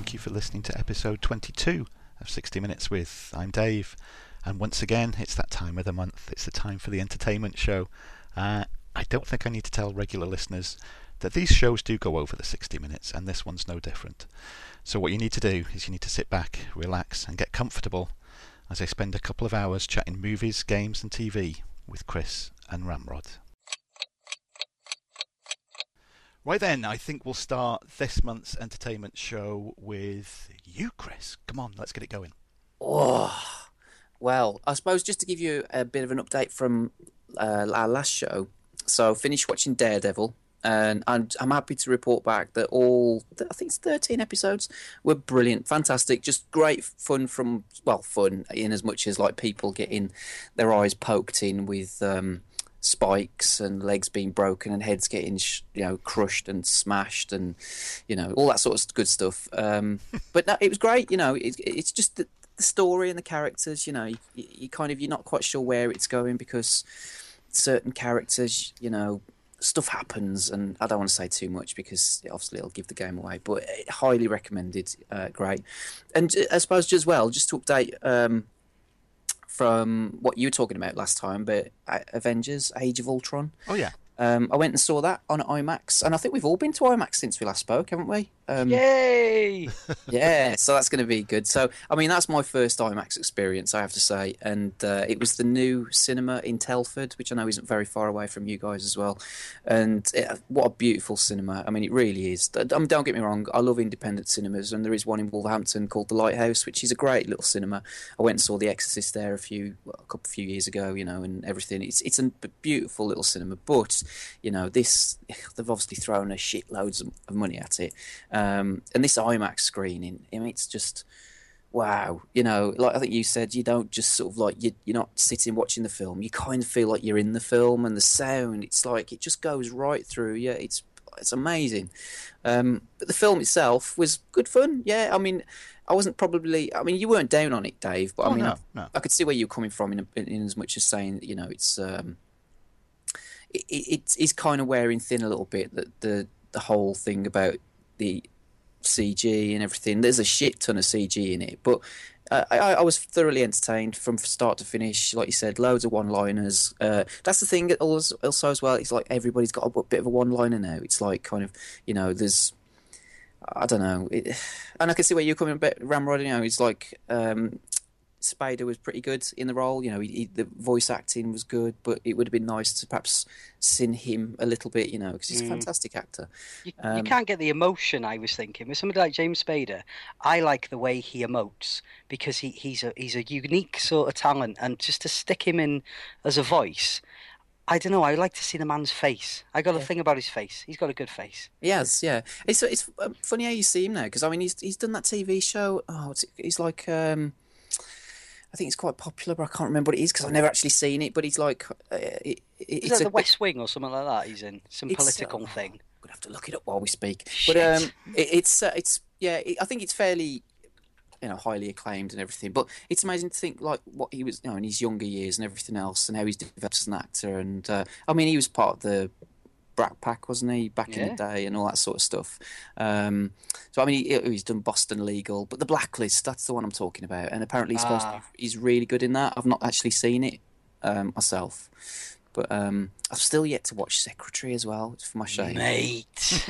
Thank you for listening to episode 22 of 60 Minutes with. I'm Dave, and once again, it's that time of the month. It's the time for the entertainment show. Uh, I don't think I need to tell regular listeners that these shows do go over the 60 minutes, and this one's no different. So, what you need to do is you need to sit back, relax, and get comfortable as I spend a couple of hours chatting movies, games, and TV with Chris and Ramrod. Right then, I think we'll start this month's entertainment show with you, Chris. Come on, let's get it going. Oh, well, I suppose just to give you a bit of an update from uh, our last show. So, finished watching Daredevil, and I'm, I'm happy to report back that all, I think it's 13 episodes, were brilliant, fantastic, just great fun from, well, fun in as much as like people getting their eyes poked in with. Um, spikes and legs being broken and heads getting sh- you know crushed and smashed and you know all that sort of good stuff. Um, but no, it was great you know it, it's just the, the, story and the characters you know you, you, kind of you're not quite sure where it's going because certain characters you know stuff happens and i don't want to say too much because obviously it'll give the game away but highly recommended uh, great. And uh, i suppose as well just to update um, from what you were talking about last time, but uh, Avengers: Age of Ultron. Oh yeah. Um, I went and saw that on IMAX, and I think we've all been to IMAX since we last spoke, haven't we? Um, Yay! yeah, so that's going to be good. So, I mean, that's my first IMAX experience, I have to say, and uh, it was the new cinema in Telford, which I know isn't very far away from you guys as well. And it, what a beautiful cinema! I mean, it really is. I mean, don't get me wrong, I love independent cinemas, and there is one in Wolverhampton called the Lighthouse, which is a great little cinema. I went and saw The Exorcist there a few, well, a couple of few years ago, you know, and everything. It's it's a beautiful little cinema, but you know, this they've obviously thrown a shitloads of money at it. Um, and this IMAX screening, I mean, it's just wow. You know, like I think you said, you don't just sort of like you, you're not sitting watching the film. You kind of feel like you're in the film, and the sound, it's like it just goes right through you. It's it's amazing. Um, but the film itself was good fun. Yeah, I mean, I wasn't probably. I mean, you weren't down on it, Dave. But oh, I mean, no, no. I could see where you're coming from in, in, in as much as saying, you know, it's. Um, it, it is kind of wearing thin a little bit. That the the whole thing about the CG and everything. There's a shit ton of CG in it, but uh, I, I, was thoroughly entertained from start to finish. Like you said, loads of one-liners. Uh, that's the thing also, also as well. It's like everybody's got a bit of a one-liner now. It's like kind of you know there's. I don't know, it, and I can see where you're coming. Ramrod, you know, it's like um, Spader was pretty good in the role. You know, he, he, the voice acting was good, but it would have been nice to perhaps sin him a little bit. You know, because he's a fantastic actor. You, um, you, can't get the emotion. I was thinking with somebody like James Spader. I like the way he emotes because he, he's a he's a unique sort of talent, and just to stick him in as a voice. I don't know. I like to see the man's face. I got yeah. a thing about his face. He's got a good face. Yes, yeah. It's it's um, funny how you see him now because I mean he's he's done that TV show. Oh, he's like um, I think it's quite popular, but I can't remember what it is because I've never actually seen it. But he's like, uh, it, it's the West Wing or something like that. He's in some political uh, thing. I'm gonna have to look it up while we speak. Shit. But um, it, it's uh, it's yeah, I think it's fairly you know highly acclaimed and everything. But it's amazing to think like what he was you know in his younger years and everything else, and how he's developed as an actor. And uh, I mean, he was part of the Brat Pack, wasn't he, back yeah. in the day, and all that sort of stuff. Um, so I mean, he, he's done Boston Legal, but the Blacklist, that's the one I'm talking about. And apparently, he's, supposed to be, ah. he's really good in that. I've not actually seen it um, myself, but um, I've still yet to watch Secretary as well. It's for my shame, mate.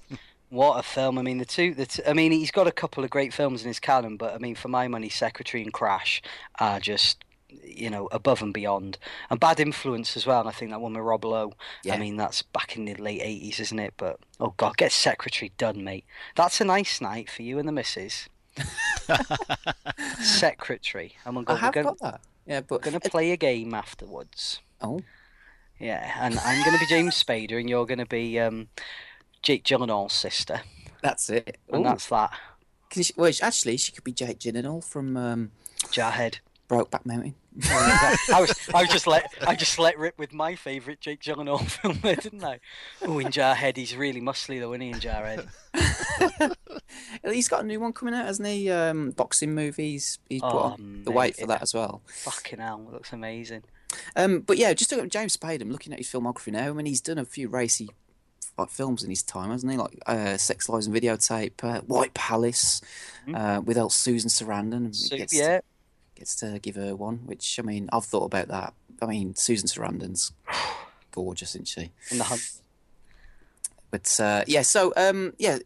what a film! I mean, the two. The t- I mean, he's got a couple of great films in his canon, but I mean, for my money, Secretary and Crash are just you know, above and beyond. And Bad Influence as well. And I think that one with Rob Lowe. Yeah. I mean, that's back in the late 80s, isn't it? But, oh, God, get Secretary done, mate. That's a nice night for you and the missus. Secretary. And we're going, I have got that. Yeah, but going to play a game afterwards. Oh. Yeah, and I'm going to be James Spader, and you're going to be um, Jake Gyllenhaal's sister. That's it. And that's that. She, well, actually, she could be Jake Gyllenhaal from um, Jarhead. Brokeback Mountain. I was I was just let I just let rip with my favourite Jake Gyllenhaal film there, didn't I? Oh, in Jarhead, he's really muscly though, isn't he? In Jarhead, he's got a new one coming out, hasn't he? Um, boxing movies. He's put oh, on the weight for that as well. Fucking hell, looks amazing. Um, but yeah, just talking James Spader. I'm looking at his filmography now. I mean, he's done a few racy like films in his time, hasn't he? Like uh, Sex Lies and Videotape, uh, White Palace, Mhm. uh, with El Susan Sarandon. So, yeah, gets to give her one. Which I mean, I've thought about that. I mean, Susan Sarandon's gorgeous, isn't she? in the hunt. But uh, yeah, so um, yeah,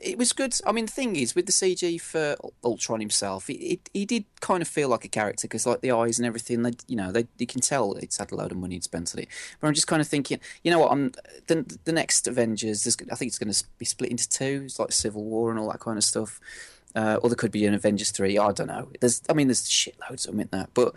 it was good. I mean, the thing is, with the CG for Ultron himself, it, it he did kind of feel like a character because, like the eyes and everything, they you know they you can tell it's had a load of money spent on it. But I'm just kind of thinking, you know what? I'm the the next Avengers. I think it's going to be split into two. It's like Civil War and all that kind of stuff. Uh, or there could be an Avengers three. I don't know. There's, I mean, there's shitloads of them in that, but.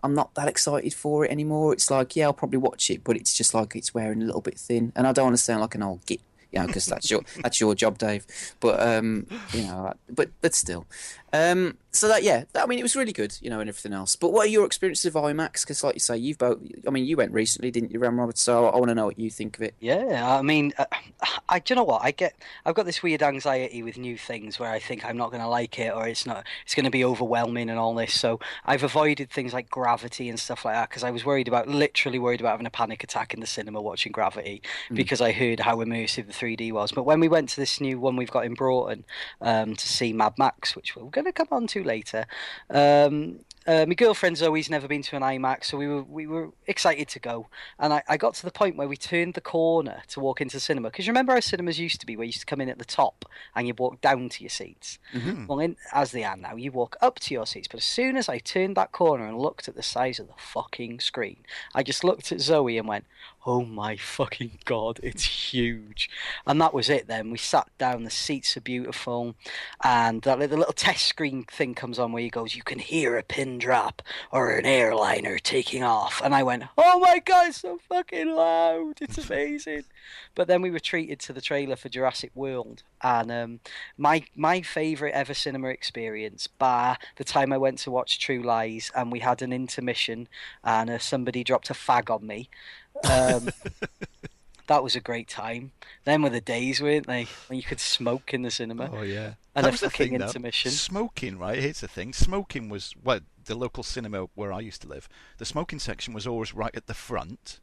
I'm not that excited for it anymore. It's like, yeah, I'll probably watch it, but it's just like it's wearing a little bit thin, and I don't want to sound like an old git, you know, because that's your that's your job, Dave. But um, you know, but but still, um, so that yeah, that, I mean, it was really good, you know, and everything else. But what are your experiences of IMAX? Because like you say, you've both. I mean, you went recently, didn't you, Ram Roberts? So I want to know what you think of it. Yeah, I mean, uh, I do you know what I get? I've got this weird anxiety with new things where I think I'm not going to like it or it's not. It's going to be overwhelming and all this. So I've avoided things like Gravity and stuff like that because I was worried about, literally worried about having a panic attack in the cinema watching Gravity because I heard how immersive the 3D was. But when we went to this new one we've got in Broughton um, to see Mad Max, which we're going to come on to later. Um, uh, my girlfriend Zoe's never been to an IMAX, so we were we were excited to go. And I, I got to the point where we turned the corner to walk into the cinema because remember how cinemas used to be, where you used to come in at the top and you walk down to your seats. Mm-hmm. Well, in, as they are now, you walk up to your seats. But as soon as I turned that corner and looked at the size of the fucking screen, I just looked at Zoe and went, "Oh my fucking god, it's huge!" And that was it. Then we sat down. The seats are beautiful, and that, the little test screen thing comes on where he goes, "You can hear a pin drop or an airliner taking off." And I went, "Oh my god, it's so fucking loud! It's amazing!" but then we were treated to the trailer for Jurassic World, and um, my my favorite ever cinema experience, bar the time I went to watch True Lies, and we had an intermission, and uh, somebody dropped a fag on me. Um, that was a great time. Then were the days, weren't they, when you could smoke in the cinema Oh yeah. and That a was the fucking thing, though. intermission. Smoking, right? Here's the thing. Smoking was well, the local cinema where I used to live. The smoking section was always right at the front,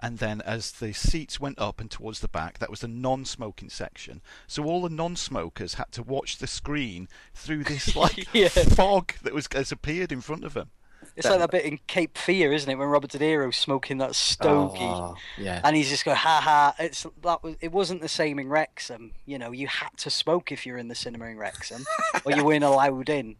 and then as the seats went up and towards the back, that was the non-smoking section. So all the non-smokers had to watch the screen through this like Yeah. fog that was has appeared in front of them. It's like that bit in Cape Fear, isn't it, when Robert De Niro's smoking that stogie. Oh, yeah. and he's just going ha ha. It's that was it wasn't the same in Wrexham. You know, you had to smoke if you're in the cinema in Wrexham, or you weren't allowed in.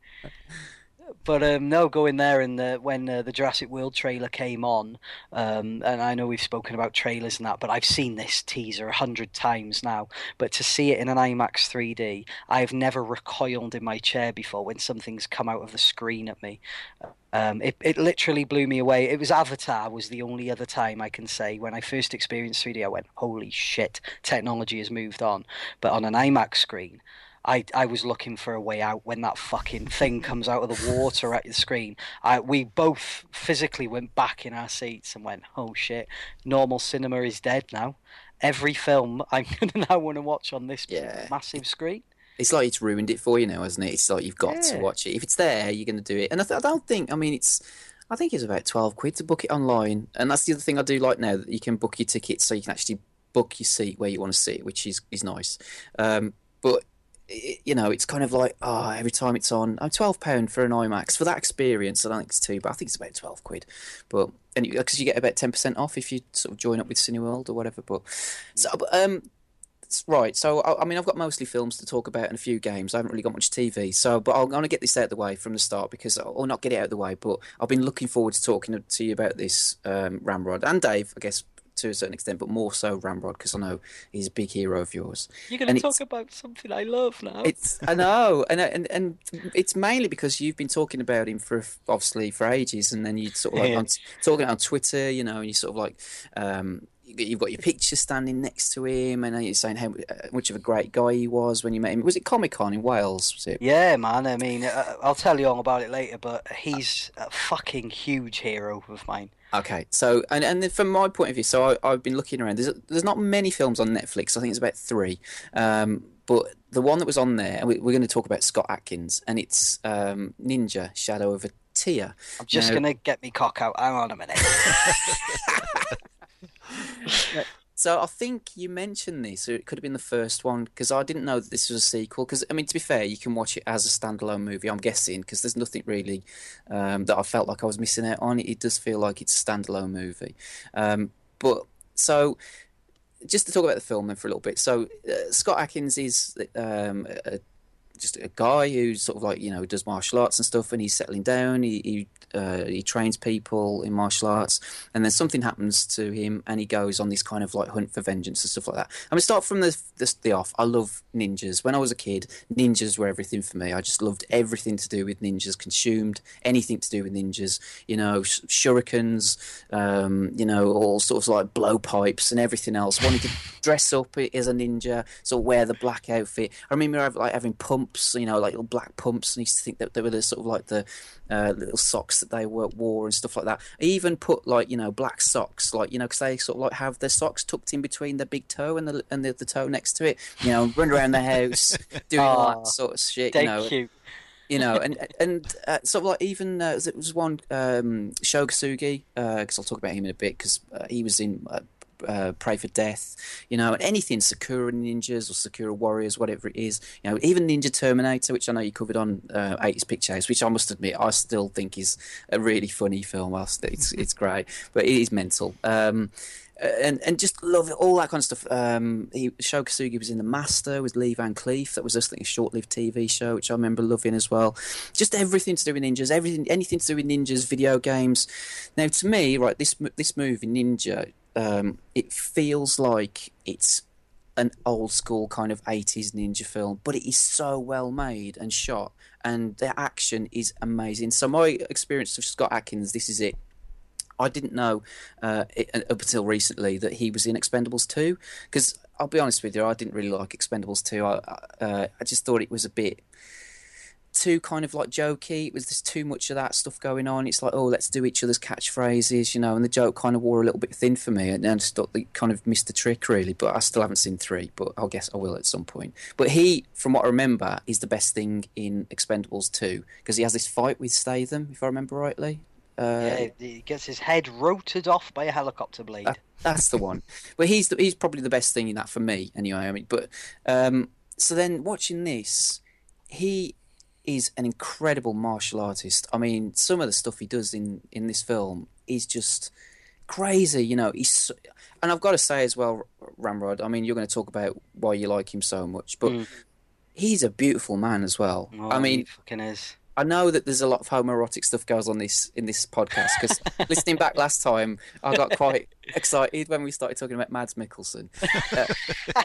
But um, no, going there and the, when uh, the Jurassic World trailer came on, um, and I know we've spoken about trailers and that, but I've seen this teaser a hundred times now. But to see it in an IMAX 3D, I've never recoiled in my chair before when something's come out of the screen at me. Um, it, it literally blew me away. It was Avatar was the only other time I can say when I first experienced 3D, I went, holy shit, technology has moved on. But on an IMAX screen, I, I was looking for a way out when that fucking thing comes out of the water at the screen. I, we both physically went back in our seats and went, oh shit, normal cinema is dead now. Every film I'm going to now want to watch on this Yeah. massive screen. It's like it's ruined it for you now, hasn't it? It's like you've got to watch it. If it's there, you're going to do it. And I, th- I don't think. I mean, it's. I think it's about twelve quid to book it online, and that's the other thing I do like now that you can book your tickets, so you can actually book your seat where you want to sit, which is is nice. Um, but i you know, it's kind of like oh, every time it's on, I'm twelve pound for an IMAX for that experience. I don't think it's too, but I think it's about twelve quid. But and because you get about ten percent off if you sort of join up with Cineworld or whatever. But so, um, right. So I, I mean, I've got mostly films to talk about and a few games. I haven't really got much TV. So, but I'm going to get this out of the way from the start because, or not get it out of the way, but I've been looking forward to talking to you about this um, Ramrod and Dave, I guess to a certain extent, but more so Ramrod because I know he's a big hero of yours. You're going to talk about something I love now. It's I know, and and and it's mainly because you've been talking about him for obviously for ages, and then you sort of like Yeah. on, talking on Twitter, you know, and you sort of like um, you- you've got your picture standing next to him, and you're saying how uh, much of a great guy he was when you met him. Was it Comic Con in Wales? Was it? Yeah, man. I mean, uh, I'll tell you all about it later, but he's a fucking huge hero of mine. Okay, so and and then from my point of view, so I, I've been looking around. There's there's not many films on Netflix. I think it's about three. Um, but the one that was on there, and we, we're going to talk about Scott Adkins, and it's um, Ninja Shadow of a Tear. I'm just Now- to get me cock out. Hang on a minute. So I think you mentioned this, it could have been the first one, because I didn't know that this was a sequel. Because I mean, to be fair, you can watch it as a standalone movie. I'm guessing because there's nothing really um, that I felt like I was missing out on. It does feel like it's a standalone movie. Um, but so just to talk about the film then for a little bit. So uh, Scott Adkins is um, a, just a guy who's sort of like you know does martial arts and stuff, and he's settling down. He he, uh, he trains people in martial arts, and then something happens to him, and he goes on this kind of like hunt for vengeance and stuff like that. I'm gonna start from the, the the off. I love ninjas. When I was a kid, ninjas were everything for me. I just loved everything to do with ninjas. Consumed anything to do with ninjas. You know, sh- shurikens. Um, you know, all sorts of like blowpipes and everything else. Wanted to dress up as a ninja, of wear the black outfit. I remember like having pumps, you know, like little black pumps, and used to think that they were the sort of like the uh, little socks that they were, wore and stuff like that. I even put like you know black socks, like you know, because they sort of like have their socks tucked in between the big toe and the and the, the toe next to it. You know, run around the house doing all that sort of shit. You know, cute. you know, and and uh, sort of like even uh, there was one um, Sho Kosugi because I'll talk about him in a bit because uh, he was in uh, uh, Pray for Death, you know, and anything Sakura Ninjas or Sakura Warriors, whatever it is, you know, even Ninja Terminator, which I know you covered on uh, 80s Pictures, which I must admit I still think is a really funny film. It's it's great, but it is mental. Um, and and just love it, all that kind of stuff. Um, he, Sho Kosugi was in The Master with Lee Van Cleef. That was just like a short-lived TV show, which I remember loving as well. Just everything to do with ninjas, everything, anything to do with ninjas, video games. Now, to me, right, this this movie Ninja, um, it feels like it's an old school kind of 80s ninja film, but it is so well made and shot, and the action is amazing. So my experience of Scott Adkins, this is it. I didn't know uh, it, up until recently that he was in Expendables 2 because I'll be honest with you, I didn't really like Expendables 2. I uh, I just thought it was a bit too kind of like jokey. It was there's too much of that stuff going on. It's like oh, let's do each other's catchphrases, you know. And the joke kind of wore a little bit thin for me, and I just thought they kind of missed the trick really. But I still haven't seen three, but I'll guess I will at some point. But he, from what I remember, is the best thing in Expendables 2 because he has this fight with Statham, if I remember rightly. Uh, Yeah, he gets his head rotated off by a helicopter blade. That- that's the one. but he's the, he's probably the best thing in that for me anyway. I mean, but um, so then watching this, he is an incredible martial artist. I mean, some of the stuff he does in in this film is just crazy. You know, he's so- and I've got to say as well, Ramrod. I mean, you're going to talk about why you like him so much, but Mm. he's a beautiful man as well. Oh, I mean, he fucking is. I know that there's a lot of homoerotic stuff goes on this in this podcast because listening back last time, I got quite excited when we started talking about Mads Mikkelsen. Uh,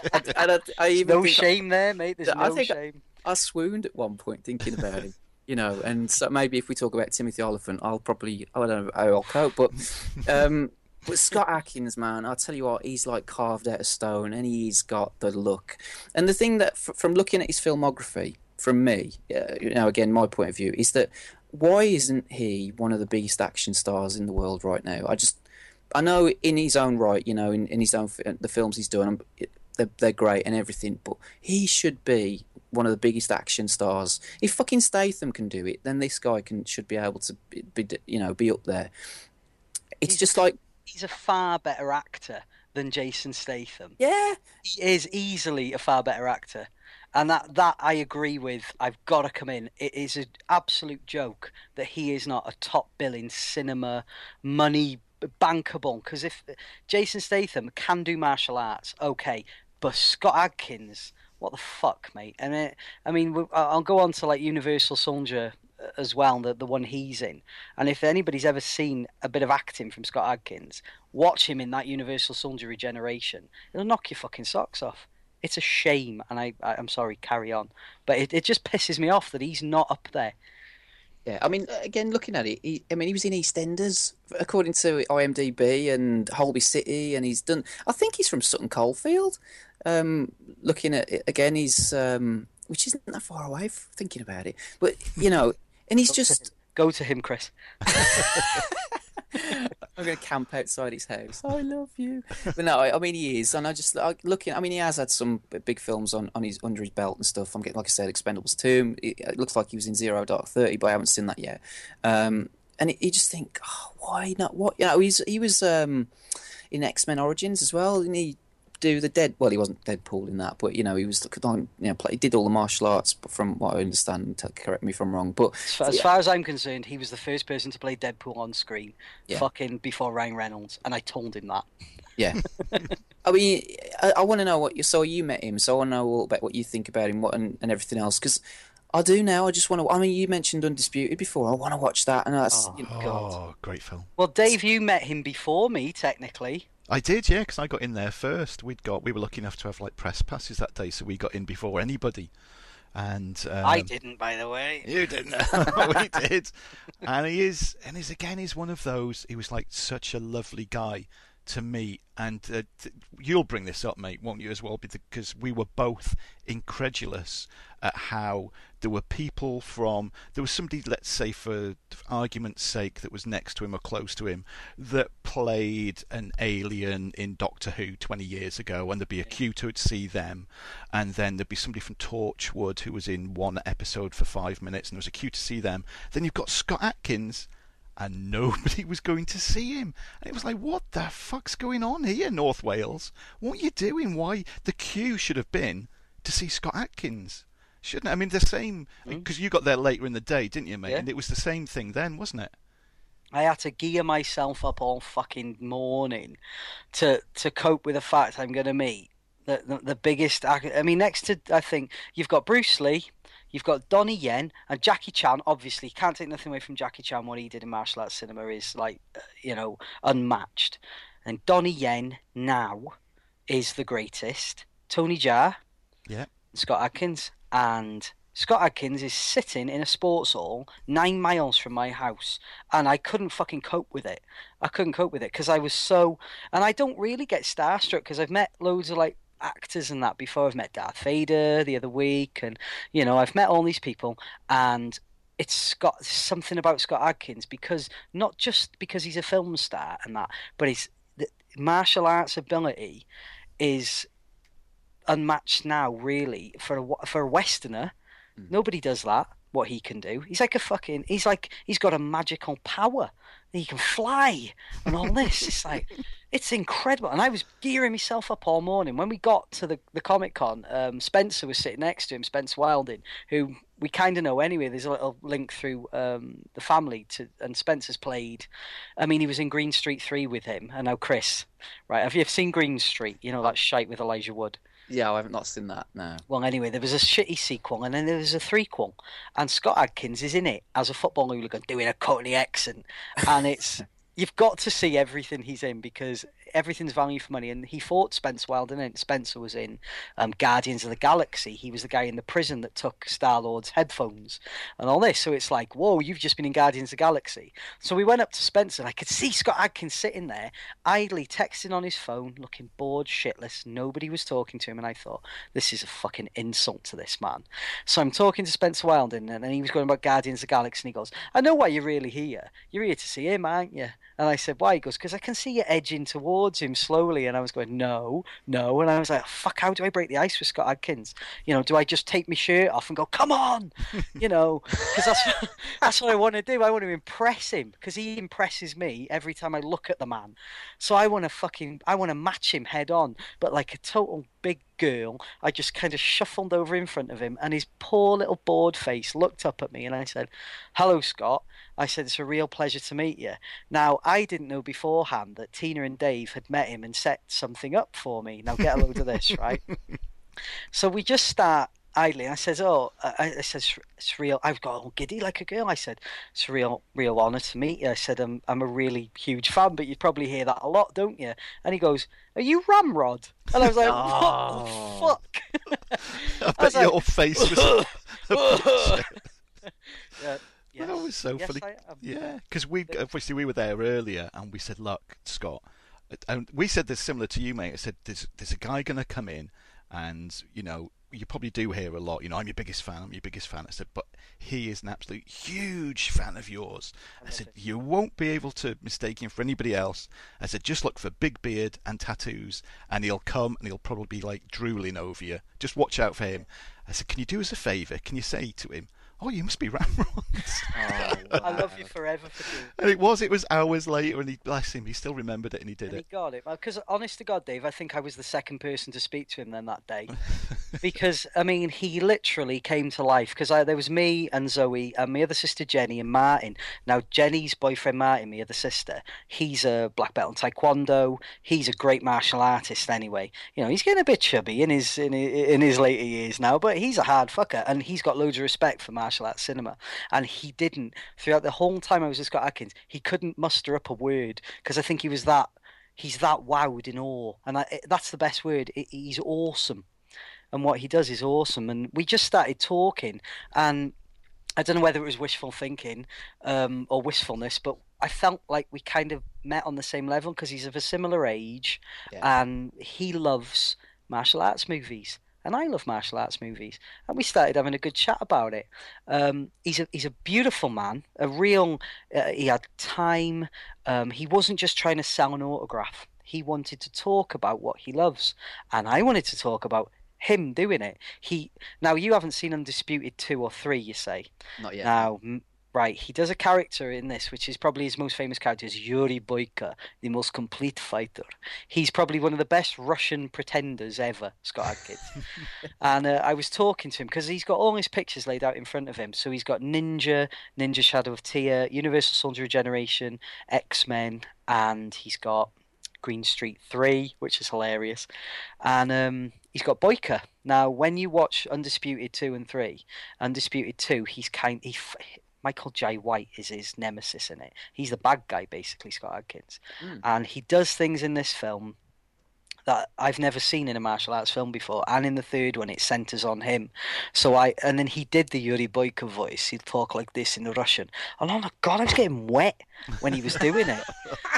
and, and I, I even No shame there, mate. There's I no shame. I swooned at one point thinking about him. You know, and so maybe if we talk about Timothy Olyphant, I'll probably I don't know how I'll cope. But um, but Scott Adkins, man, I'll tell you what, he's like carved out of stone, and he's got the look. And the thing that, f- from looking at his filmography, from me, uh, you know, again, my point of view is that why isn't he one of the biggest action stars in the world right now? I just, I know in his own right, you know, in, in his own the films he's doing, they're, they're great and everything, but he should be one of the biggest action stars. If fucking Statham can do it, then this guy can should be able to be, be you know, be up there. It's He's- just like, He's a far better actor than Jason Statham. yeah, He is easily a far better actor. And that, that I agree with. I've got to come in. It is an absolute joke that he is not a top billing cinema money bankable. Because if Jason Statham can do martial arts, okay, but Scott Adkins, what the fuck, mate? And it, I mean, I'll go on to like Universal Soldier uh, as well, the the one he's in. And if anybody's ever seen a bit of acting from Scott Adkins, watch him in that Universal Soldier Regeneration. It'll knock your fucking socks off. It's a shame, and I, I I'm sorry, carry on. But it, it just pisses me off that he's not up there. Yeah, I mean, again, looking at it, he, I mean, he was in EastEnders according to IMDb and Holby City, and he's done. I think he's from Sutton Coldfield. Um, looking at it again, he's um, which isn't that far away. Thinking about it, but you know, and he's just. Go to him, Chris. I'm going to camp outside his house. I love you. But no, I, I mean he is, and I just I, looking. I mean he has had some big films on, on his under his belt and stuff. I'm getting like I said, Expendables two. It, it looks like he was in Zero Dark Thirty, but I haven't seen that yet. Um, and you just think, oh, why not? What you know? He's he was um, in X Men Origins as well. Didn't he do the dead? Well, he wasn't Deadpool in that, but you know, he was. You know, play, he did all the martial arts. From what I understand, to correct me if I'm wrong. But As far, as far as I'm concerned, he was the first person to play Deadpool on screen, Yeah. fucking before Ryan Reynolds, and I told him that. Yeah. I mean, I, I want to know what you. So you met him, so I want to know all about what you think about him, what and, and everything else. Because I do now. I just want to. I mean, you mentioned Undisputed before. I want to watch that, and that's. Oh. you know, Oh, great film. Well, Dave, you met him before me, technically. I did, yeah, because I got in there first. We'd got we were lucky enough to have like press passes that day, so we got in before anybody. And um, I didn't, by the way. You didn't. we did. And he is, and he's again, he's one of those. He was like such a lovely guy to meet, and uh, you'll bring this up, mate, won't you, as well? Because we were both incredulous at how there were people from there was somebody, let's say, for argument's sake, that was next to him or close to him that played an alien in Doctor Who 20 years ago, and there'd be a queue to see them, and then there'd be somebody from Torchwood who was in one episode for five minutes, and there was a queue to see them. Then you've got Scott Adkins and nobody was going to see him. And it was like, what the fuck's going on here, North Wales? What are you doing? Why? The queue should have been to see Scott Adkins. Shouldn't it? I mean, the same, hmm. because you got there later in the day, didn't you, mate? Yeah. And it was the same thing then, wasn't it? I had to gear myself up all fucking morning to to cope with the fact I'm going to meet the, the the biggest. I mean, next to I think you've got Bruce Lee, you've got Donnie Yen and Jackie Chan. Obviously, can't take nothing away from Jackie Chan. What he did in martial arts cinema is like uh, you know unmatched. And Donnie Yen now is the greatest. Tony Jaa, Yeah. Scott Adkins, and Scott Adkins is sitting in a sports hall nine miles from my house, and I couldn't fucking cope with it. I couldn't cope with it because I was so, and I don't really get starstruck because I've met loads of like actors and that before. I've met Darth Vader the other week, and you know I've met all these people, and it's got something about Scott Adkins because not just because he's a film star and that, but his the martial arts ability is unmatched now, really, for a for a Westerner. Hmm. Nobody does that. What he can do, he's like a fucking. He's like he's got a magical power. He can fly and all this. it's like it's incredible. And I was gearing myself up all morning. When we got to the the Comic Con, um, Spencer was sitting next to him, Spencer Wilding, who we kind of know anyway. There's a little link through um, the family to, and Spencer's played. I mean, he was in Green Street Three with him. and now Chris, right? Have you ever seen Green Street? You know that shite with Elijah Wood. yeah, I haven't not seen that. No. Well, anyway, there was a shitty sequel and then there was a threequel, and Scott Adkins is in it as a football hooligan doing a Cockney accent, and it's you've got to see everything he's in because everything's value for money. And he fought Spencer Wilding, and Spencer was in um, Guardians of the Galaxy. He was the guy in the prison that took Star Lord's headphones and all this. So it's like, whoa, you've just been in Guardians of the Galaxy. So we went up to Spencer, and I could see Scott Adkins sitting there, idly texting on his phone, looking bored shitless. Nobody was talking to him, and I thought, this is a fucking insult to this man. So I'm talking to Spencer Wilding, and he was going about Guardians of the Galaxy, and he goes, I know why you're really here. You're here to see him, aren't you? And I said, why? He goes, because I can see you edging towards him slowly. And I was going, no, no. And I was like, fuck, how do I break the ice with Scott Adkins? You know, do I just take my shirt off and go, come on? You know, because that's, that's what I want to do. I want to impress him because he impresses me every time I look at the man. So I want to fucking, I want to match him head on. But like a total big girl, I just kind of shuffled over in front of him, and his poor little bored face looked up at me, and I said, "Hello, Scott." I said, "It's a real pleasure to meet you." Now, I didn't know beforehand that Tina and Dave had met him and set something up for me. Now, get a load of this, right? So we just start idly. I says, "Oh," I, I says, "It's real." I've got all giddy like a girl. I said, "It's a real, real honour to meet you." I said, "I'm, I'm a really huge fan, but you probably hear that a lot, don't you?" And he goes, "Are you Ramrod?" And I was like, Oh. "What the oh. fuck?" I I bet like- your face was. Yeah, yes. That was so yes, funny. Yeah, because we obviously we were there earlier, and we said, "Look, Scott," and we said this similar to you, mate. I said, "There's there's a guy going to come in, and you know." You probably do hear a lot, you know. I'm your biggest fan. I'm your biggest fan. I said, but he is an absolute huge fan of yours. I, said, you won't be able to mistake him for anybody else. I said, just look for big beard and tattoos, and he'll come and he'll probably be like drooling over you. Just watch out for him. I said, can you do us a favour? Can you say to him, Oh, you must be Ramrod. Oh, I love you forever for doing. and it was. It was hours later, and he bless him. He still remembered it, and he did And he it. got it because, honest to God, Dave, I think I was the second person to speak to him then that day. because I mean, he literally came to life. Because there was me and Zoe and my other sister Jenny and Martin. Now Jenny's boyfriend Martin, my other sister, he's a black belt in Taekwondo. He's a great martial artist. Anyway, you know, he's getting a bit chubby in his in his, in his later years now, but he's a hard fucker, and he's got loads of respect for martial arts cinema. And he didn't throughout the whole time I was with Scott Adkins. He couldn't muster up a word because I think he was that he's that wowed in awe, and I, that's the best word. He's awesome, and what he does is awesome. And we just started talking, and I don't know whether it was wishful thinking um, or wistfulness, but I felt like we kind of met on the same level because he's of a similar age, Yeah. and he loves martial arts movies. And I love martial arts movies, and we started having a good chat about it. Um, he's a he's a beautiful man, a real. Uh, he had time. Um, he wasn't just trying to sell an autograph. He wanted to talk about what he loves, and I wanted to talk about him doing it. He now you haven't seen Undisputed two or three, you say. Not yet. Now, right, he does a character in this, which is probably his most famous character, is Yuri Boyka, the most complete fighter. He's probably one of the best Russian pretenders ever, Scott Adkins. and uh, I was talking to him because he's got all his pictures laid out in front of him. So he's got Ninja, Ninja Shadow of Tear, Universal Soldier Regeneration, X Men, and he's got Green Street 3, which is hilarious. And um, he's got Boyka. Now, when you watch Undisputed 2 and 3, Undisputed 2, he's kind he Michael Jai White is his nemesis in it. He's the bad guy, basically, Scott Adkins. Mm. And he does things in this film that I've never seen in a martial arts film before. And in the third one, it centers on him. So I, and then he did the Yuri Boyka voice. He'd talk like this in Russian. And oh my God, I was getting wet when he was doing it.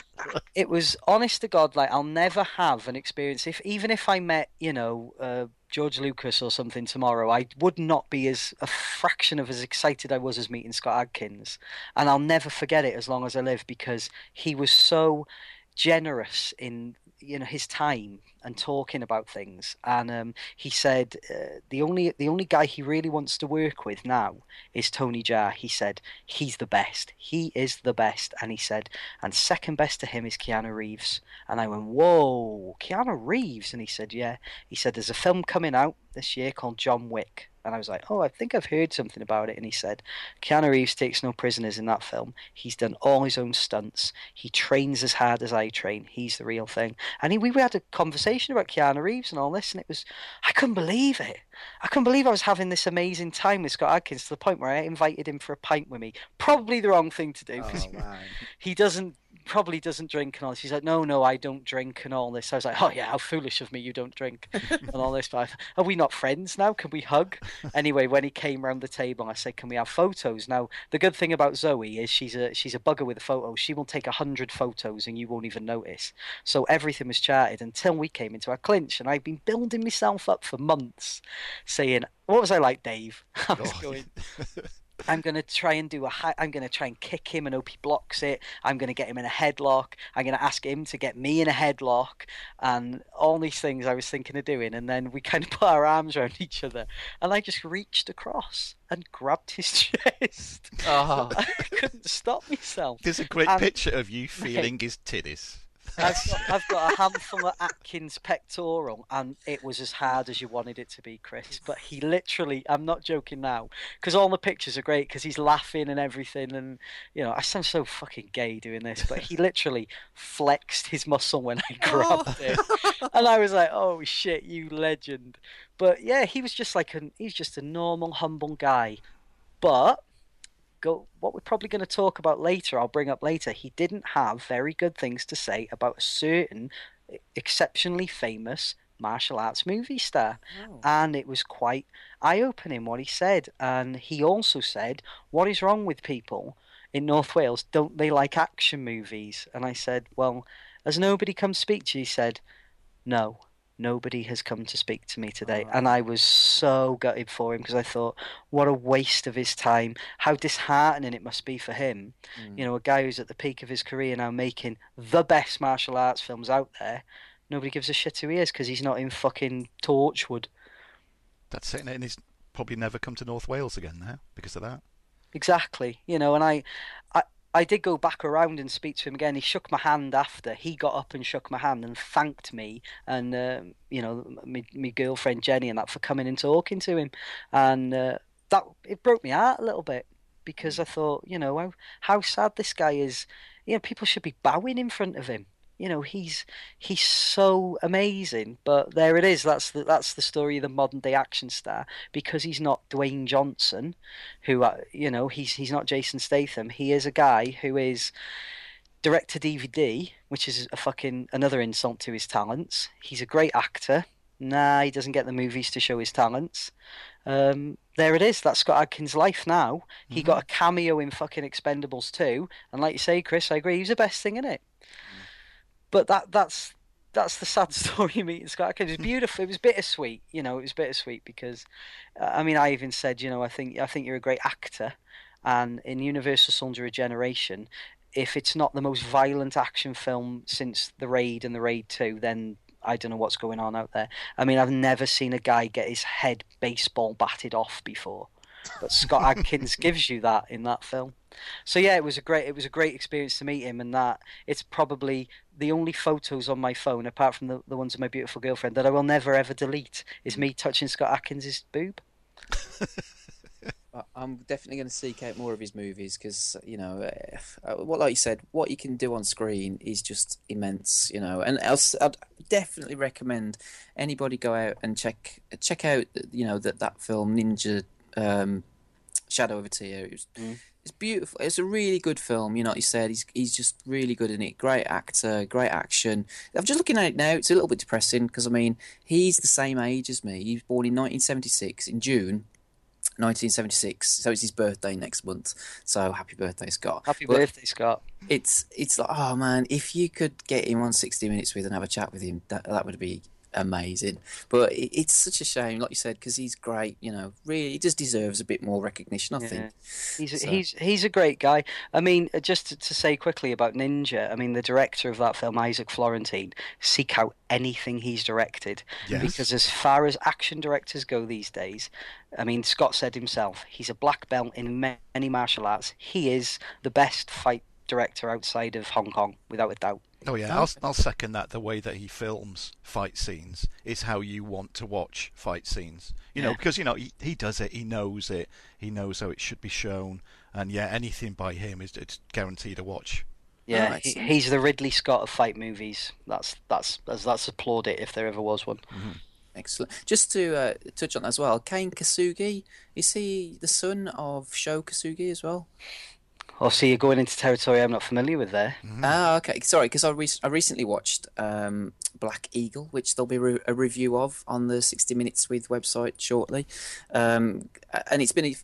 it was honest to God, like I'll never have an experience. If even if I met, you know, uh, George Lucas or something tomorrow, I would not be as a fraction of as excited I was as meeting Scott Adkins, and I'll never forget it as long as I live because he was so generous in you know his time and talking about things. And um, he said uh, the only the only guy he really wants to work with now is Tony Jaa. He said he's the best. He is the best. And he said and second best to him is Keanu Reeves. And I went whoa Keanu Reeves? And he said yeah. He said there's a film coming out this year called John Wick. And I was like oh I think I've heard something about it. And he said Keanu Reeves takes no prisoners in that film. He's done all his own stunts. He trains as hard as I train. He's the real thing. And he, we had a conversation about Keanu Reeves and all this, and it was, I couldn't believe it. I couldn't believe I was having this amazing time with Scott Adkins to the point where I invited him for a pint with me. Probably the wrong thing to do because Oh, he doesn't, probably doesn't drink and all this. He's like, no, no, I don't drink and all this. I was like, oh yeah, how foolish of me, you don't drink and all this. But I, are we not friends now? Can we hug? Anyway, when he came round the table, I said, can we have photos? Now, the good thing about Zoe is she's a she's a bugger with a photo. She will take a hundred photos and you won't even notice. So everything was charted until we came into our clinch, and I've been building myself up for months, saying, "What was I like, Dave?" I was Oh. going. I'm going to try and do a high, I'm going to try and kick him and hope he blocks it. I'm going to get him in a headlock. I'm going to ask him to get me in a headlock and all these things I was thinking of doing. And then we kind of put our arms around each other and I just reached across and grabbed his chest. Oh, I couldn't stop myself. There's a great Um, picture of you feeling his titties. I've got, I've got a handful of Adkins pectoral, and it was as hard as you wanted it to be, Chris. But he literally, I'm not joking now, because all the pictures are great, because he's laughing and everything, and you know, I sound so fucking gay doing this, but he literally flexed his muscle when I oh. grabbed it, and I was like, oh shit, you legend. But yeah, he was just like an, he's just a normal, humble guy, but go what we're probably going to talk about later i'll bring up later he didn't have very good things to say about a certain exceptionally famous martial arts movie star. Oh. and it was quite eye-opening what he said. And he also said what is wrong with people in north wales? Don't they like action movies? And i said well has nobody come speak to you? He said no nobody has come to speak to me today and i was so gutted for him because i thought what a waste of his time how disheartening it must be for him Mm. you know a guy who's at the peak of his career now making the best martial arts films out there nobody gives a shit who he is because he's not in fucking torchwood That's it. And he's probably never come to North Wales again now because of that. Exactly. You know, and I, I, did go back around and speak to him again. He shook my hand after. He got up and shook my hand and thanked me and uh, you know my, girlfriend Jenny and that for coming and talking to him, and uh, that it broke me heart a little bit because I thought you know how, how sad this guy is. You know, people should be bowing in front of him you know he's he's so amazing but there it is that's the that's the story of the modern day action star because he's not Dwayne Johnson who uh, you know he's he's not Jason Statham he is a guy who is direct to DVD which is a fucking another insult to his talents he's a great actor nah he doesn't get the movies to show his talents um, there it is. That's Scott Adkins' life now. He mm-hmm. got a cameo in fucking Expendables 2. And like you say, Chris, I agree. He's the best thing in it. But that that's that's the sad story meeting Scott Adkins. It was beautiful. It was bittersweet. You know, it was bittersweet because, uh, I mean, I even said, you know, I think I think you're a great actor, and in Universal Soldier Generation, if it's not the most violent action film since The Raid and The Raid Two, then I don't know what's going on out there. I mean, I've never seen a guy get his head baseball batted off before, but Scott Adkins gives you that in that film. So yeah, it was a great it was a great experience to meet him, and that it's probably the only photos on my phone, apart from the, the ones of my beautiful girlfriend, that I will never ever delete is me touching Scott Adkins' boob. I'm definitely going to seek out more of his movies because you know, uh, what like you said, what you can do on screen is just immense. You know, and else I'd definitely recommend anybody go out and check check out you know that that film Ninja um, Shadow of a Tear. It was, mm it's beautiful. It's a really good film. You know, like you said he's he's just really good in it. Great actor, great action. I'm just looking at it now. It's a little bit depressing because I mean he's the same age as me. He was born in 1976 in June. 1976, so it's his birthday next month. So happy birthday, Scott! Happy but birthday, Scott! It's it's like oh man, if you could get him on 60 minutes with and have a chat with him, that that would be amazing. But it, it's such a shame, like you said, because he's great. You know, really, he just deserves a bit more recognition. I yeah. think he's so. he's he's a great guy. I mean, uh, just to, to, say quickly about Ninja, I mean, the director of that film, Isaac Florentine, seek out anything he's directed yes. because as far as action directors go these days. I mean, Scott said himself, he's a black belt in many martial arts. He is the best fight director outside of Hong Kong, without a doubt. Oh yeah, I'll, I'll second that. The way that he films fight scenes is how you want to watch fight scenes. You yeah. know, because you know he, he does it, he knows it, he knows how it should be shown, and yeah, anything by him is it's guaranteed to watch. Yeah, he, he's the Ridley Scott of fight movies. That's that's that's, that's applauded if there ever was one. Mm-hmm. Excellent. Just to uh, touch on that as well, Kane Kosugi is he the son of Sho Kosugi as well? Oh, so you're going into territory I'm not familiar with there. Mm-hmm. Ah, okay. Sorry, because I, re- I recently watched um, Black Eagle, which there'll be re- a review of on the 60 Minutes with website shortly. Um, and it's been, a,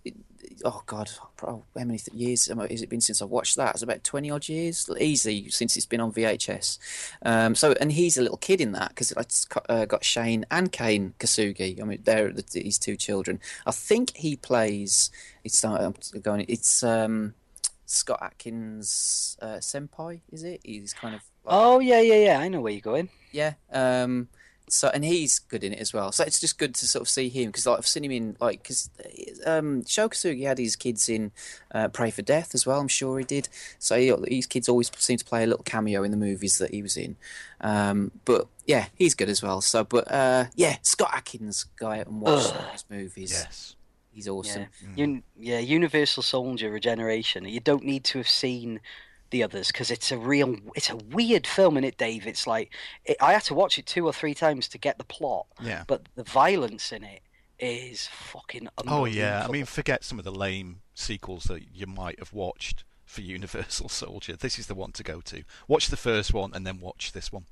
oh God, how many years has it been since I've watched that? It's about 20 odd years, easy, since it's been on VHS. Um, so, and he's a little kid in that because it's uh, got Shane and Kane Kosugi. I mean, they're the, his two children. I think he plays, it's, I'm going, it's, um, Scott Adkins uh, senpai, is it? He's kind of. Like, oh yeah, yeah, yeah. I know where you're going. Yeah. Um. So and he's good in it as well. So it's just good to sort of see him because like I've seen him in like because um, Sho Kosugi had his kids in uh, Pray for Death as well. I'm sure he did. So he, his kids always seem to play a little cameo in the movies that he was in. Um, but yeah, he's good as well. So but uh, yeah, Scott Adkins, go out and watch those movies. Yes. He's awesome. Yeah. Mm. Un- yeah, Universal Soldier Regeneration. You don't need to have seen the others because it's a real it's a weird film in it dave? It's like it, i had to watch it two or three times to get the plot yeah. but the violence in it is fucking oh yeah. I mean forget some of the lame sequels that you might have watched for universal soldier. This is the one to go to. Watch the first one and then watch this one.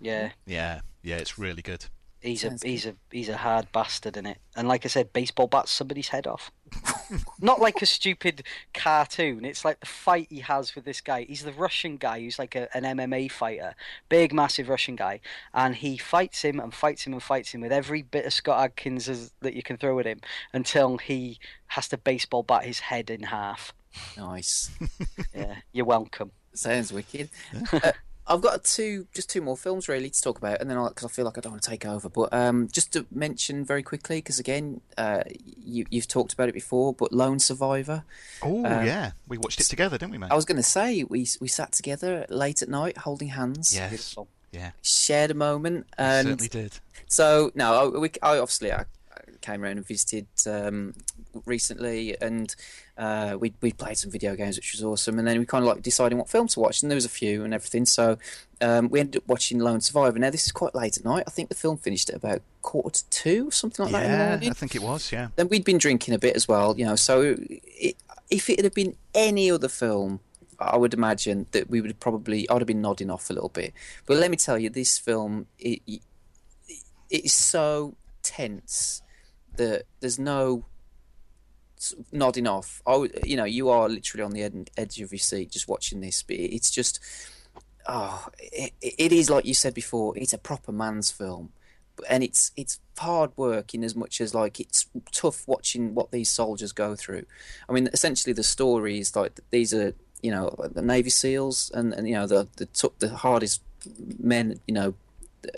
Yeah. Yeah. Yeah it's really good He's a he's a he's a hard bastard in it, and like I said, baseball bats somebody's head off. Not like a stupid cartoon. It's like the fight he has with this guy. He's the Russian guy who's like a, an MMA fighter, big, massive Russian guy, and he fights him and fights him and fights him with every bit of Scott Adkins as, that you can throw at him until he has to baseball bat his head in half. Nice. yeah, you're welcome. Sounds wicked. uh, I've got two, just two more films really to talk about, and then because I feel like I don't want to take over, but um, just to mention very quickly, because again, uh, you, you've talked about it before, but Lone Survivor. Oh Um, yeah, we watched it together, didn't we, mate? I was going to say we we sat together late at night, holding hands, yes. Yeah, shared a moment, and certainly did. So no, I, we, I obviously I, I came around and visited um, recently, and uh, we we played some video games, which was awesome. And then we kind of like deciding what film to watch, and there was a few and everything. So um, we ended up watching Lone Survivor. Now this is quite late at night. I think the film finished at about quarter to two, something like that. Yeah. I think it was. Yeah. Then we'd been drinking a bit as well, you know. So it, if it had been any other film, I would imagine that we would probably I'd have been nodding off a little bit. But let me tell you, this film it, it, it is so tense that there's no nodding off. I you know, you are literally on the ed- edge of your seat just watching this. But it's just, oh, it, it is like you said before. It's a proper man's film and it's it's hard work in as much as like it's tough watching what these soldiers go through. I mean, essentially the story is like these are you know the Navy SEALs and, and you know the the the hardest men you know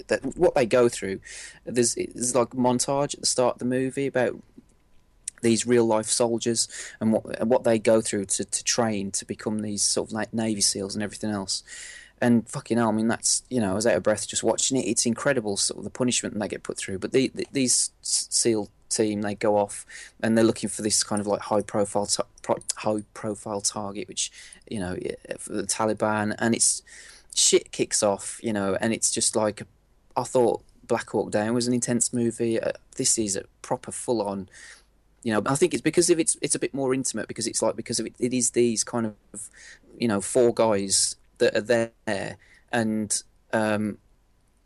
that what they go through. There's there's like montage at the start of the movie about these real life soldiers and what what they go through to, to train to become these sort of like Navy SEALs and everything else. And fucking hell, I mean, that's you know, I was out of breath just watching it. It's incredible, sort of the punishment they get put through. But the, the, these SEAL team, they go off and they're looking for this kind of like high profile, pro- high profile target, which you know, the Taliban, and it's shit kicks off, you know, and it's just like I thought Black Hawk Down was an intense movie. Uh, this is a proper full on you know i think it's because of it's it's a bit more intimate because it's like because of it, it is these kind of you know four guys that are there and um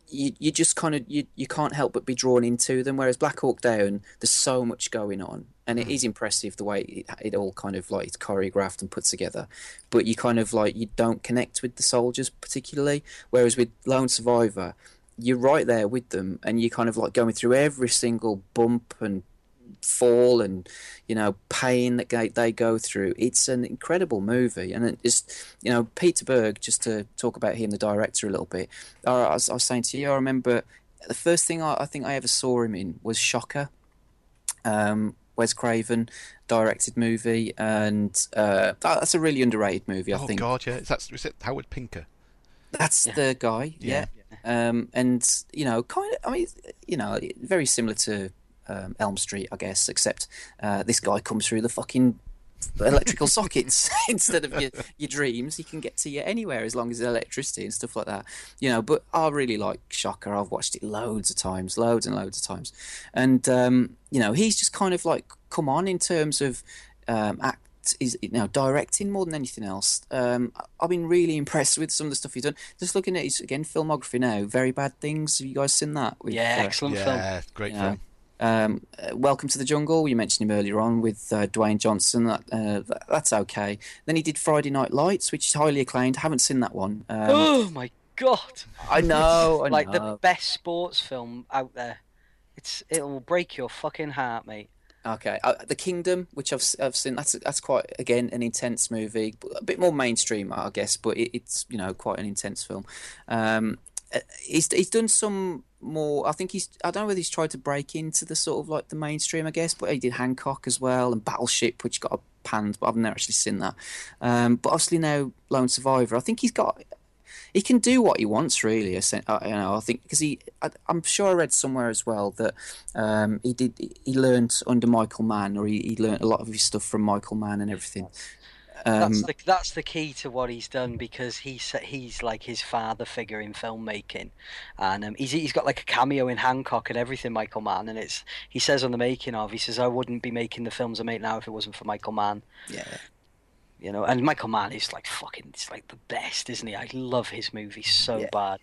you you just kind of you you can't help but be drawn into them. Whereas black hawk down there's so much going on and it is impressive the way it, it all kind of like it's choreographed and put together. But you kind of like you don't connect with the soldiers particularly. Whereas with lone survivor you're right there with them and you're kind of like going through every single bump and fall and you know pain that they, they go through. It's an incredible movie and it just you know peter berg just to talk about him the director a little bit. I, I, was, I was saying to you i remember the first thing I, I think i ever saw him in was shocker um, wes craven directed movie and uh, that- that's a really underrated movie i oh think. God, yeah. Is that is it Howard Pinker? that's the guy yeah, Um, and you know, kind of, I mean, you know, very similar to um, Elm Street, I guess, except uh, this guy comes through the fucking electrical sockets instead of your, your dreams. He can get to you anywhere as long as there's electricity and stuff like that. You know, but I really like Shocker. I've watched it loads of times, loads and loads of times, and um, you know, he's just kind of like come on in terms of um, act. Is you know directing more than anything else. Um, I've been really impressed with some of the stuff he's done. Just looking at his again filmography now, very bad things. Have you guys seen that? With, Yeah, uh, excellent film. Yeah, great you know, film. Um, uh, Welcome to the Jungle. You mentioned him earlier on with uh, Dwayne Johnson. That, uh, that that's okay. Then he did Friday Night Lights, which is highly acclaimed. Haven't seen that one. Um, oh my god! I know. I like know. the best sports film out there. It's it'll break your fucking heart, mate. Okay, uh, The Kingdom, which I've I've seen. That's that's quite again an intense movie, a bit more mainstream, I guess, but it, it's you know quite an intense film. Um, he's he's done some more. I think he's. I don't know whether he's tried to break into the sort of like the mainstream, I guess, but he did Hancock as well and Battleship, which got panned, but I've never actually seen that. Um, but obviously now Lone Survivor. I think he's got. He can do what he wants, really. uh, You know, I think because he, I, I'm sure I read somewhere as well that um, he did. He learned under Michael Mann, or he, he learned a lot of his stuff from Michael Mann and everything. Um, That's the that's the key to what he's done because he's he's like his father figure in filmmaking, and um, he's he's got like a cameo in Hancock and everything. Michael Mann, and it's he says on the making of he says I wouldn't be making the films I make now if it wasn't for Michael Mann. yeah, You know, and Michael Mann is like fucking, it's like the best, isn't he? I love his movies so Yeah. bad.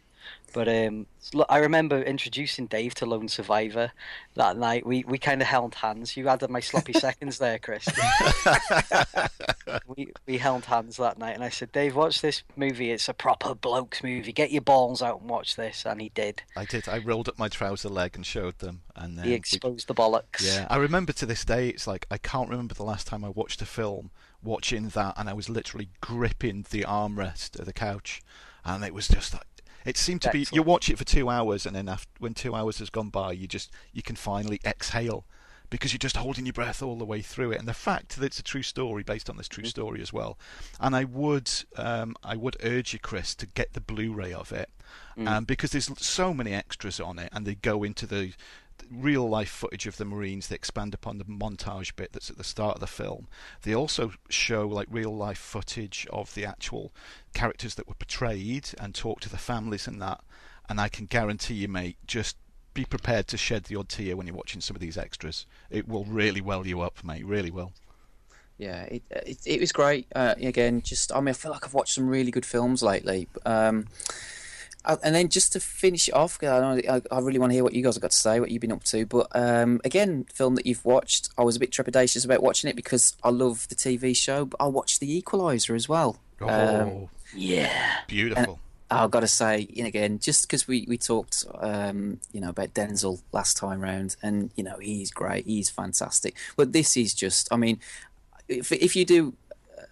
But um, look, I remember introducing Dave to Lone Survivor that night. We we kind of held hands. You added my sloppy seconds there, Chris. we we held hands that night, and I said, Dave, watch this movie. It's a proper blokes movie. Get your balls out and watch this. And he did. I did. I rolled up my trouser leg and showed them, and then He we- exposed the bollocks. Yeah, I remember to this day. It's like I can't remember the last time I watched a film watching that, and I was literally gripping the armrest of the couch. and it was just like it seemed to be. You watch it for two hours, and then after, when two hours has gone by, you just you can finally exhale because you're just holding your breath all the way through it. And the fact that it's a true story based on this true story as well. And I would um, I would urge you, Chris, to get the Blu-ray of it um, because there's so many extras on it, and they go into the real life footage of the Marines. They expand upon the montage bit that's at the start of the film. They also show like real life footage of the actual characters that were portrayed and talk to the families and that. And I can guarantee you, mate, just be prepared to shed the odd tear when you're watching some of these extras. It will really well you up, mate. Really will. Yeah, it, it it was great. Uh, again, just I mean, I feel like I've watched some really good films lately. Um, uh, and then just to finish it off, 'cause I, know, I, I really want to hear what you guys have got to say, what you've been up to. But um, again, film that you've watched, I was a bit trepidatious about watching it because I love the TV show, but I watched The Equalizer as well. Oh, Um, Yeah. beautiful. I've got to say, you know, again, just because we, we talked, um, you know, about Denzel last time round, and you know, he's great, he's fantastic. But this is just, I mean, if if you do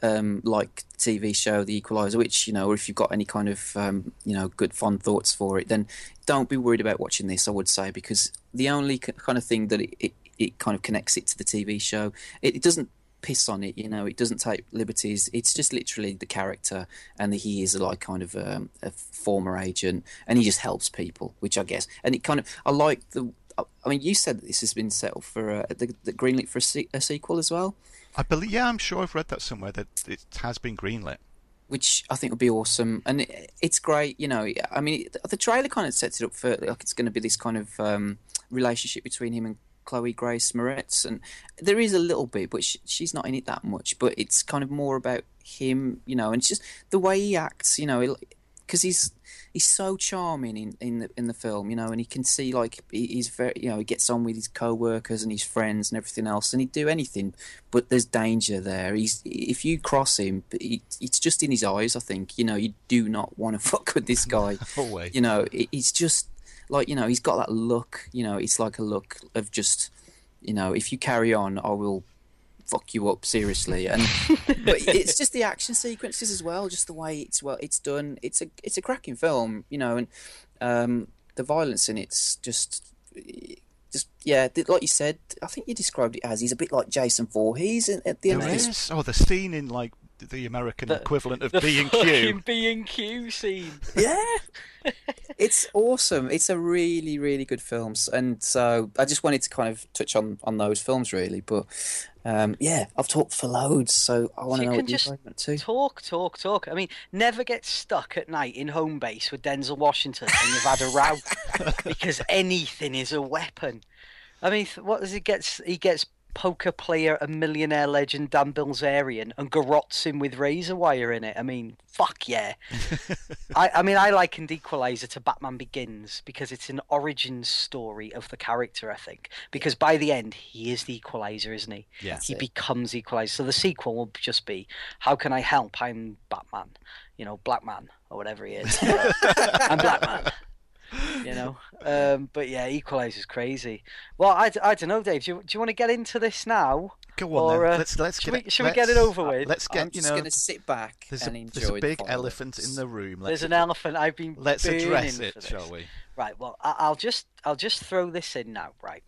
um, like TV show The Equalizer, which you know, or if you've got any kind of um, you know good fond thoughts for it, then don't be worried about watching this. I would say because the only kind of thing that it, it, it kind of connects it to the TV show, it, it doesn't piss on it. You know, it doesn't take liberties. It's just literally the character, and he is like kind of um, a former agent, and he just helps people, which I guess. And it kind of, I like the. I mean, you said that this has been set up for uh, the, the greenlit for a, se- a sequel as well. I believe, yeah, I'm sure I've read that somewhere that it has been greenlit. which I think would be awesome. And it, it's great, you know. I mean, the trailer kind of sets it up for like it's going to be this kind of um, relationship between him and Chloe Grace Moretz, and there is a little bit, but she, she's not in it that much. But it's kind of more about him, you know, and it's just the way he acts, you know, because he's he's so charming in, in the in the film, you know, and he can see like he- he's very, you know, he gets on with his co-workers and his friends and everything else, and he'd do anything, but there's danger there. He's if you cross him, he, it's just in his eyes. I think you know you do not want to fuck with this guy. Always. You know, it, he's just like you know he's got that look. You know, it's like a look of just you know if you carry on, I will fuck you up seriously and but it's just the action sequences as well just the way it's well it's done it's a it's a cracking film you know and um the violence in it's just just yeah like you said i think you described it as he's a bit like jason Voorhees in- at the end There of this is. Oh, the scene in like the American The- equivalent of The B and fucking Q. B and Q scene. yeah it's awesome it's a really really good film and so i just wanted to kind of touch on on those films really but um yeah i've talked for loads so i want to know what you just guys want to Talk, talk, talk. I mean, never get stuck at night in Homebase with Denzel Washington and you've had a row because anything is a weapon. I mean, what does he gets? He gets poker player and millionaire legend Dan Bilzerian and garrots him with razor wire in it. I mean, fuck yeah. I, I mean, I likened Equalizer to Batman Begins because it's an origin story of the character. I think because by the end he is the Equalizer, isn't he? Yeah. he becomes Equalizer. So the sequel will just be, how can I help? I'm Batman, you know, Black Man or whatever he is. I'm Black Man. You know, um, but yeah, Equalizer's crazy. Well, I, I don't know, Dave. Do you, do you want to get into this now? Go on Or, then. uh, let's let's should get we- should we get it over with? Let's get i'm you just know. going to sit back There's and a, enjoy there's a big fireworks. elephant in the room. There's Let's an elephant. I've been let's burning address for it, this. shall we? Right. Well, I- I'll just I'll just throw this in now. Right.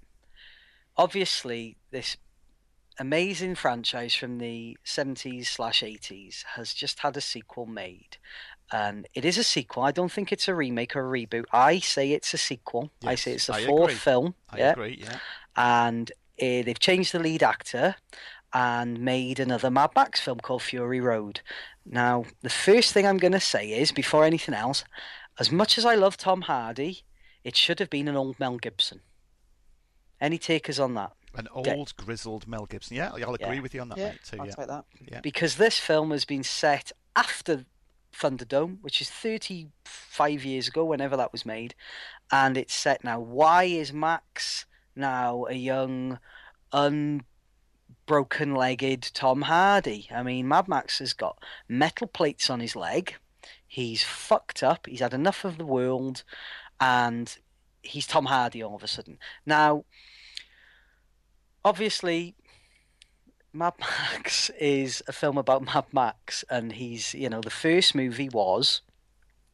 Obviously, this amazing franchise from the 70s slash 80s has just had a sequel made, and it is a sequel. I don't think it's a remake or a reboot. I say it's a sequel. I say it's the I fourth agree. film. I yeah. agree. Yeah. And uh, they've changed the lead actor and made another Mad Max film called Fury Road. Now, the first thing I'm going to say is, before anything else, as much as I love Tom Hardy, it should have been an old Mel Gibson. Any takers on that? An old grizzled Mel Gibson. Yeah, I'll agree Yeah. with you on that, yeah mate. Too. i'll Yeah. take that Yeah. Because this film has been set after Thunderdome, which is 35 years ago, whenever that was made, and it's set now. Why is Max now a young, unbroken legged Tom Hardy? I mean, Mad Max has got metal plates on his leg. He's fucked up. He's had enough of the world, and he's Tom Hardy all of a sudden. Now, obviously, Mad Max is a film about Mad Max, and he's, you know, the first movie was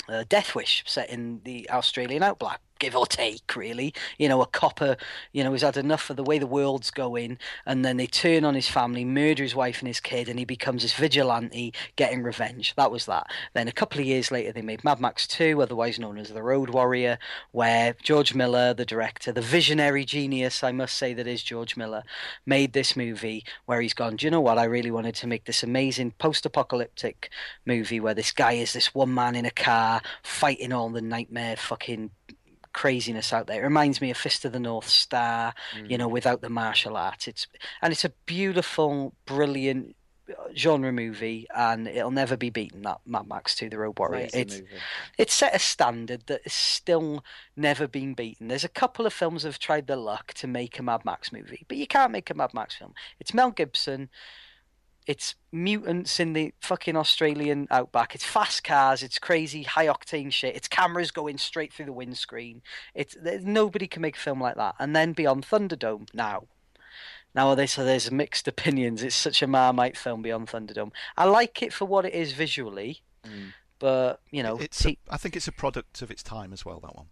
uh, Death Wish, set in the Australian outback, give or take, really. You know, a copper, you know, has had enough of the way the world's going, and then they turn on his family, murder his wife and his kid, and he becomes this vigilante getting revenge. That was that. Then a couple of years later, they made Mad Max 2, otherwise known as The Road Warrior, where George Miller, the director, the visionary genius, I must say, that is George Miller, made this movie where he's gone, do you know what? I really wanted to make this amazing post apocalyptic movie where this guy is this one man in a car fighting all the nightmare fucking craziness out there. It reminds me of Fist of the North Star, mm. you know, without the martial arts. It's and it's a beautiful, brilliant uh, genre movie, and it'll never be beaten. That Mad Max 2: The Road Warrior. It's it's set a standard that is still never been beaten. There's a couple of films that have tried their luck to make a Mad Max movie, but you can't make a Mad Max film. It's Mel Gibson it's mutants in the fucking Australian outback. It's fast cars. It's crazy high octane shit. It's cameras going straight through the windscreen. It's nobody can make a film like that. And then Beyond Thunderdome now. Now they so there's mixed opinions. It's such a marmite film Beyond Thunderdome. I like it for what it is visually, mm. but you know, it's. A, I think it's a product of its time as well. That one.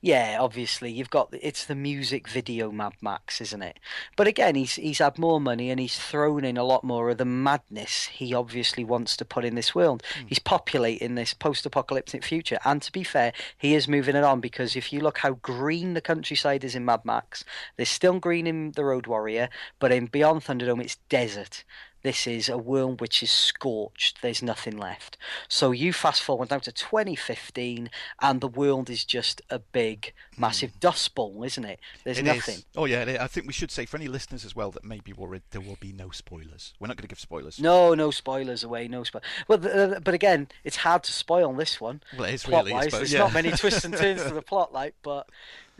Yeah, obviously you've got it's the music video Mad Max, isn't it? But again, he's he's had more money and he's thrown in a lot more of the madness he obviously wants to put in this world. Mm. He's populating this post-apocalyptic future, and to be fair, he is moving it on because if you look how green the countryside is in Mad Max, there's still green in the Road Warrior, but in Beyond Thunderdome it's desert. This is a world which is scorched. There's nothing left. So you fast forward now to 2015, and the world is just a big, massive mm. dust bowl, isn't it? There's it nothing. Is. Oh yeah, I think we should say for any listeners as well that maybe worried there will be no spoilers. We're not going to give spoilers. No, no spoilers away. No spoilers. Well, but again, it's hard to spoil this one. Well, it is really. Wise. There's yeah. not many twists and turns to the plot, like, but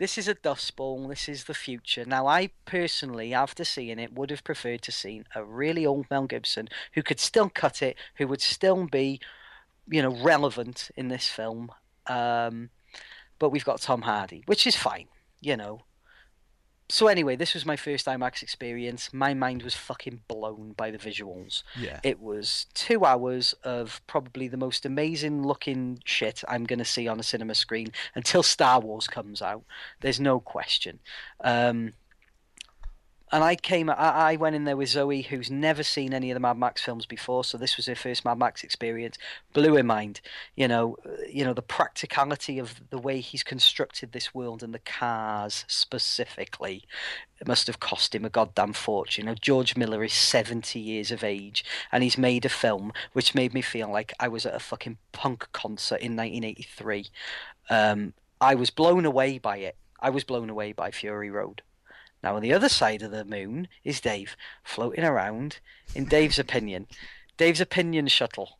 this is a dust bowl. This is the future. Now, I personally, after seeing it, would have preferred to seen a really old Mel Gibson who could still cut it, who would still be, you know, relevant in this film. Um, but we've got Tom Hardy, which is fine. You know, so anyway, this was my first IMAX experience. My mind was fucking blown by the visuals. Yeah. It was two hours of probably the most amazing looking shit I'm going to see on a cinema screen until Star Wars comes out. There's no question. Um, and I came, I, I went in there with Zoe, who's never seen any of the Mad Max films before, so this was her first Mad Max experience. Blew her mind, you know, uh, you know the practicality of the way he's constructed this world and the cars specifically. It must have cost him a goddamn fortune. Know, George Miller is seventy years of age, and he's made a film which made me feel like I was at a fucking punk concert in 1983. Um, I was blown away by it. I was blown away by Fury Road. Now, on the other side of the moon is Dave floating around, in Dave's opinion, Dave's opinion shuttle,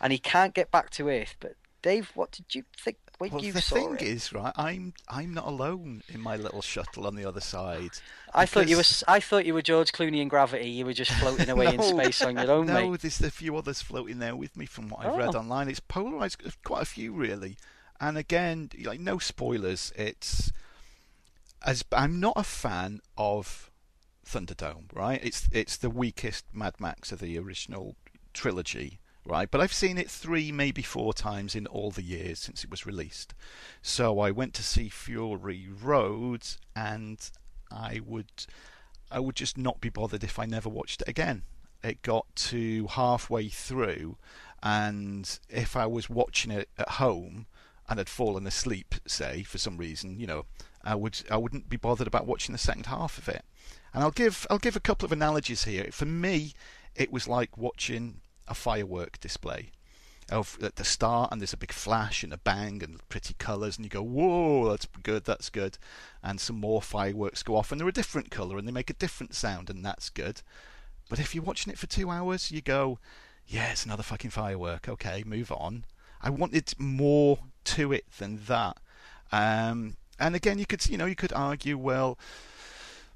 and he can't get back to Earth. But Dave, what did you think when well, you the saw thing it? is, right? I'm I'm not alone in my little shuttle on the other side. I thought you were I thought you were George Clooney in Gravity. You were just floating away no, in space on your own, no, mate. There's a few others floating there with me from what I've oh. read online. It's polarized, quite a few really. And again, like no spoilers. It's as I'm not a fan of Thunderdome, right? It's it's the weakest Mad Max of the original trilogy, right? But I've seen it three, maybe four times in all the years since it was released. So I went to see Fury Road, and I would I would just not be bothered if I never watched it again. It got to halfway through, and if I was watching it at home and had fallen asleep, say for some reason, you know, I would I wouldn't be bothered about watching the second half of it. And I'll give I'll give a couple of analogies here. For me, it was like watching a firework display. Of at the start, and there's a big flash and a bang and pretty colours, and you go, "Whoa, that's good, that's good," and some more fireworks go off, and they're a different colour, and they make a different sound, and that's good. But if you're watching it for two hours, you go, "Yeah, it's another fucking firework." Okay, move on. I wanted more to it than that. Um, and again, you could you know you could argue, well,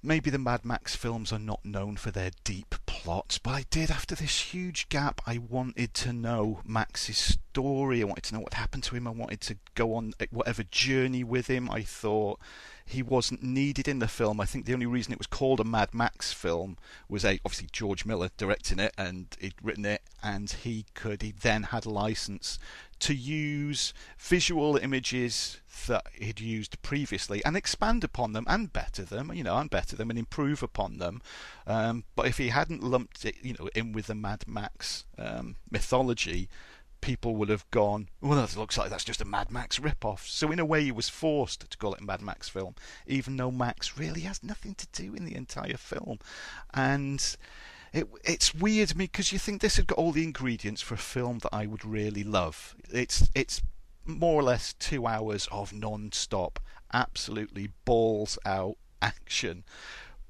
maybe the Mad Max films are not known for their deep plots, but I did after this huge gap. I wanted to know Max's story. I wanted to know what happened to him. I wanted to go on whatever journey with him. I thought he wasn't needed in the film. I think the only reason it was called a Mad Max film was a obviously George Miller directing it and he'd written it, and he could he then had a license to use visual images that he'd used previously and expand upon them and better them, you know, and better them and improve upon them. Um, but if he hadn't lumped it, you know, in with the Mad Max um, mythology, people would have gone, well, that looks like that's just a Mad Max rip-off. So in a way, he was forced to call it a Mad Max film, even though Max really has nothing to do in the entire film. And it, it's weird to me because you think this had got all the ingredients for a film that I would really love. It's it's more or less two hours of non-stop, absolutely balls out action.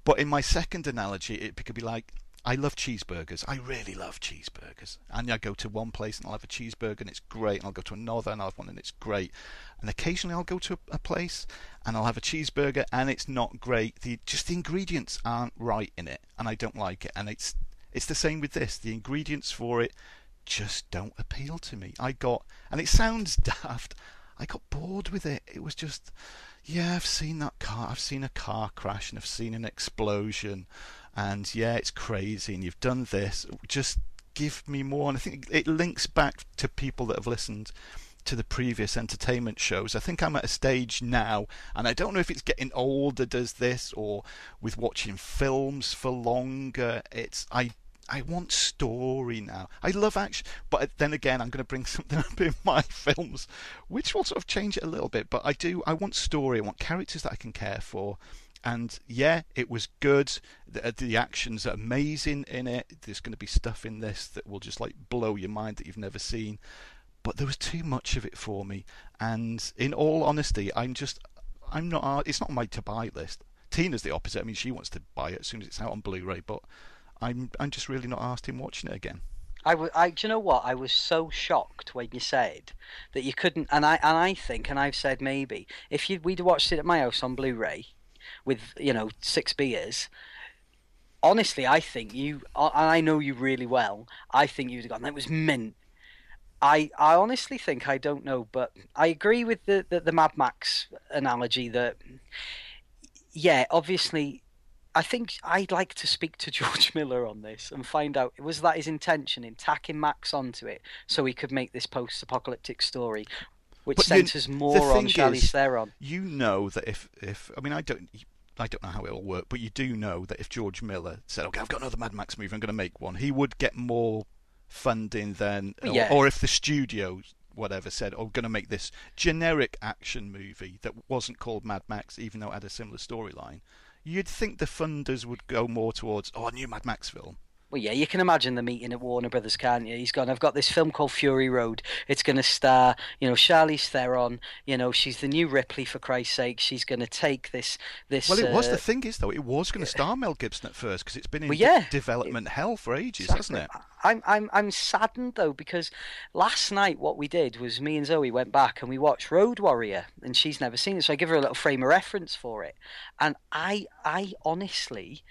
But in my second analogy, it could be like I love cheeseburgers. I really love cheeseburgers. And I go to one place and I'll have a cheeseburger and it's great. And I'll go to another and I'll have one and it's great. And occasionally I'll go to a, place and I'll have a cheeseburger and it's not great. The just the ingredients aren't right in it, and I don't like it. And it's it's the same with this. The ingredients for it just don't appeal to me. I got, and it sounds daft. I got bored with it. It was just, yeah, I've seen that car. I've seen a car crash and I've seen an explosion and yeah, it's crazy, and you've done this. Just give me more. And I think it links back to people that have listened to the previous entertainment shows. I think I'm at a stage now, and I don't know if it's getting older does this or with watching films for longer. It's I I want story now. I love action, but then again, I'm going to bring something up in my films, which will sort of change it a little bit. But I do. I want story. I want characters that I can care for and yeah, it was good. The, uh, the action's amazing in it. There's going to be stuff in this that will just like blow your mind that you've never seen. But there was too much of it for me, and in all honesty, I'm just, I'm not. It's not my to buy list. Tina's the opposite. I mean, she wants to buy it as soon as it's out on Blu-ray, but I'm, I'm just really not asked in watching it again. I, w- I, do you know what? I was so shocked when you said that you couldn't, and I, and I think, and I've said maybe if you we'd watched it at my house on Blu-ray, with you know six beers honestly, I think you, and I know you really well. I think you'd have gone. That was mint. I, I honestly think I don't know, but I agree with the, the, the Mad Max analogy that, yeah, obviously, I think I'd like to speak to George Miller on this and find out was that his intention in tacking Max onto it so he could make this post-apocalyptic story, which but centers you, more on Charlize Theron. You know that if if I mean I don't I don't know how it'll work, but you do know that if George Miller said, "Okay, I've got another Mad Max movie, I'm going to make one," he would get more funding than, yeah. or, or if the studio whatever said, "Oh, going to make this generic action movie that wasn't called Mad Max, even though it had a similar storyline." You'd think the funders would go more towards, "Oh, a new Mad Max film." Well, yeah, you can imagine the meeting at Warner Brothers, can't you? He's gone. I've got this film called Fury Road. It's going to star, you know, Charlize Theron. You know, she's the new Ripley for Christ's sake. She's going to take this. This. Well, it uh, was the thing is though, it was going to star Mel Gibson at first because it's been in well, yeah, development it, hell for ages, exactly. hasn't it? I'm I'm I'm saddened though because last night what we did was me and Zoe went back and we watched Road Warrior and she's never seen it, so I give her a little frame of reference for it, and I I honestly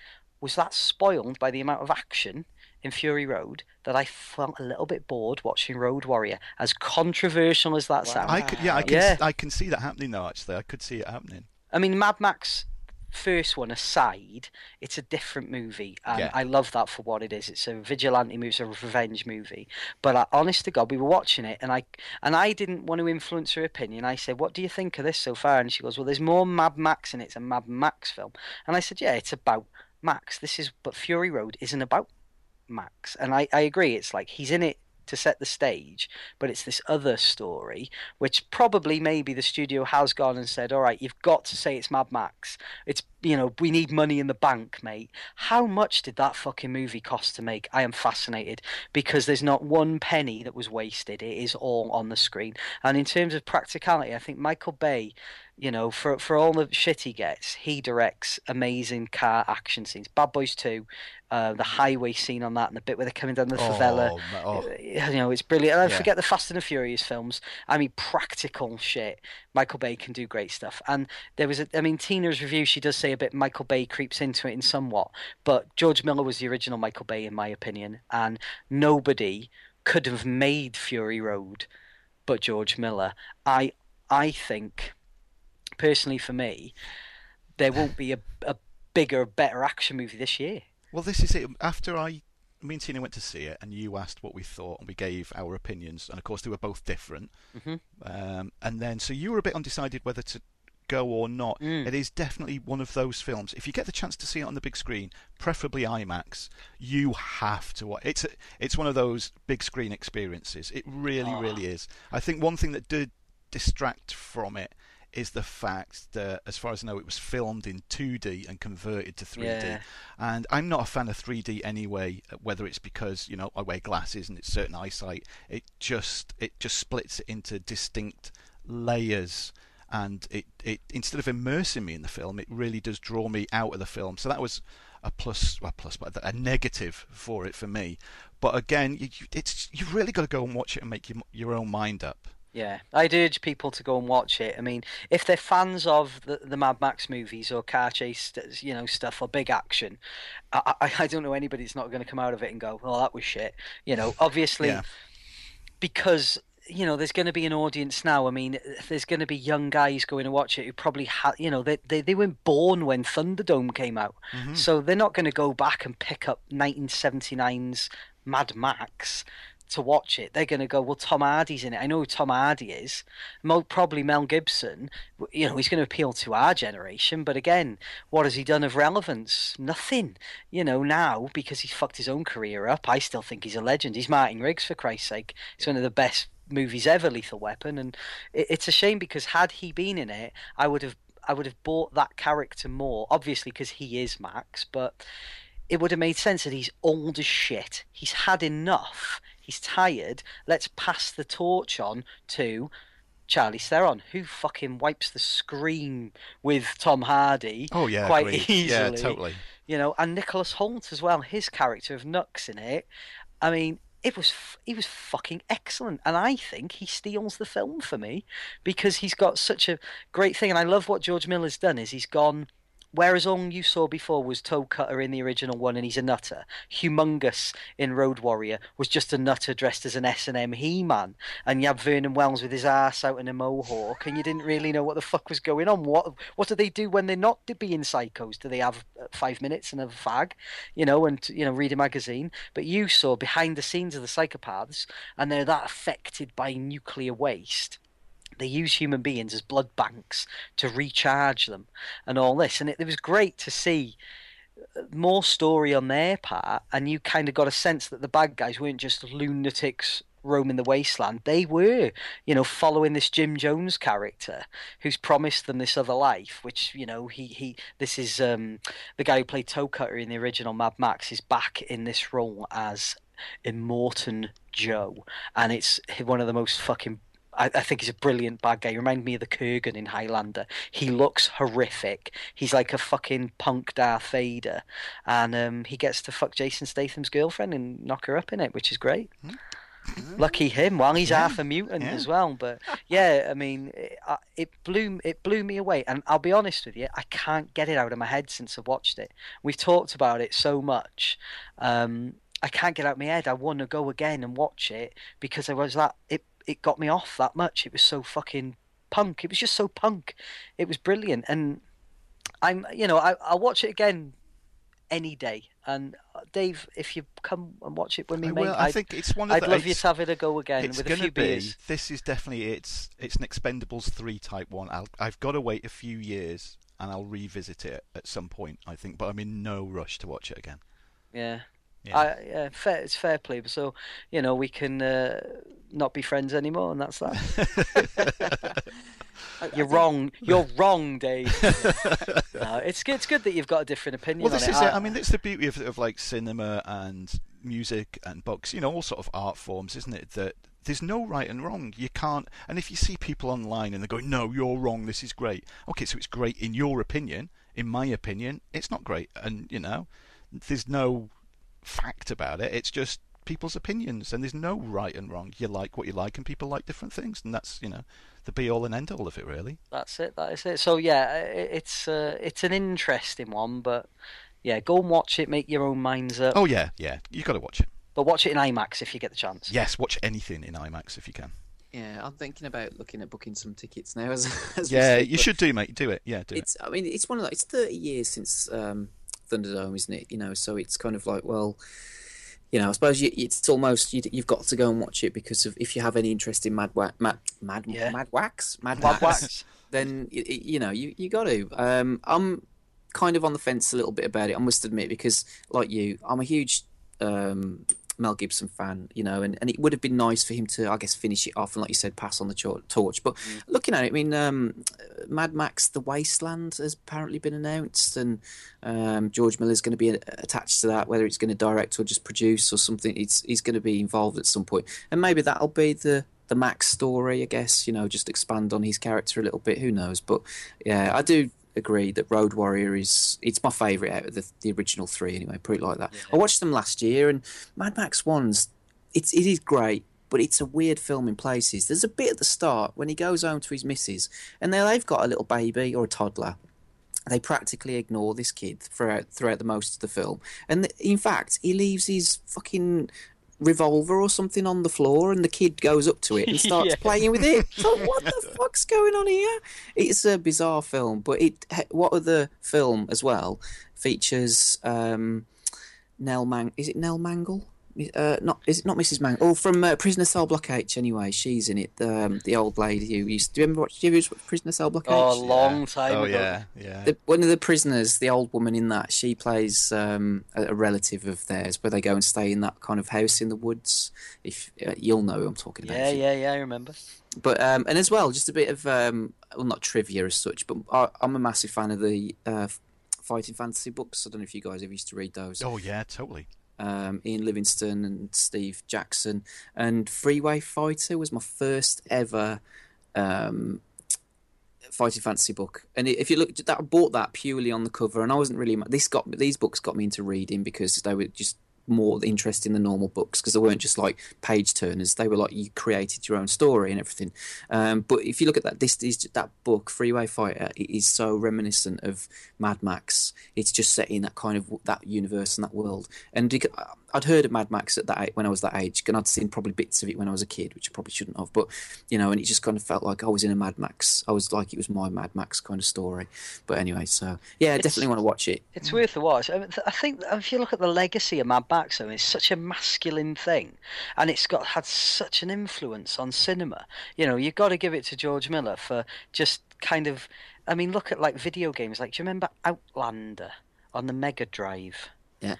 was that spoiled by the amount of action in Fury Road that I felt a little bit bored watching Road Warrior. As controversial as that wow. sounds, I could, yeah, I can, yeah. I can see that happening though. Actually, I could see it happening. I mean, Mad Max first one aside, it's a different movie, and yeah. I love that for what it is. It's a vigilante movie, it's a revenge movie. But I, honest to God, we were watching it, and I and I didn't want to influence her opinion. I said, "What do you think of this so far?" And she goes, "Well, there's more Mad Max in it. It's a Mad Max film." And I said, "Yeah, it's about Max. This is, but Fury Road isn't about Max. And I, I agree, it's like he's in it to set the stage, but it's this other story, which probably maybe the studio has gone and said, all right, you've got to say it's Mad Max. It's, you know, we need money in the bank, mate. How much did that fucking movie cost to make? I am fascinated because there's not one penny that was wasted. It is all on the screen. And in terms of practicality, I think Michael Bay you know, for for all the shit he gets, he directs amazing car action scenes. Bad Boys Two, uh, the highway scene on that, and the bit where they're coming down the favela. Oh, oh. Uh, you know, it's brilliant. And I yeah. forget the Fast and the Furious films. I mean, practical shit. Michael Bay can do great stuff. And there was, a, I mean, Tina's review, she does say a bit. Michael Bay creeps into it in somewhat, but George Miller was the original Michael Bay, in my opinion, and nobody could have made Fury Road, but George Miller. I I think personally for me, there won't be a, a bigger, better action movie this year. Well, this is it. After I me and Tina went to see it, and you asked what we thought, and we gave our opinions, and of course they were both different. Mm-hmm. Um, and then, so you were a bit undecided whether to go or not. Mm. It is definitely one of those films. If you get the chance to see it on the big screen, preferably IMAX, you have to watch. It's a, it's one of those big screen experiences. It really, Ah. really is. I think one thing that did distract from it is the fact that, as far as I know, it was filmed in 2D and converted to 3D. Yeah. And I'm not a fan of 3D anyway. Whether it's because you know I wear glasses and it's certain eyesight, it just it just splits it into distinct layers. And it, it instead of immersing me in the film, it really does draw me out of the film. So that was a plus, well, plus, but a negative for it for me. But again, you, it's you've really got to go and watch it and make your your own mind up. Yeah, I'd urge people to go and watch it. I mean, if they're fans of the, the Mad Max movies or car chase, you know, stuff or big action, I, I, I don't know anybody that's not going to come out of it and go, "Well, that was shit." You know, obviously, Yeah. because you know there's going to be an audience now. I mean, there's going to be young guys going to watch it who probably had, you know, they they, they weren't born when Thunderdome came out, mm-hmm. so they're not going to go back and pick up 1979's Mad Max to watch it. They're going to go, well, Tom Hardy's in it. I know who Tom Hardy is. Mo- probably Mel Gibson. You know, he's going to appeal to our generation. But again, what has he done of relevance? Nothing. You know, now because he's fucked his own career up, I still think he's a legend. He's Martin Riggs for Christ's sake. He's one of the best movies ever, Lethal Weapon, and it, it's a shame because had he been in it, I would have. I would have bought that character more, obviously because he is Max, but it would have made sense that he's old as shit. He's had enough. He's tired. Let's pass the torch on to Charlie Theron, who fucking wipes the screen with Tom Hardy. Oh yeah, quite agreed. easily. Yeah, totally. You know, and Nicholas Hoult as well. His character of Nux in it. I mean, it was he was fucking excellent, and I think he steals the film for me because he's got such a great thing. And I love what George Miller's done. Is he's gone. Whereas all you saw before was Toe Cutter in the original one, and he's a nutter. Humungus in Road Warrior was just a nutter dressed as an S and M He Man, and you have Vernon Wells with his ass out in a mohawk, and you didn't really know what the fuck was going on. What what do they do when they're not being psychos? Do they have uh, five minutes and a fag, you know, and you know read a magazine? But you saw behind the scenes of the psychopaths, and they're that affected by nuclear waste they use human beings as blood banks to recharge them and all this. And it, it was great to see uh, more story on their part and you kind of got a sense that the bad guys weren't just lunatics roaming the wasteland. They were you know following this jim jones character who's promised them this other life which you know he he this is um the guy who played toe cutter in the original mad max is back in this role as immortan joe. And it's one of the most fucking I, I think he's a brilliant bad guy. He reminded me of the Kurgan in Highlander. He looks horrific. He's like a fucking punk Darth Vader, and um, he gets to fuck Jason Statham's girlfriend and knock her up in it, which is great. Lucky him. Well, he's Yeah, half a mutant yeah. as well. But yeah, I mean, it, it blew it blew me away. And I'll be honest with you, I can't get it out of my head since I've watched it. We've talked about it so much. Um, I can't get out of my head. I want to go again and watch it because I was that it. It got me off that much. It was so fucking punk. It was just so punk. It was brilliant, and I'm you know I, I'll watch it again any day. And uh, Dave, if you come and watch it with me, I mate, will. I I'd, think it's one of I'd the. love you to have it a go again it's with a few be. beers. This is definitely it's it's an Expendables three type one. I'll, I've got to wait a few years and I'll revisit it at some point. I think, but I'm in no rush to watch it again. Yeah. Yeah. I, yeah, fair, it's fair play. So, you know, we can uh, not be friends anymore, and that's that. You're wrong. You're wrong, Dave. no, it's good. It's good that you've got a different opinion. well, this on is it. it. I mean, it's the beauty of, of like cinema and music and books. You know, all sort of art forms, isn't it? That there's no right and wrong. You can't. And if you see people online and they're going, "No, you're wrong. This is great." Okay, so it's great in your opinion. In my opinion, it's not great. And you know, there's no fact about it. It's just people's opinions, and there's no right and wrong. You like what you like, and people like different things, and that's you know the be all and end all of it, really. That's it. That is it. So yeah, it's uh, it's an interesting one, but yeah, go and watch it. Make your own minds up. Oh yeah, yeah. You got to watch it. But watch it in IMAX if you get the chance. Yes, watch anything in IMAX if you can. Yeah, I'm thinking about looking at booking some tickets now. As, as Yeah, speak, you should do, mate. Do it. Yeah, do it. It's. I mean, it's one of the, It's 30 years since um, Thunderdome, isn't it? You know, so it's kind of like, well, you know, I suppose you, it's almost you, you've got to go and watch it because of if you have any interest in Mad Wa- Mad Mad Yeah. Mad Wax Mad, Mad Wax, Wax. then y- y- you know you you got to. Um, I'm kind of on the fence a little bit about it. I must admit because like you, I'm a huge um, Mel Gibson fan, you know, and, and it would have been nice for him to, I guess, finish it off and, like you said, pass on the torch. But looking at it, I mean, um, Mad Max: The Wasteland has apparently been announced, and um, George Miller's going to be attached to that. Whether it's going to direct or just produce or something, it's he's going to be involved at some point, and maybe that'll be the the Max story, I guess. You know, just expand on his character a little bit. Who knows? But yeah, I do agree that Road Warrior is it's my favourite out of the, the original three anyway. Put it like that. I watched them last year, and Mad Max One's it's it is great, but it's a weird film in places. There's a bit at the start when he goes home to his missus, and they they've got a little baby or a toddler. They practically ignore this kid throughout throughout the most of the film, and th- in fact, he leaves his fucking revolver or something on the floor, and the kid goes up to it and starts Yeah. playing with it. So what the fuck's going on here? It's a bizarre film, but it what other film as well features um, Nell Mang? Is it Nell Mangel? Uh, not is it not Mrs. Mangel? Oh, from uh, Prisoner Cell Block H. Anyway, she's in it. The, um, the old lady who used. Do you remember watch? Do you ever watch Prisoner Cell Block H? Oh, a long time Oh ago. yeah, yeah. the, one of the prisoners, the old woman in that, she plays um, a, a relative of theirs, where they go and stay in that kind of house in the woods. If uh, you'll know who I'm talking about. Yeah, yeah, yeah. I remember. But um, and as well, just a bit of um, well, not trivia as such, but I, I'm a massive fan of the uh, fighting fantasy books. I don't know if you guys ever used to read those. Oh yeah, totally. Um, Ian Livingstone and Steve Jackson, and Freeway Fighter was my first ever um, fighting fantasy book. And if you look, that I bought that purely on the cover, and I wasn't really. This got these books got me into reading because they were just more interesting than normal books because they weren't just like page turners. They were like you created your own story and everything. Um, but if you look at that, this is that book, Freeway Fighter, it is so reminiscent of Mad Max. It's just set in that kind of that universe and that world. And I'd heard of Mad Max at that when I was that age, and I'd seen probably bits of it when I was a kid, which I probably shouldn't have. But you know, and it just kind of felt like I was in a Mad Max. I was like it was my Mad Max kind of story. But anyway, so yeah, I definitely want to watch it. It's worth a watch. I, mean, I think if you look at the legacy of Mad Max, though, it's such a masculine thing, and it's got had such an influence on cinema. You know, you've got to give it to George Miller for just kind of. I mean, look at like video games. Like, do you remember Outlander on the Mega Drive? Yeah.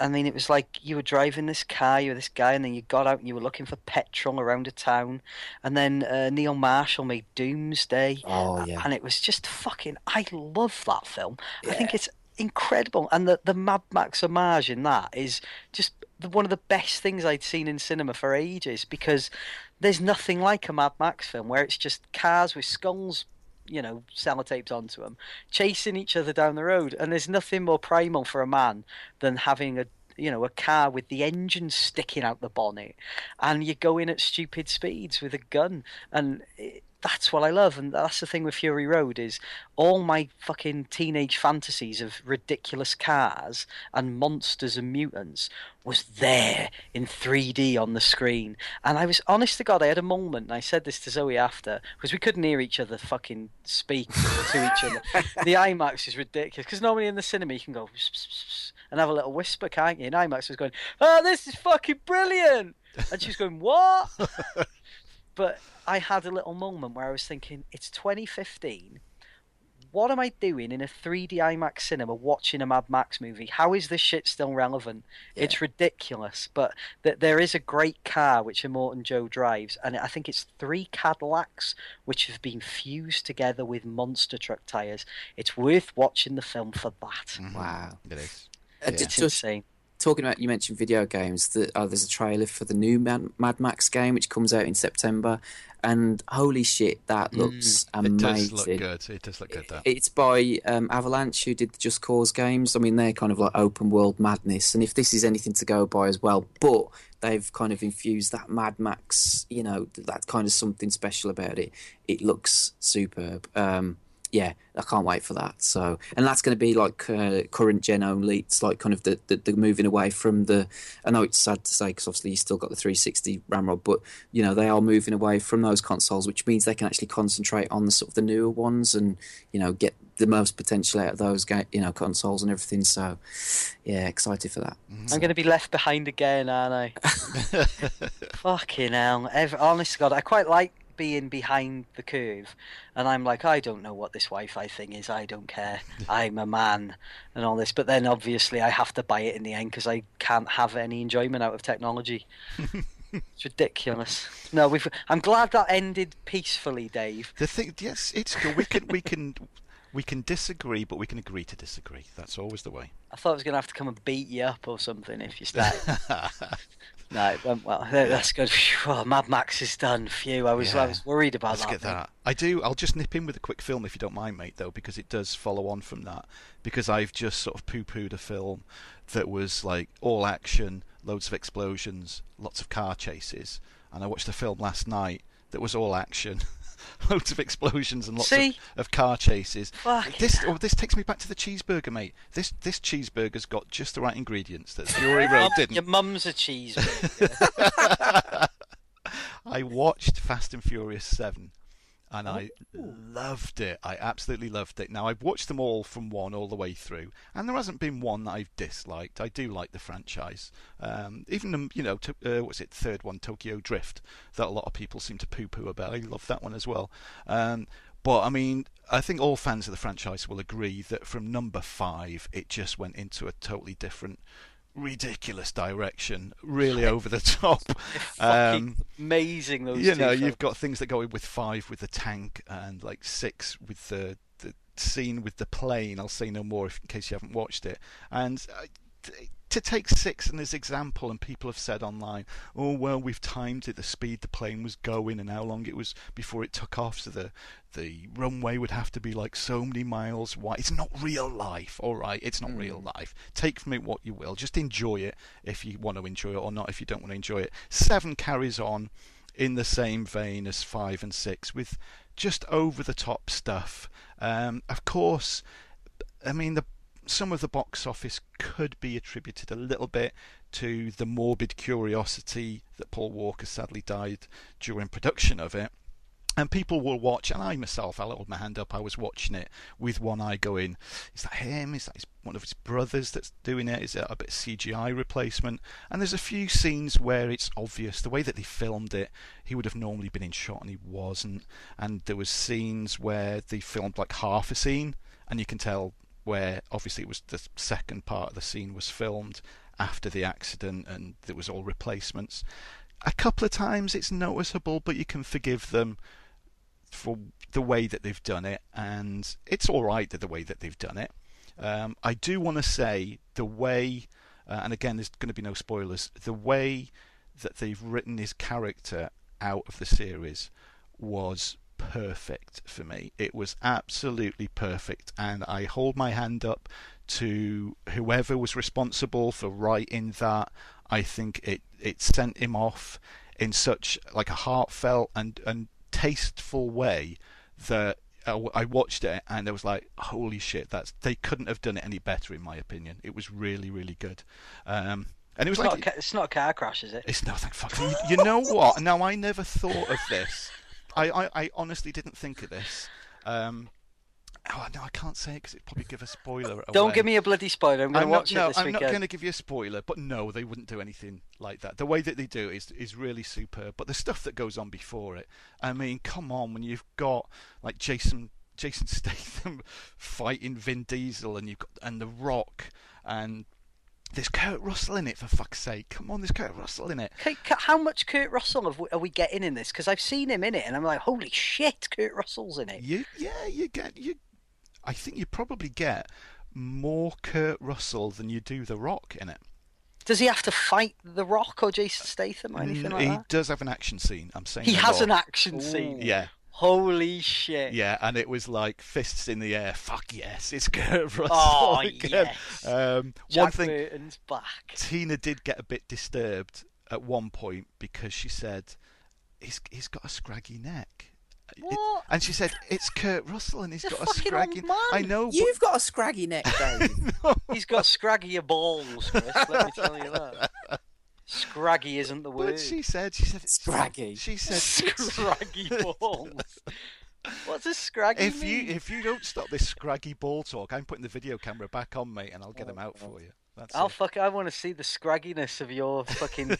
I mean, it was like you were driving this car, you were this guy, and then you got out and you were looking for petrol around a town. And then uh, Neil Marshall made Doomsday. Oh yeah, And it was just fucking. I love that film. I think it's incredible, and the the Mad Max homage in that is just the, one of the best things I'd seen in cinema for ages. Because there's nothing like a Mad Max film where it's just cars with skulls, you know, sellotaped onto them, chasing each other down the road, and there's nothing more primal for a man than having a you know a car with the engine sticking out the bonnet, and you're going at stupid speeds with a gun, and. That's what I love, and that's the thing with Fury Road is all my fucking teenage fantasies of ridiculous cars and monsters and mutants was there in 3D on the screen. And I was honest to God, I had a moment, and I said this to Zoe after, because we couldn't hear each other fucking speak to each other. The IMAX is ridiculous, because normally in the cinema you can go and have a little whisper, can't you? And IMAX was going, oh, this is fucking brilliant! And she's going, what? but I had a little moment where I was thinking, it's 2015. What am I doing in a 3D IMAX cinema watching a Mad Max movie? How is this shit still relevant? It's ridiculous. But th- there is a great car which Immortan Joe drives, and I think it's three Cadillacs which have been fused together with monster truck tires. It's worth watching the film for that. Mm-hmm. wow. It is. Yeah. It's just insane. Talking about you mentioned video games that uh, there's a trailer for the new Mad, Mad Max game which comes out in September and holy shit that looks Mm. It amazing does look good. It does look good. That. it's by um, Avalanche who did the Just Cause games I mean they're kind of like open world madness and if this is anything to go by as well but they've kind of infused that Mad Max you know that kind of something special about it it looks superb um, yeah, I can't wait for that. So, and that's going to be like uh, current gen only. It's like kind of the, the, the moving away from the. I know it's sad to say because obviously you still got the 360 Ramrod, but you know they are moving away from those consoles, which means they can actually concentrate on the sort of the newer ones and you know get the most potential out of those ga- you know consoles and everything. So, yeah, excited for that. I'm going to be left behind again, aren't I? Fucking hell. Ever, honest to God, I quite like being behind the curve. And I'm like, I don't know what this Wi Fi thing is. I don't care. I'm a man and all this. But then obviously I have to buy it in the end because I can't have any enjoyment out of technology. it's ridiculous. No, we've. I'm glad that ended peacefully, Dave. The thing, yes, it's good. We can, we can, we can disagree, but we can agree to disagree. That's always the way. I thought I was going to have to come and beat you up or something if you start. no, it went well. That's good. Oh, Mad Max is done. Phew, I was, Yeah. I was worried about Let's that. get that. I do. I'll just nip in with a quick film if you don't mind, mate, though, because it does follow on from that. Because I've just sort of poo-pooed a film that was like all action, loads of explosions, lots of car chases, and I watched a film last night that was all action, loads of explosions and lots of, of car chases. Fucking This oh, this takes me back to the cheeseburger, mate. This this cheeseburger's got just the right ingredients that Fury Road didn't. Your mum's a cheese. I watched Fast and Furious 7 and I loved it. I absolutely loved it. Now, I've watched them all from one all the way through, and there hasn't been one that I've disliked. I do like the franchise. Um, even, the, you know, to, uh, what's it, third one, Tokyo Drift, that a lot of people seem to poo poo about. I love that one as well. Um, but, I mean, I think all fans of the franchise will agree that from number five, it just went into a totally different. Ridiculous direction, really over the top. Fucking amazing those you know, you've got things that go in with five with the tank, and like six with the the scene with the plane. I'll say no more if, in case you haven't watched it. And uh, to take six in as example, and people have said online, "Oh well, we've timed it, the speed the plane was going, and how long it was before it took off, so the the runway would have to be like so many miles wide." It's not real life, all right. It's not real life. Take from it what you will. Just enjoy it if you want to enjoy it, or not if you don't want to enjoy it. Seven carries on in the same vein as five and six with just over the top stuff. Um, of course, I mean the some of the box office could be attributed a little bit to the morbid curiosity that Paul Walker sadly died during production of it. And people will watch, and I myself, I'll hold my hand up. I was watching it with one eye going, "Is that him? Is that his, one of his brothers that's doing it? Is it a bit of CGI replacement?" And there's a few scenes where it's obvious the way that they filmed it. He would have normally been in shot, and he wasn't. And there was scenes where they filmed like half a scene, and you can tell where obviously it was the second part of the scene was filmed after the accident, and there was all replacements. A couple of times it's noticeable, but you can forgive them for the way that they've done it, and it's all right that the way that they've done it. Um, I do want to say the way, uh, and again, there's going to be no spoilers. The way that they've written his character out of the series was perfect for me. It was absolutely perfect, and I hold my hand up to whoever was responsible for writing that. I think it it sent him off in such like a heartfelt and and tasteful way that I watched it and I was like, holy shit, that's they couldn't have done it any better in my opinion. It was really really good, um, and it was It's, like not a, it's not a car crash, is it? it's no thank fuck. You, you know what? Now I never thought of this. I, I, I honestly didn't think of this. Um, oh no, I can't say it because it'd probably give a spoiler. Don't give me a bloody spoiler. I'm going to watch not, no, it this I'm weekend. not going to give you a spoiler, but no, they wouldn't do anything like that. The way that they do it is is really superb. But the stuff that goes on before it, I mean, come on, when you've got like Jason Jason Statham fighting Vin Diesel, and you've got and The Rock, and there's Kurt Russell in it for fuck's sake. Come on, there's Kurt Russell in it. How much Kurt Russell have we, are we getting in this? Because I've seen him in it, and I'm like, holy shit, Kurt Russell's in it. You yeah, you get you. I think you probably get more Kurt Russell than you do The Rock in it. Does he have to fight The Rock or Jason Statham or anything like he that? He does have an action scene. I'm saying He has more. an action scene. Yeah, Holy shit. yeah, and it was like fists in the air. Fuck yes, it's Kurt Russell Oh, again. yes. Um, Jack one thing, Burton's back. Tina did get a bit disturbed at one point because she said he's he's got a scraggy neck, It- and she said, "It's Kurt Russell, and he's He's a got a scraggy. man. I know, but You've got a scraggy neck, Dave. He's got scraggier balls, Chris. let me tell you that. Scraggy isn't the word. But she said, she said, it's- Scraggy. She said, Scraggy balls. What's a scraggy if you if you don't stop this scraggy ball talk, I'm putting the video camera back on, mate, and I'll get them out oh, for oh. you. That's I'll it. fuck. I want to see the scragginess of your fucking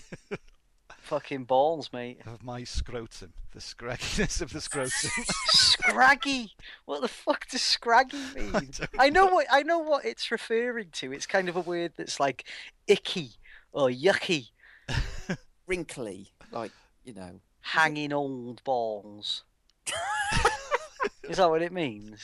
fucking balls, mate. of my scrotum, the scragginess of the scrotum. Scraggy. What the fuck does scraggy mean? don't I know what I know what it's referring to. It's kind of a word that's like icky or yucky, Wrinkly, like you know. hanging old balls. Is that what it means?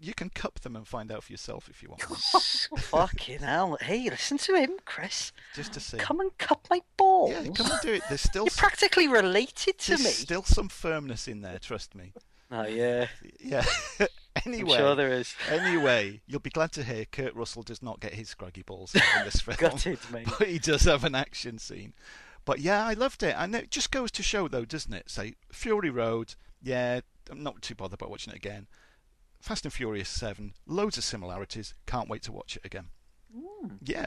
You can cup them and find out for yourself if you want, Fucking hell! Hey, listen to him, Chris. just to see. Come and cup my balls. yeah, come and do it. There's still You're practically related to there's me. still some firmness in there. Trust me. Oh yeah, Yeah. I'm anyway, sure there is. anyway, you'll be glad to hear Kurt Russell does not get his scraggy balls in this film. Gutted, mate. but he does have an action scene. But yeah, I loved it, and it just goes to show, though, doesn't it? Say Fury Road, yeah, I'm not too bothered about watching it again. Fast and Furious Seven, loads of similarities. Can't wait to watch it again. Hmm. Yeah,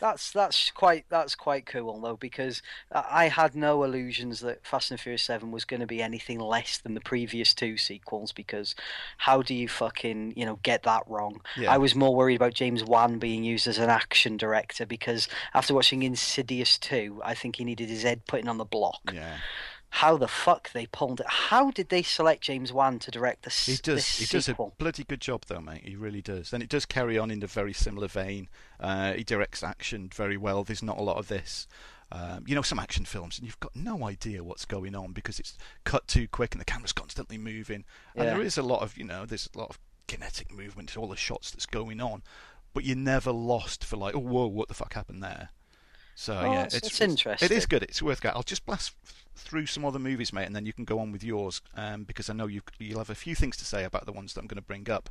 That's that's quite that's quite cool though because I had no illusions that Fast and Furious Seven was going to be anything less than the previous two sequels because how do you fucking you know get that wrong? Yeah. I was more worried about James Wan being used as an action director because after watching Insidious two, I think he needed his head putting on the block. yeah. How the fuck they pulled it? How did they select James Wan to direct the He does. this He does a bloody good job, though, mate. He really does, and it does carry on in a very similar vein. Uh, he directs action very well. There's not a lot of this. Um, you know, some action films, and you've got no idea what's going on because it's cut too quick and the camera's constantly moving. And Yeah. there is a lot of, you know, there's a lot of kinetic movement all the shots that's going on, but you're never lost for like, oh, whoa, what the fuck happened there? So Oh, yeah, it's- it's, it's It is good. It's worth going. I'll just blast through some other movies, mate, and then you can go on with yours um, because I know you you'll have a few things to say about the ones that I'm going to bring up.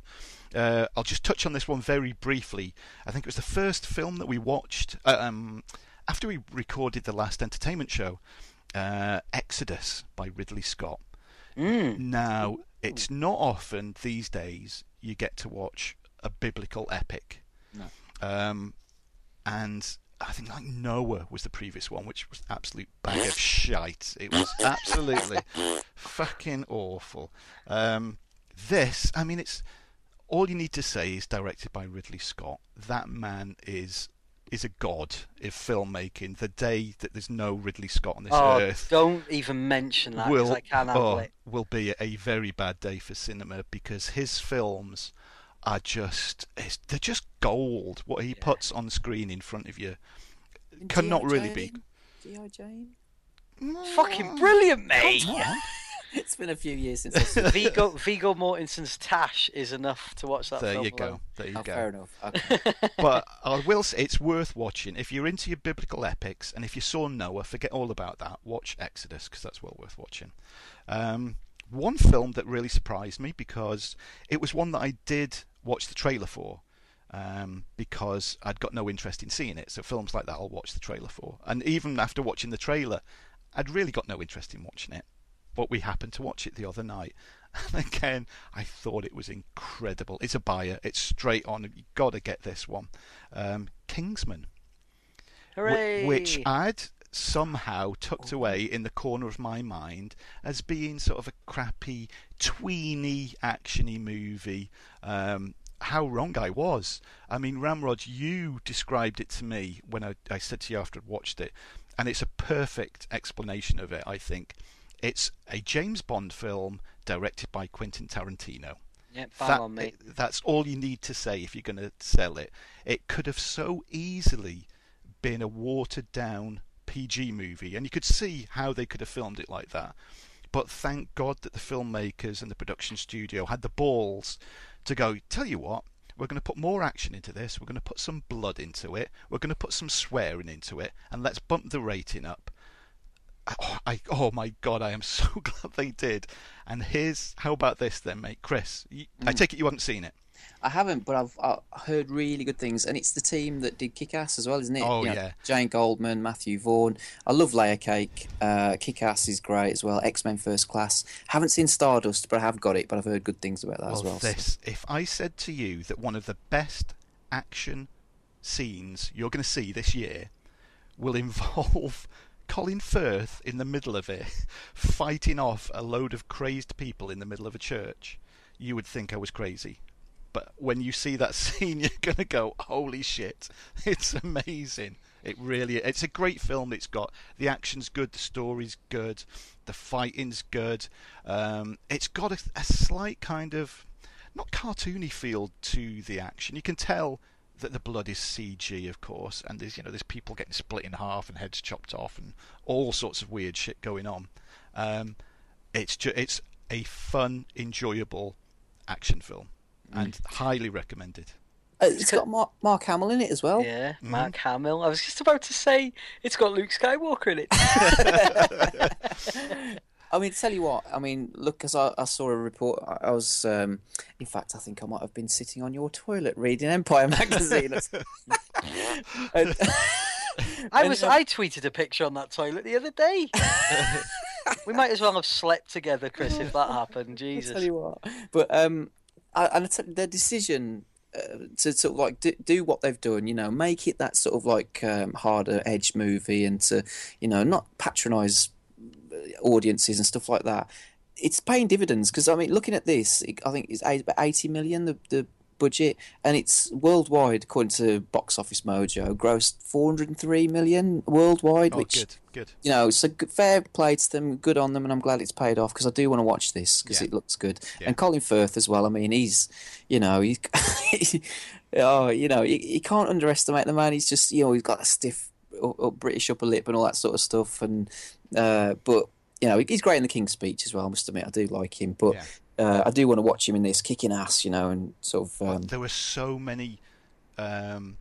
Uh, I'll just touch on this one very briefly. I think it was the first film that we watched uh, um, after we recorded the last entertainment show, uh, Exodus by Ridley Scott. Mm. Now, it's not often these days you get to watch a biblical epic. No. Um, and I think like Noah was the previous one, which was absolute bag of shite. It was absolutely fucking awful. Um, this, I mean, it's all you need to say is directed by Ridley Scott. That man is is a god of filmmaking. The day that there's no Ridley Scott on this Oh, earth don't even mention that will I can't oh, it. will be a very bad day for cinema because his films are just it's, they're just gold. What he Yeah. puts on screen in front of you And cannot G.I. really be. Jane? G.I. Jane? Fucking brilliant, mate. Come on. It's been a few years since I've seen Viggo Viggo Mortensen's Tash is enough to watch that there film. you go. alone. There you Oh, go. fair enough. Okay. but I will say it's worth watching if you're into your biblical epics, and if you saw Noah, forget all about that. Watch Exodus because that's well worth watching. Um, one film that really surprised me because it was one that I did watch the trailer for. Um, because I'd got no interest in seeing it, so films like that I'll watch the trailer for. And even after watching the trailer, I'd really got no interest in watching it. But we happened to watch it the other night, and again, I thought it was incredible. It's a buyer. It's straight on. You've got to get this one. Um, Kingsman, Hooray! which I'd somehow tucked away in the corner of my mind as being sort of a crappy, tweeny, actiony movie. Um, how wrong I was. I mean, Ramrod, you described it to me when I, I said to you after I'd watched it, and it's a perfect explanation of it, I think. It's a James Bond film directed by Quentin Tarantino. yeah, That- on. That's all you need to say if you're going to sell it. It could have so easily been a watered down PG movie, and you could see how they could have filmed it like that. But thank God that the filmmakers and the production studio had the balls to go, tell you what, we're going to put more action into this, we're going to put some blood into it, we're going to put some swearing into it, and let's bump the rating up. Oh, I, oh my god, I am so glad they did. And here's how about this then, mate, Chris. You, I mm. take it you haven't seen it. I haven't, but I've, I've heard really good things, and it's the team that did Kick-Ass as well, isn't it? Oh, You know, yeah. Jane Goldman, Matthew Vaughn. I love Layer Cake. Uh, Kick-Ass is great as well. X-Men First Class. Haven't seen Stardust, but I have got it. But I've heard good things about that as well. this, if I said to you that one of the best action scenes you're going to see this year will involve Colin Firth in the middle of it, fighting off a load of crazed people in the middle of a church, you would think I was crazy. But when you see that scene, you're going to go, holy shit, it's amazing. It really It's a great film. It's got the action's good, the story's good, the fighting's good. Um, it's got a, a slight kind of not cartoony feel to the action. You can tell that the blood is CG, of course, and there's you know there's people getting split in half and heads chopped off and all sorts of weird shit going on. Um, it's ju- it's a fun, enjoyable action film, and highly recommended. Uh, it's got Mark, Mark Hamill in it as well. Yeah, Mm-hmm. Mark Hamill. I was just about to say it's got Luke Skywalker in it. I mean, tell you what. I mean, look, as I, I saw a report, I, I was, um, in fact, I think I might have been sitting on your toilet reading Empire magazine. And- I and, was. um, I tweeted a picture on that toilet the other day. we might as well have slept together, Chris, if that happened. I'll Jesus. tell you what. But um, I, and their decision uh, to sort of like do, do what they've done, you know, make it that sort of like um, harder edge movie, and to you know not patronise audiences and stuff like that. It's paying dividends because I mean, looking at this, it, I think it's about eighty million the the budget, and it's worldwide according to Box Office Mojo, grossed four hundred and three million worldwide, Oh, which good, good. you know, so good, fair play to them, good on them, and I'm glad it's paid off because I do want to watch this because Yeah. it looks good. Yeah. And Colin Firth as well. I mean, he's, you know, he, oh, you know, you, you can't underestimate the man. He's just, you know, he's got a stiff up, up British upper lip and all that sort of stuff. And uh, but you know, he's great in the King's Speech as well. I must admit, I do like him, but. Yeah. Uh, I do want to watch him in this kicking ass, you know, and sort of. Um, there were so many um,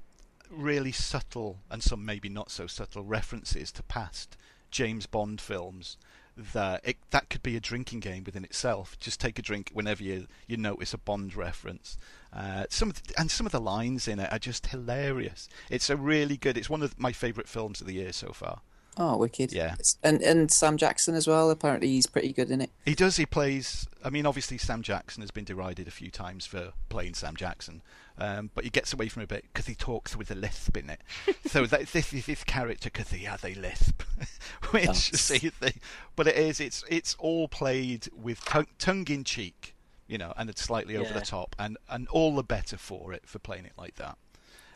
really subtle and some maybe not so subtle references to past James Bond films that it, that could be a drinking game within itself. Just take a drink whenever you you notice a Bond reference. Uh, some of the, and some of the lines in it are just hilarious. It's a really good. It's one of my favourite films of the year so far. Oh, wicked! Yeah. And and Sam Jackson as well. Apparently, he's pretty good in it. He does. He plays. I mean, obviously, Sam Jackson has been derided a few times for playing Sam Jackson, um, but he gets away from it a bit because he talks with a lisp in it. so that this is his character because he has a lisp, which Nice. see, they, but it is. It's it's all played with tongue, tongue in cheek, you know, and it's slightly over the top, and and all the better for it for playing it like that.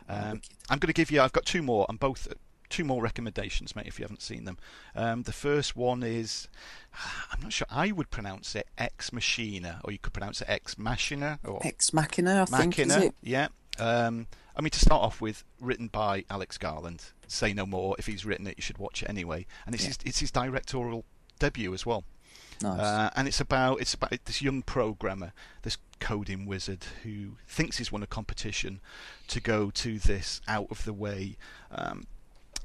Um. I'm going to give you. I've got two more, and both two more recommendations, mate. If you haven't seen them, um, the first one is I'm not sure. I would pronounce it Ex Machina, or you could pronounce it Ex Machina, or Ex Machina, I think, is Machina. it? Yeah. Um, I mean, to start off with, written by Alex Garland. Say no more. If he's written it, you should watch it anyway. And it's Yeah. his, it's his directorial debut as well. Nice. Uh, and it's about it's about this young programmer, this coding wizard who thinks he's won a competition to go to this out of the way um,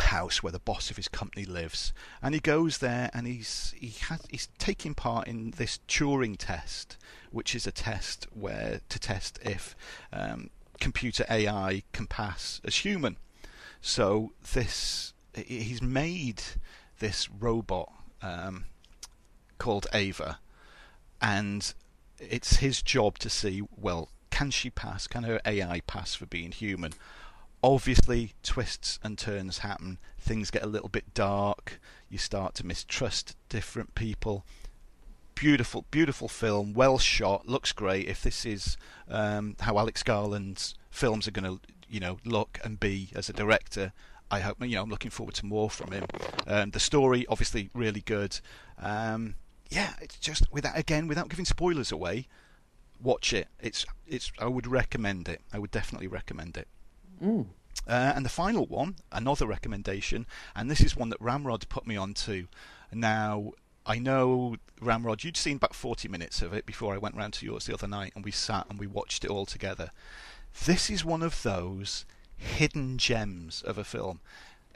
house where the boss of his company lives. And he goes there and he's he has he's taking part in this Turing test, which is a test where to test if um, computer AI can pass as human. So this he's made this robot. Um, called Ava, and it's his job to see well, can she pass? Can her AI pass for being human? Obviously, twists and turns happen. Things get a little bit dark. You start to mistrust different people. Beautiful, beautiful film. Well shot. Looks great. If this is um, how Alex Garland's films are going to, you know, look and be as a director, I hope. You know, I'm looking forward to more from him. Um, the story, obviously, really good. Um, yeah, it's just without again without giving spoilers away. Watch it. It's it's. I would recommend it. I would definitely recommend it. Mm. Uh, and the final one, another recommendation, and this is one that Ramrod put me on to. Now, I know, Ramrod, you'd seen about 40 minutes of it before I went round to yours the other night, and we sat and we watched it all together. This is one of those hidden gems of a film.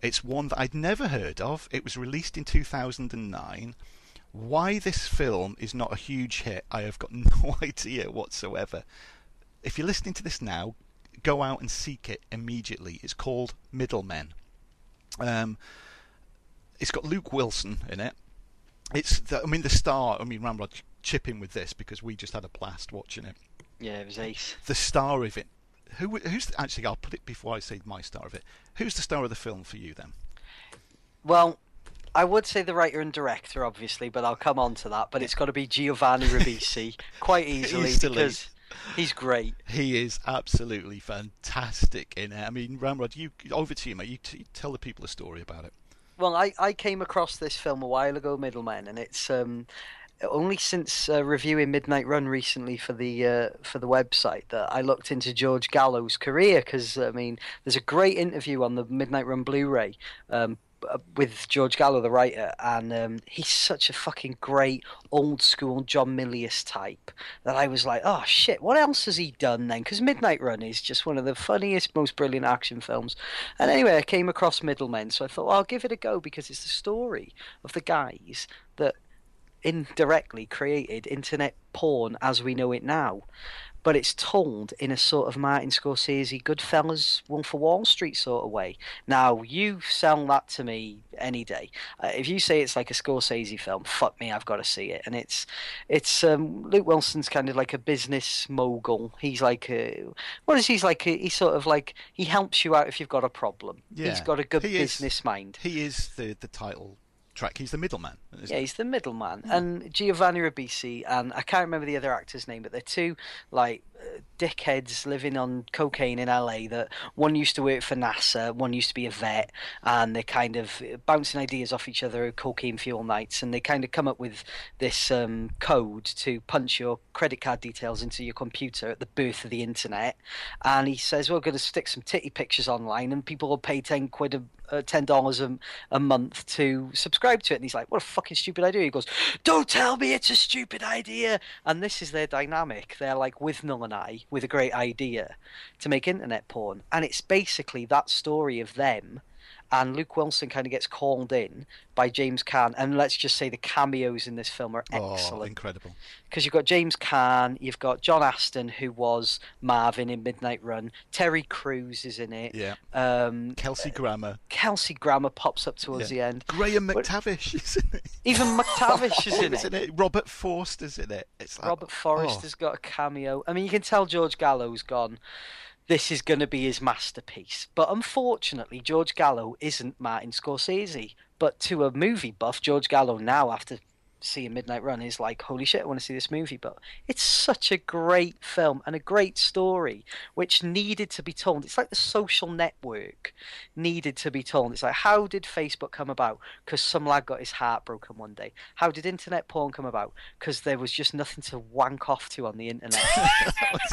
It's one that I'd never heard of. It was released in 2009. Why this film is not a huge hit, I have got no idea whatsoever. if you're listening to this now, go out and seek it immediately. It's called Middlemen. Um, it's got Luke Wilson in it. It's the, I mean the star. I mean Ramrod chip in with this because we just had a blast watching it. Yeah, it was ace. The star of it. Who who's actually? I'll put it before I say my star of it. Who's the star of the film for you then? Well, I would say the writer and director, obviously, but I'll come on to that. But it's got to be Giovanni Ribisi quite easily the because he's great. He is absolutely fantastic in it. I mean, Ramrod, you over to you, mate. You, t- tell the people a story about it. Well, I, I came across this film a while ago, Middlemen, and it's um, only since uh, reviewing Midnight Run recently for the uh, for the website that I looked into George Gallo's career because I mean, there's a great interview on the Midnight Run Blu-ray. Um, with George Gallo, the writer, and um, he's such a fucking great old school John Milius type that I was like, oh shit, what else has he done then? Because Midnight Run is just one of the funniest, most brilliant action films. And anyway, I came across Middlemen, so I thought, well, I'll give it a go because it's the story of the guys that indirectly created internet porn as we know it now. But it's told in a sort of Martin Scorsese, Goodfellas, Wolf of Wall Street sort of way. Now, you sell that to me any day. Uh, if you say it's like a Scorsese film, fuck me, I've got to see it. And it's, it's um, Luke Wilson's kind of like a business mogul. He's like, a, what is he? he's like? A, he's sort of like he helps you out if you've got a problem. Yeah, he's got a good he is- business mind. He is the the title track. He's the middleman. Yeah, he? he's the middleman. And Giovanni Ribisi, and I can't remember the other actor's name, but they're two like uh, dickheads living on cocaine in LA. That one used to work for NASA, one used to be a vet, and they're kind of bouncing ideas off each other at cocaine fuel nights. And they kind of come up with this um, code to punch your credit card details into your computer at the birth of the internet. And he says, well, "We're going to stick some titty pictures online, and people will pay ten quid a uh, Uh, ten dollars a a month to subscribe to it. And he's like, "What a fucking stupid idea!" He goes, "Don't tell me it's a stupid idea." And this is their dynamic. They're like Withnail and I with a great idea to make internet porn, and it's basically that story of them. And Luke Wilson kind of gets called in by James Caan, and let's just say the cameos in this film are Oh, excellent incredible. because you've got James Caan, you've got John Ashton, who was Marvin in Midnight Run, Terry Crews is in it, Yeah. um, Kelsey Grammer. Kelsey Grammer pops up towards Yeah. the end. Graham But- McTavish is in it. Even McTavish is in Isn't it. it? Robert Forster's in it. It's like, Robert Forrest oh. has got a cameo. I mean, you can tell George Gallo's gone. This is going to be his masterpiece. But unfortunately, George Gallo isn't Martin Scorsese. But to a movie buff, George Gallo now, after seeing Midnight Run, is like, holy shit, I want to see this movie. But it's such a great film and a great story, which needed to be told. It's like the social network needed to be told. It's like, how did Facebook come about? Because some lad got his heart broken one day. How did internet porn come about? Because there was just nothing to wank off to on the internet.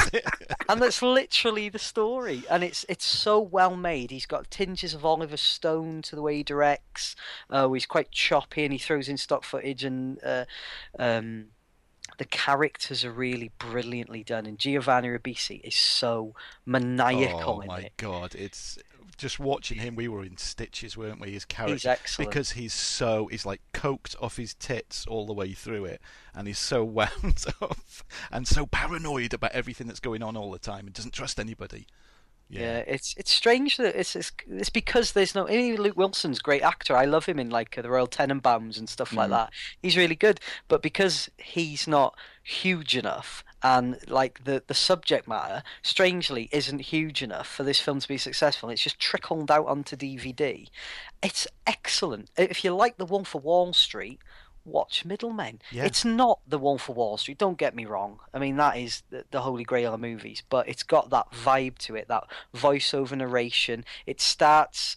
And that's literally the story. And it's it's so well made. He's got tinges of Oliver Stone to the way he directs. Uh, he's quite choppy and he throws in stock footage and uh, um, the characters are really brilliantly done. And Giovanni Ribisi is so maniacal in it. oh my god! It's just watching him. We were in stitches, weren't we? His character, He's excellent. because he's so he's like coked off his tits all the way through it, and he's so wound up and so paranoid about everything that's going on all the time, and doesn't trust anybody. Yeah. it's it's strange that it's, it's it's because there's no. Mean, Luke Wilson's great actor. I love him in like the Royal Tenenbaums and stuff like Mhm. that. He's really good, but because he's not huge enough and like the the subject matter strangely isn't huge enough for this film to be successful. It's just trickled out onto DVD. It's excellent. If you like The Wolf of Wall Street. Watch Middlemen. Yeah. It's not The Wolf of Wall Street. Don't get me wrong. I mean that is the, the holy grail of movies, but it's got that vibe to it, that voiceover narration. It starts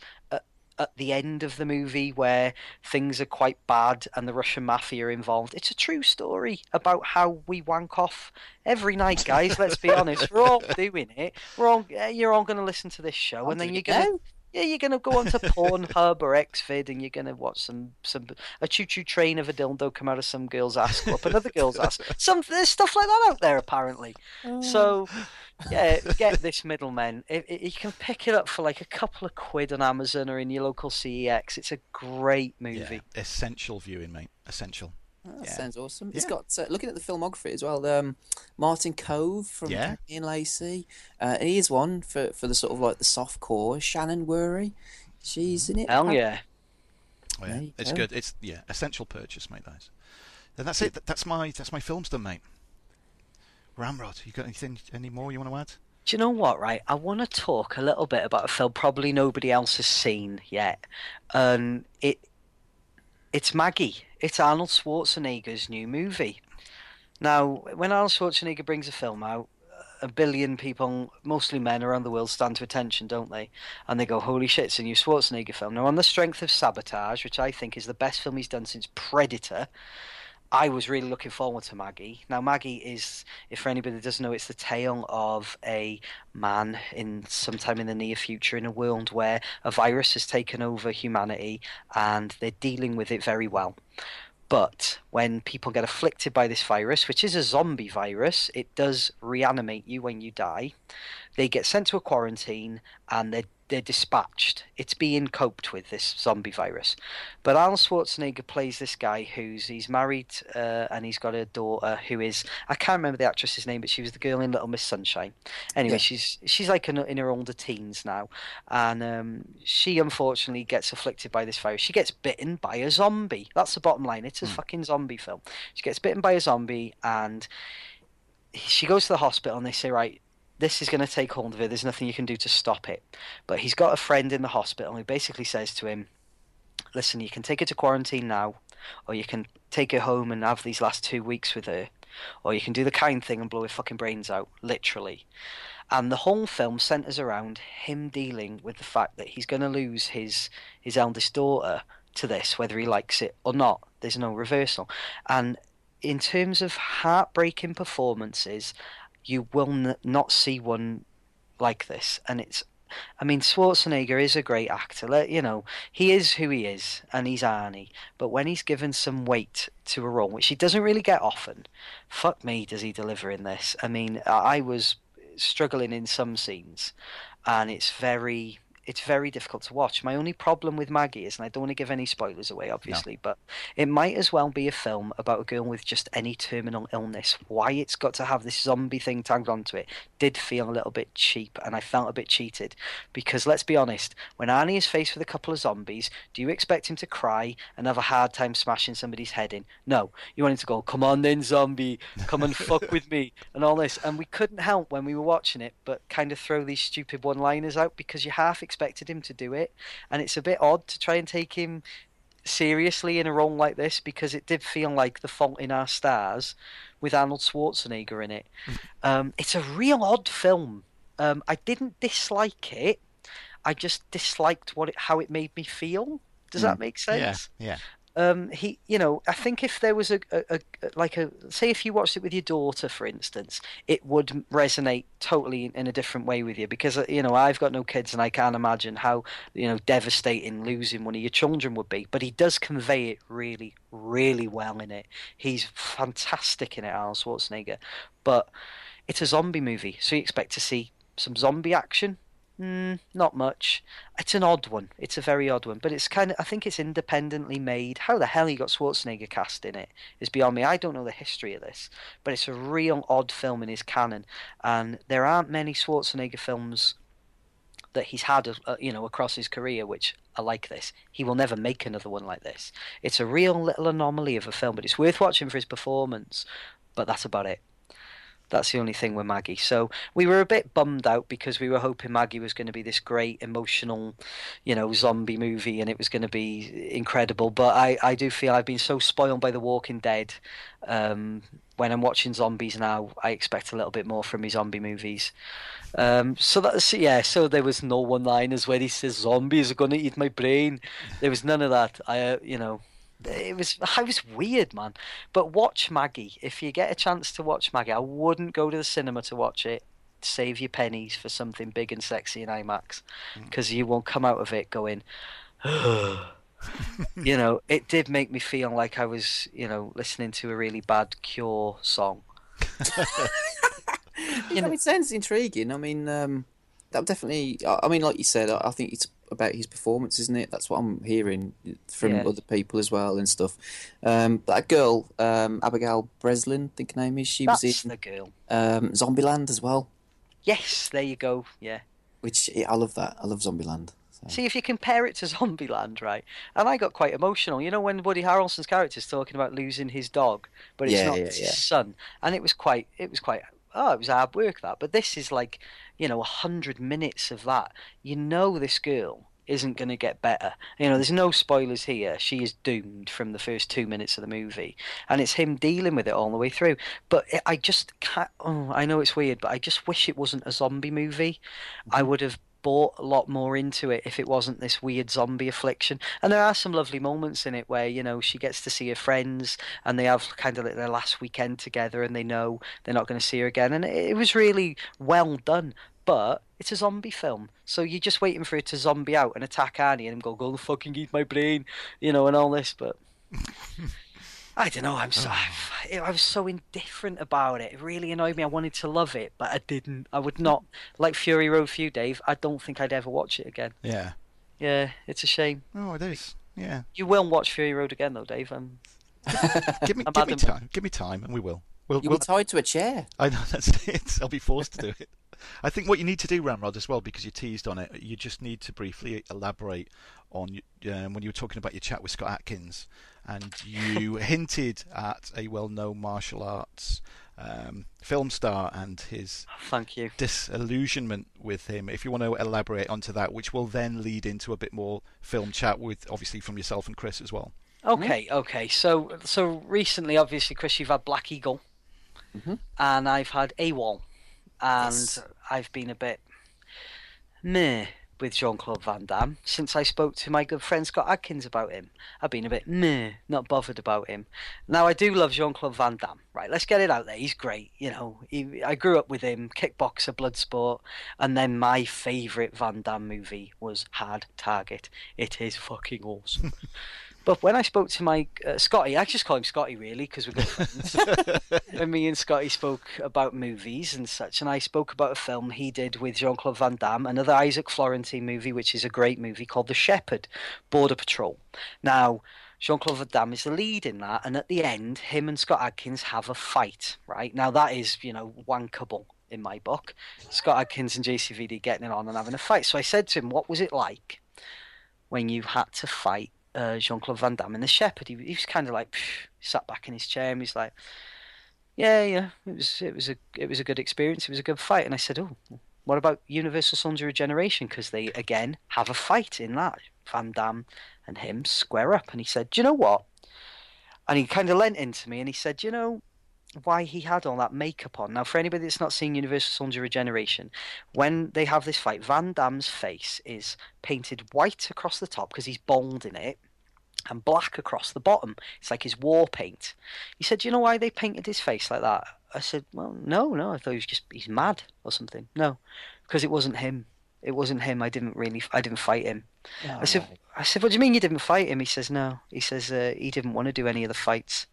at, the end of the movie where things are quite bad and the Russian mafia are involved. It's a true story about how we wank off every night, guys. let's be honest. We're all doing it. We're all. eh, You're all going to listen to this show, I'm and then you're going to. Yeah, you're gonna go onto Pornhub or Xvid, and you're gonna watch some some a choo choo train of a dildo come out of some girl's ass, up another girl's ass. Some there's stuff like that out there apparently. Oh. So, yeah, get this middleman. You can pick it up for like a couple of quid on Amazon or in your local CEX, it's a great movie. Yeah, essential viewing, mate. Essential. That Yeah. sounds awesome. It's Yeah. got uh, looking at the filmography as well. Um, Martin Kove from Yeah. Ian Lacey. Uh, he is one for for the sort of like the soft core. Shannon Whirry, she's in it. Hell yeah. Oh, yeah. It's go. good. It's yeah, essential purchase, mate. That is. Then that's it. That's my that's my films done, mate. Ramrod, you got anything any more you want to add? Do you know what, right? I want to talk a little bit about a film probably nobody else has seen yet. And it it's Maggie. It's Arnold Schwarzenegger's new movie. Now, when Arnold Schwarzenegger brings a film out, a billion people, mostly men around the world, stand to attention, don't they? And they go, holy shit, it's a new Schwarzenegger film. Now, on the strength of Sabotage, which I think is the best film he's done since Predator, I was really looking forward to Maggie. Now, Maggie is, if for anybody doesn't know, it's the tale of a man in sometime in the near future in a world where a virus has taken over humanity and they're dealing with it very well. But when people get afflicted by this virus, which is a zombie virus, it does reanimate you when you die. They get sent to a quarantine and they're they're dispatched. It's being coped with this zombie virus. But Arnold Schwarzenegger plays this guy who's he's married uh, and he's got a daughter who is I can't remember the actress's name, but she was the girl in Little Miss Sunshine. Anyway, Yeah. she's she's like in, in her older teens now, and um, she unfortunately gets afflicted by this virus. She gets bitten by a zombie. That's the bottom line. It's a fucking zombie film. She gets bitten by a zombie and she goes to the hospital and they say, right, this is going to take hold of it. There's nothing you can do to stop it. But he's got a friend in the hospital who basically says to him, listen, you can take her to quarantine now, or you can take her home and have these last two weeks with her, or you can do the kind thing and blow her fucking brains out, literally. And the whole film centers around him dealing with the fact that he's going to lose his his eldest daughter to this, whether he likes it or not. There's no reversal. And in terms of heartbreaking performances, you will n- not see one like this. And it's, I mean, Schwarzenegger is a great actor. Let you know, he is who he is, and he's Arnie. But when he's given some weight to a role, which he doesn't really get often, fuck me, does he deliver in this? I mean, I I was struggling in some scenes, and it's very. It's very difficult to watch. My only problem with Maggie is, and I don't want to give any spoilers away, obviously, but it might as well be a film about a girl with just any terminal illness. Why it's got to have this zombie thing tagged onto it did feel a little bit cheap, and I felt a bit cheated. Because let's be honest, when Arnie is faced with a couple of zombies, do you expect him to cry and have a hard time smashing somebody's head in? No. You want him to go, come on then, zombie, come and fuck with me, and all this. And we couldn't help when we were watching it, but kind of throw these stupid one liners out because you half expected him to do it. And it's a bit odd to try and take him seriously in a role like this because it did feel like The Fault in Our Stars with Arnold Schwarzenegger in it. um, it's a real odd film. Um, I didn't dislike it. I just disliked what it, how it made me feel. Does that make sense? Yeah, yeah. Um, he, you know, I think if there was a, a, a like a say if you watched it with your daughter, for instance, it would resonate totally in, a different way with you because uh, you know I've got no kids and I can't imagine how you know devastating losing one of your children would be. But he does convey it really, really well in it. He's fantastic in it, Arnold Schwarzenegger. But it's a zombie movie, so you expect to see some zombie action. Mm, not much. It's an odd one. It's a very odd one, but it's kind of. I think it's independently made. How the hell he got Schwarzenegger cast in it is beyond me. I don't know the history of this, but it's a real odd film in his canon, and there aren't many Schwarzenegger films that he's had, uh, you know, across his career which are like this. He will never make another one like this. It's a real little anomaly of a film, but it's worth watching for his performance. But that's about it. That's the only thing with Maggie. So we were a bit bummed out because we were hoping Maggie was going to be this great emotional, you know, zombie movie and it was going to be incredible. But I, I do feel I've been so spoiled by The Walking Dead. Um, when I'm watching zombies now, I expect a little bit more from his zombie movies. Um, so that's yeah. So there was no one-liners where he says zombies are going to eat my brain. There was none of that. I, uh, you know, it was I was weird, man. But watch Maggie if you get a chance to watch Maggie. I wouldn't go to the cinema to watch it. Save your pennies for something big and sexy in IMAX, because you won't come out of it going. you know, it did make me feel like I was, you know, listening to a really bad Cure song. You know, it sounds intriguing. I mean, um, that definitely. I I mean, like you said, I I think it's about his performance, isn't it? That's what I'm hearing from Yeah. other people as well and stuff. Um, that girl, um, Abigail Breslin, I think her name is. She That's was in the girl. um, Zombieland as well. Yes, there you go. Yeah. Which I love that. I love Zombieland. So. See if you compare it to Zombieland, right? And I got quite emotional. You know when Woody Harrelson's character is talking about losing his dog, but it's Yeah, not yeah, it's yeah. his son, and it was quite, it was quite. Oh, it was hard work that, but this is like, you know, a hundred minutes of that. You know, this girl isn't going to get better. You know, there's no spoilers here. She is doomed from the first two minutes of the movie, and it's him dealing with it all the way through. But I just can't. Oh, I know it's weird, but I just wish it wasn't a zombie movie. I mm-hmm. would have bought a lot more into it if it wasn't this weird zombie affliction. And there are some lovely moments in it where, you know, she gets to see her friends and they have kind of like their last weekend together and they know they're not going to see her again. And it, was really well done. But it's a zombie film. So you're just waiting for it to zombie out and attack Arnie and go, go fucking eat my brain, you know, and all this. But I don't know. I'm so I, I was so indifferent about it. It really annoyed me. I wanted to love it, but I didn't. I would not like Fury Road for you, Dave. I don't think I'd ever watch it again. Yeah. Yeah, it's a shame. Oh, it is. Yeah. You will watch Fury Road again, though, Dave. Um, Give me, I'm give me time. Give me time, and we will. We'll, You'll we'll be tied to a chair. I know that's it. I'll be forced to do it. I think what you need to do, Ramrod, as well, because you teased on it, you just need to briefly elaborate on um, when you were talking about your chat with Scott Adkins, and you hinted at a well-known martial arts um, film star and his thank you. disillusionment with him. If you want to elaborate onto that, which will then lead into a bit more film chat with, obviously, from yourself and Chris as well. Okay, okay. So, so recently, obviously, Chris, you've had Black Eagle, Mhm. and I've had AWOL, and Yes. I've been a bit meh with Jean Claude Van Damme since I spoke to my good friend Scott Adkins about him. I've been a bit meh, not bothered about him. Now I do love Jean Claude Van Damme. Right, let's get it out there. He's great. You know, he, I grew up with him, kickboxer, Bloodsport, and then my favourite Van Damme movie was Hard Target. It is fucking awesome. But when I spoke to my uh, Scotty, I just call him Scotty really because we're good friends. when me and Scotty spoke about movies and such, and I spoke about a film he did with Jean Claude Van Damme, another Isaac Florentine movie, which is a great movie called The Shepherd, Border Patrol. Now, Jean Claude Van Damme is the lead in that, and at the end, him and Scott Adkins have a fight. Right now, that is you know wankable in my book. Scott Adkins and JCVD getting it on and having a fight. So I said to him, "What was it like when you had to fight uh, Jean Claude Van Damme in The Shepherd?" He, he was kind of like phew, sat back in his chair and he's like, "Yeah, yeah, it was it was a it was a good experience. It was a good fight." And I said, "Oh." What about Universal of Regeneration? Because they again have a fight in that. Van Damme and him square up, and he said, "Do you know what?" And he kind of leant into me and he said, you know why he had all that makeup on?" Now, for anybody that's not seen Universal of Regeneration, when they have this fight, Van Damme's face is painted white across the top because he's bald in it, and black across the bottom. It's like his war paint. He said, "Do you know why they painted his face like that?" I said, "Well, no, no. I thought he was just he's mad or something. No, because it wasn't him. It wasn't him. I didn't really. I didn't fight him." I said, I said, what do you mean you didn't fight him? He says, no. He says uh, he didn't want to do any of the fights.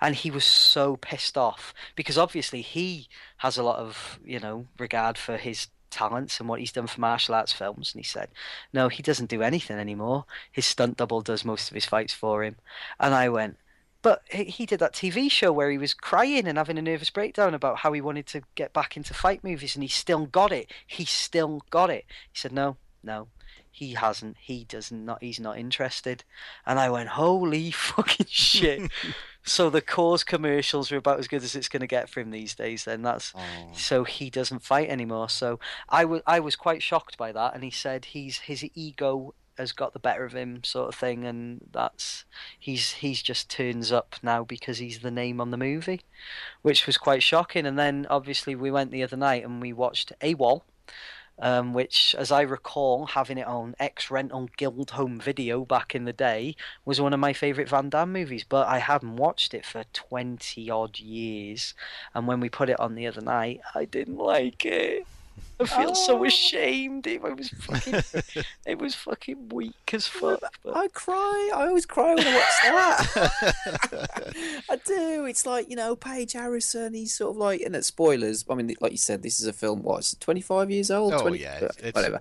And he was so pissed off because obviously he has a lot of, you know, regard for his talents and what he's done for martial arts films. And he said, no, he doesn't do anything anymore. His stunt double does most of his fights for him. And I went, but he did that TV show where he was crying and having a nervous breakdown about how he wanted to get back into fight movies and he still got it. He still got it. He said, no, no, he hasn't. He does not. He's not interested. And I went, holy fucking shit. so the cause commercials are about as good as it's going to get for him these days. Then that's Oh. so he doesn't fight anymore. So I was I was quite shocked by that. And he said he's his ego has got the better of him, sort of thing. And that's he's he's just turns up now because he's the name on the movie, which was quite shocking. And then obviously we went the other night and we watched AWOL um, which, as I recall, having it on X Rental Guild Home Video back in the day, was one of my favourite Van Damme movies. But I hadn't watched it for twenty odd years, and when we put it on the other night, I didn't like it. I feel so Oh. ashamed. It was fucking, it was fucking weak as fuck. But I cry. I always cry when I watch that. I do. It's like you know, Paige Harrison. He's sort of like, and it's spoilers. I mean, like you said, this is a film. What? It's twenty-five years old. Oh, 20, yeah, uh, it's- it's- whatever.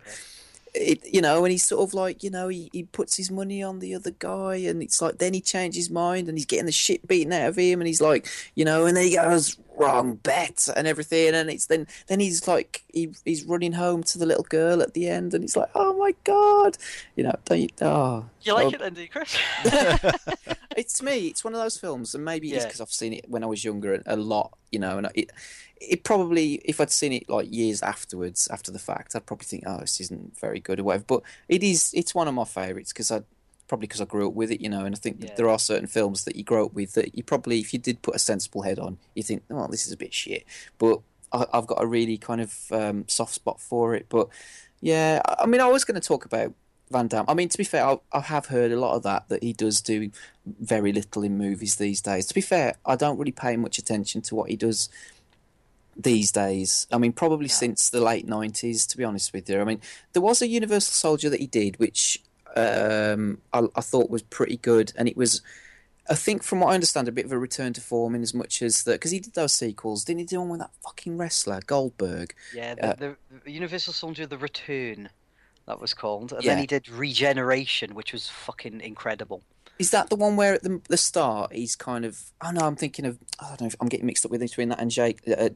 it, you know, and he's sort of like, you know, he, he puts his money on the other guy, and it's like then he changes his mind, and he's getting the shit beaten out of him, and he's like, you know, and then he goes wrong bet and everything, and it's then then he's like he he's running home to the little girl at the end, and he's like, oh my god, you know, don't you, oh, You like oh, it then, do you, Chris? it's me. It's one of those films, and maybe it's because I've seen it when I was younger a- lot, you know. And it, it probably, if I'd seen it like years afterwards, after the fact, I'd probably think, oh, this isn't very good or whatever. But it is. It's one of my favourites because I probably because I grew up with it, you know. And I think Yeah. there are certain films that you grow up with that you probably, if you did put a sensible head on, you think, oh, this is a bit shit. But I, I've got a really kind of um, soft spot for it. But yeah, I I mean, I was going to talk about Van Damme. I mean, to be fair, I, I have heard a lot of that that he does do very little in movies these days. To be fair, I don't really pay much attention to what he does these days. I mean, probably since the late nineties. To be honest with you, I mean, there was a Universal Soldier that he did, which um, I, I thought was pretty good, and it was. I think, from what I understand, a bit of a return to form in as much as that because he did those sequels. Didn't he do one with that fucking wrestler Goldberg? yeah, Uh, the, the Universal Soldier: The Return, that was called, and Yeah. then he did Regeneration, which was fucking incredible. Is that the one where at the, the start he's kind of? Oh no, I'm thinking of. I don't know. If I'm getting mixed up with between that and Jake. Uh,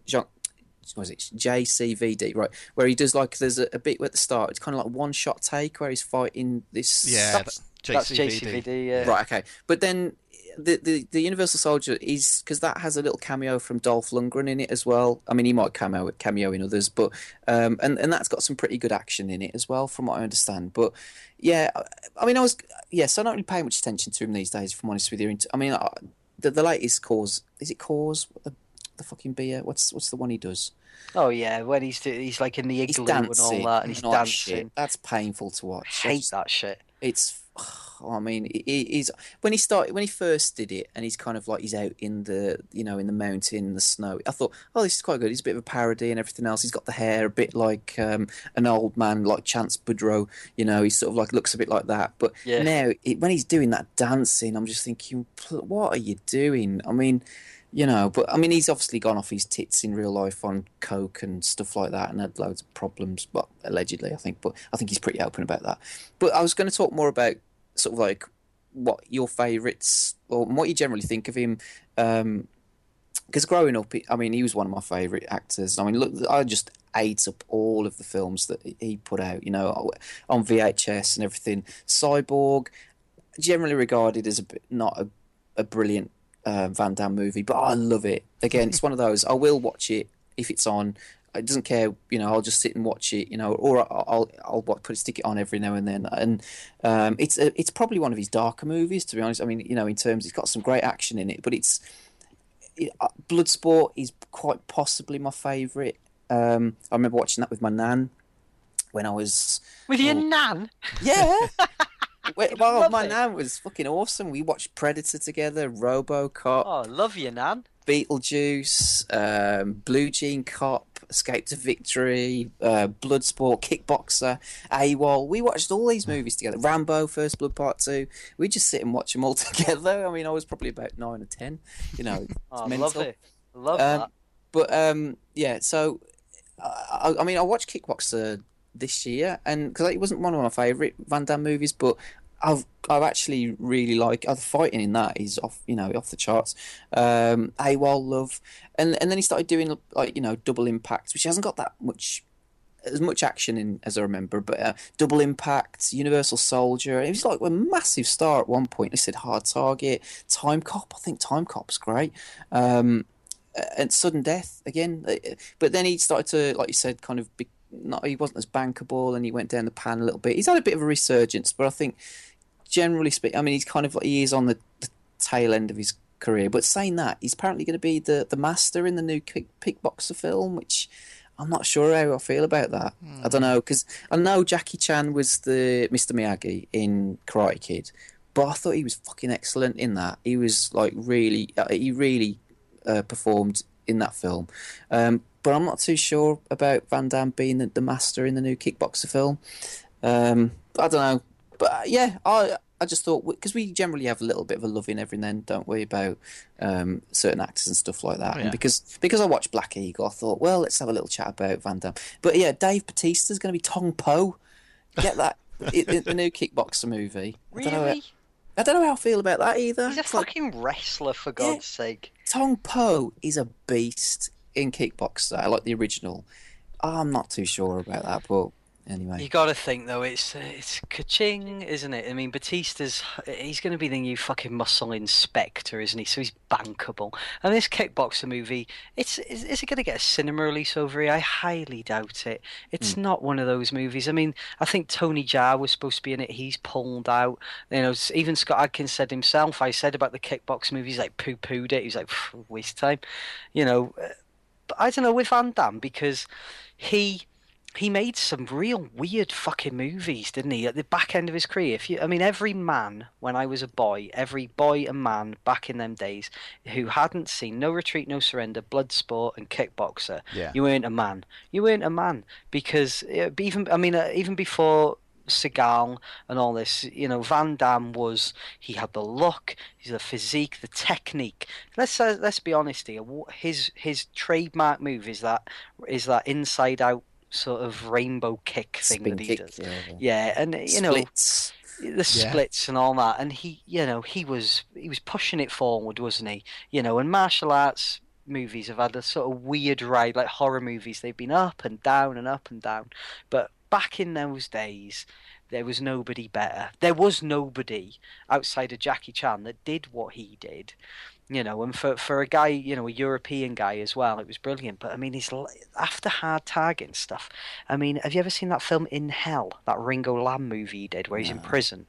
what is it? JCVD, right? Where he does like there's a, a bit at the start. It's kind of like one shot take where he's fighting this. Yeah, That's- That's JCVD. JCVD. Yeah. Right. Okay. But then the the, the Universal Soldier is because that has a little cameo from Dolph Lundgren in it as well. I mean, he might cameo cameo in others, but um, and and that's got some pretty good action in it as well, from what I understand. But yeah, I- I mean, I was yes, I don't really pay much attention to him these days. If I'm honest with you, I mean, I, the the latest cause is it cause the the fucking beer? What's what's the one he does? Oh yeah, when he's he's like in the igloo and all that, and he's dancing. shit. That's painful to watch. I hate that shit. it's I mean he- he- he's when he started when he first did it and he's kind of like he's out in the you know in the mountain the snow I thought oh this is quite good he's a bit of a parody and everything else he's got the hair a bit like um, an old man like Chance Boudreau you know he sort of like looks a bit like that but Yeah. now it, when he's doing that dancing I'm just thinking what are you doing I mean you know but I mean he's obviously gone off his tits in real life on coke and stuff like that and had loads of problems but allegedly I think but I think he's pretty open about that but I was going to talk more about sort of like what your favourites or what you generally think of him. Um, because growing up, I mean, he was one of my favourite actors. I mean, look, I just ate up all of the films that he put out, you know, on VHS and everything. Cyborg, generally regarded as a bit, not a, a brilliant uh, Van Damme movie, but I love it. Again, it's one of those. I will watch it if it's on. It doesn't care, you know. I'll just sit and watch it, you know, or I'll I'll, I'll put stick it on every now and then. And um, it's a, it's probably one of his darker movies, to be honest. I mean, you know, in terms, it's got some great action in it, but it's it, uh, Bloodsport is quite possibly my favourite. Um, I remember watching that with my nan when I was With your Oh. nan? yeah. Wait, well, love my it. nan was fucking awesome. We watched Predator together, RoboCop, Oh, love you, nan. Beetlejuice, um, Blue Jean Cop, Escape to Victory, uh, Bloodsport, Kickboxer, AWOL. We watched all these movies together. Rambo, First Blood Part Two. We just sit and watch them all together. I mean, I was probably about nine or ten. You know, Oh, mental. lovely. Love Um, that. But um, yeah, so I, I mean, I watched Kickboxer this year, and because it wasn't one of my favourite Van Damme movies, but I've I've actually really like uh, the fighting in that is off you know off the charts. Um, AWOL love, and and then he started doing like you know Double Impact, which hasn't got that much as much action in as I remember, but uh, Double Impact, Universal Soldier. It was like a massive star at one point. They said Hard Target, Time Cop. I think Time Cop's great. Um, and sudden death again. Uh, But then he started to, like you said, kind of be, not he wasn't as bankable, and he went down the pan a little bit. He's had a bit of a resurgence, but I think generally speaking, I mean, he's kind of he is on the, the tail end of his career. But saying that, he's apparently going to be the the master in the new kick, Kickboxer film, which. I'm not sure how I feel about that. I don't know because I know Jackie Chan was the Mr. Miyagi in Karate Kid, but I thought he was fucking excellent in that. He was like really, uh, he really uh, performed in that film. Um, but I'm not too sure about Van Damme being the, the master in the new Kickboxer film. Um, I don't know, but uh, yeah, I I just thought because we generally have a little bit of a love in every now and then, don't we, about um, certain actors and stuff like that. Oh, yeah. And because because I watched Black Eagle, I thought, well, let's have a little chat about Van Damme. But yeah, Dave Batista's going to be Tong Po Get that it, it- the new kickboxer movie. I don't know. Really? I don't know how I feel about that either. He's a It's like, fucking wrestler, for God's sake. Tong Po is a beast in kickboxer. I like the original. I'm not too sure about that, but anyway. You got to think though, it's it's ka-ching, isn't it? I mean, Batista's he's going to be the new fucking muscle inspector, isn't he? So he's bankable. And this kickboxer movie, it's is, is it going to get a cinema release over here? I highly doubt it. It's not one of those movies. I mean, I think Tony Jaa was supposed to be in it. He's pulled out. You know, even Scott Adkins said himself. I said about the kickbox movies, like poo pooed it. He was like, waste time. You know, uh, I don't know with Van Damme because he he made some real weird fucking movies, didn't he? At the back end of his career, if you, I mean, every man when I was a boy, every boy and man back in them days who hadn't seen No Retreat, No Surrender, Bloodsport, and Kickboxer, Yeah. you weren't a man. You weren't a man because uh, even, I mean, uh, even before. Seagal and all this, you know, Van Damme was he had the look, the physique, the technique. Let's uh, let's be honest here. wh- His his trademark move is that is that inside out sort of rainbow kick thing Spin that he kick, does. yeah. Yeah, and uh, you know Splits. the splits and all that, and he, you know, he was he was pushing it forward, wasn't he? You know, and martial arts movies have had a sort of weird ride, like horror movies. They've been up and down and up and down, but back in those days. There was nobody better. There was nobody outside of Jackie Chan that did what he did you know, and for for a guy, you know, a European guy as well, it was brilliant. But I mean, he's after hard target and stuff. I mean, have you ever seen that film In Hell, that Ringo Lam movie he did, where he's in prison?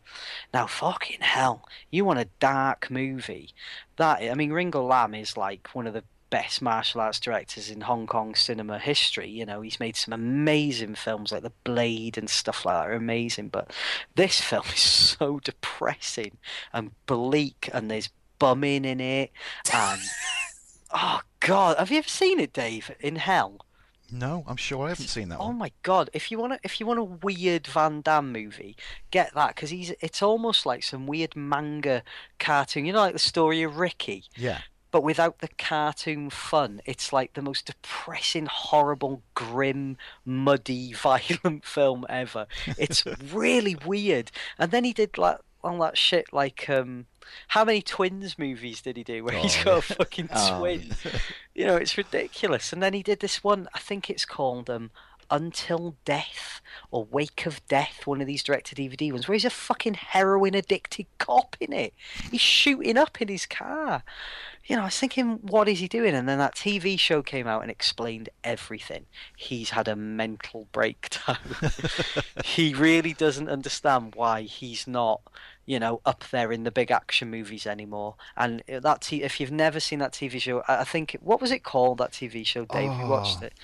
Now, fucking hell, you want a dark movie? That I mean, Ringo Lam is like one of the best martial arts directors in Hong Kong cinema history. You know, he's made some amazing films like The Blade and stuff like that are amazing. But this film is so depressing and bleak, and there's bumming in it, and oh god, have you ever seen it, Dave? In Hell. No, I'm sure I haven't seen that Oh one. my god! If you want to, if you want a weird Van Damme movie, get that because he's. It's almost like some weird manga cartoon. You know, like the story of Ricky, Yeah. But without the cartoon fun. It's like the most depressing, horrible, grim, muddy, violent film ever. It's really weird. And then he did like all that shit. Like, um, how many twins movies did he do where he's got a fucking Oh, twin? You know, it's ridiculous. And then he did this one. I think it's called um, Until Death or Wake of Death. One of these direct DVD ones where he's a fucking heroin addicted cop in it. He's shooting up in his car. You know, I was thinking, what is he doing? And then that TV show came out and explained everything. He's had a mental breakdown. he really doesn't understand why he's not you know, up there in the big action movies anymore. And that t- if you've never seen that TV show, I think what was it called? That TV show, Dave? You watched Oh. it.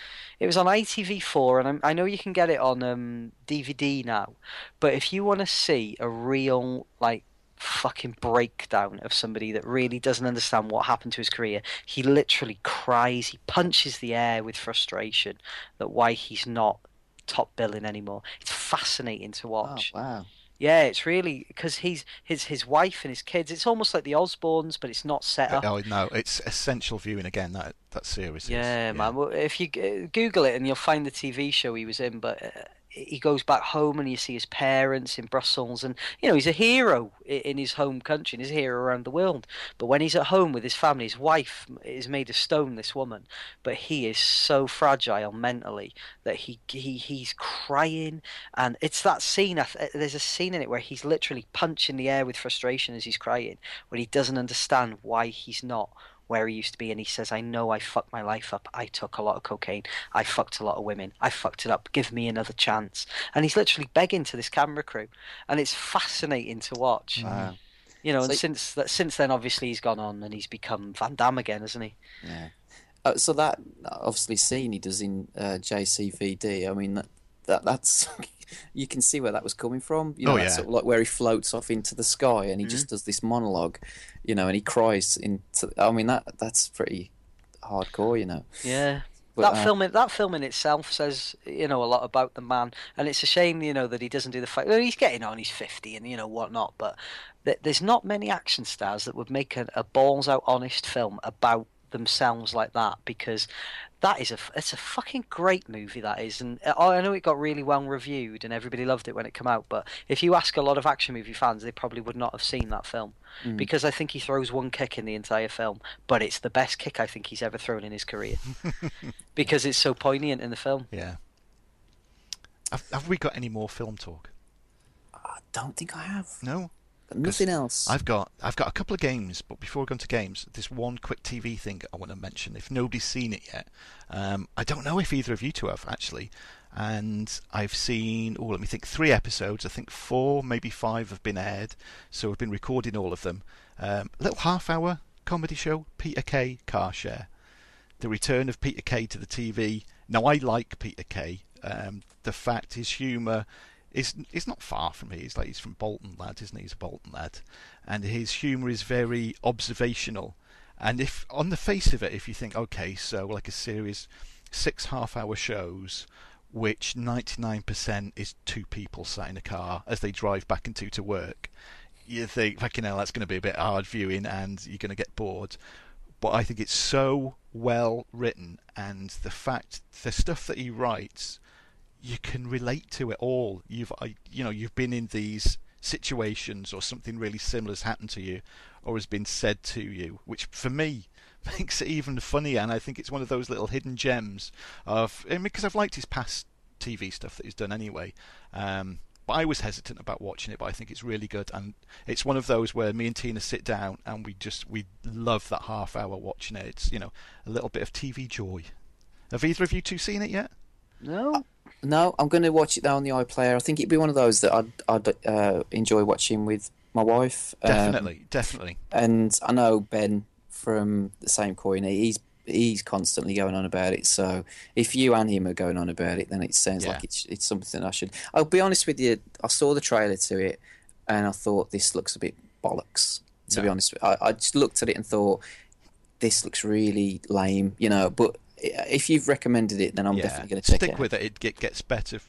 It was on ITV4, and I'm, I know you can get it on um, DVD now. But if you want to see a real like fucking breakdown of somebody that really doesn't understand what happened to his career, he literally cries. He punches the air with frustration that why he's not top billing anymore. It's fascinating to Oh, watch. wow. Yeah, it's really because he's his his wife and his kids. It's almost like the Osbournes, but it's not set up. Oh no, it's essential viewing again. That that series. Yeah, man. Well, if you Google it and you'll find the TV show he was in, but uh, he goes back home and you see his parents in Brussels, and you know he's a hero in his home country and he's a hero around the world. But when he's at home with his family, his wife is made of stone. This woman, but he is so fragile mentally that he he he's crying, and it's that scene. Uh, there's a scene in it where he's literally punching the air with frustration as he's crying, when he doesn't understand why he's not where he used to be and he says i know i fucked my life up. I took a lot of cocaine. I fucked a lot of women. I fucked it up. Give me another chance. And he's literally begging to this camera crew and it's fascinating to watch. Wow. you know and since that since then obviously he's gone on and he's become van damme again hasn't he? Yeah. Uh, so that obviously scene he does in uh, JCVD. I mean that, that that's you can see where that was coming from. You know, Oh, yeah. sort of like where he floats off into the sky and he just does this monologue, you know, and he cries into. I mean that that's pretty hardcore, you know. yeah But, that uh, film, in- that film in itself says, you know, a lot about the man, and it's a shame, you know, that he doesn't do the fight. Well, he's getting on, he's fifty, and you know whatnot. But th- there's not many action stars that would make a, a balls out honest film about themselves like that because That is a it's a fucking great movie that is, and uh, I know it got really well reviewed and everybody loved it when it came out. But if you ask a lot of action movie fans, they probably would not have seen that film Mm. because I think he throws one kick in the entire film, but it's the best kick I think he's ever thrown in his career because it's so poignant in the film. Yeah. Have, have we got any more film talk? I don't think I have. No. Nothing else. I've got I've got a couple of games, but before we go into games, there's one quick TV thing I want to mention. If nobody's seen it yet, um, I don't know if either of you two have actually, and I've seen oh let me think three episodes. I think four, maybe five have been aired, so I've been recording all of them. Um, a little half-hour comedy show, Peter Kay Car Share, the return of Peter Kay to the TV. Now I like Peter Kay. Um, the fact his humour is is not far from here. He's like he's from Bolton lad, isn't he? He's a Bolton lad, and his humour is very observational. And if on the face of it, if you think, okay, so like a series, six half-hour shows, which 99% is two people sat in a car as they drive back and two to work, you think, fucking hell, that's going to be a bit hard viewing, and you're going to get bored. But I think it's so well written, and the fact the stuff that he writes you can relate to it all. You've you know you've been in these situations or something really similar has happened to you or has been said to you, which for me makes it even funnier. And I think it's one of those little hidden gems of because I've liked his past TV stuff that he's done anyway. Um, but I was hesitant about watching it, but I think it's really good, and it's one of those where me and Tina sit down and we just we love that half hour watching it. It's you know a little bit of TV joy. Have either of you two seen it yet? No, No, I'm going to watch it now on the iPlayer. I think it'd be one of those that I'd, I'd uh, enjoy watching with my wife. Um, Definitely, definitely. and I know Ben from the same coin. He's he's constantly going on about it. So if you and him are going on about it, then it sounds Yeah. like it's it's something I should. I'll be honest with you. I saw the trailer to it, and I thought this looks a bit bollocks. To be honest, I, I just looked at it and thought this looks really lame. You know, but if you've recommended it, then I'm definitely going to check stick it. with it. It get, gets better.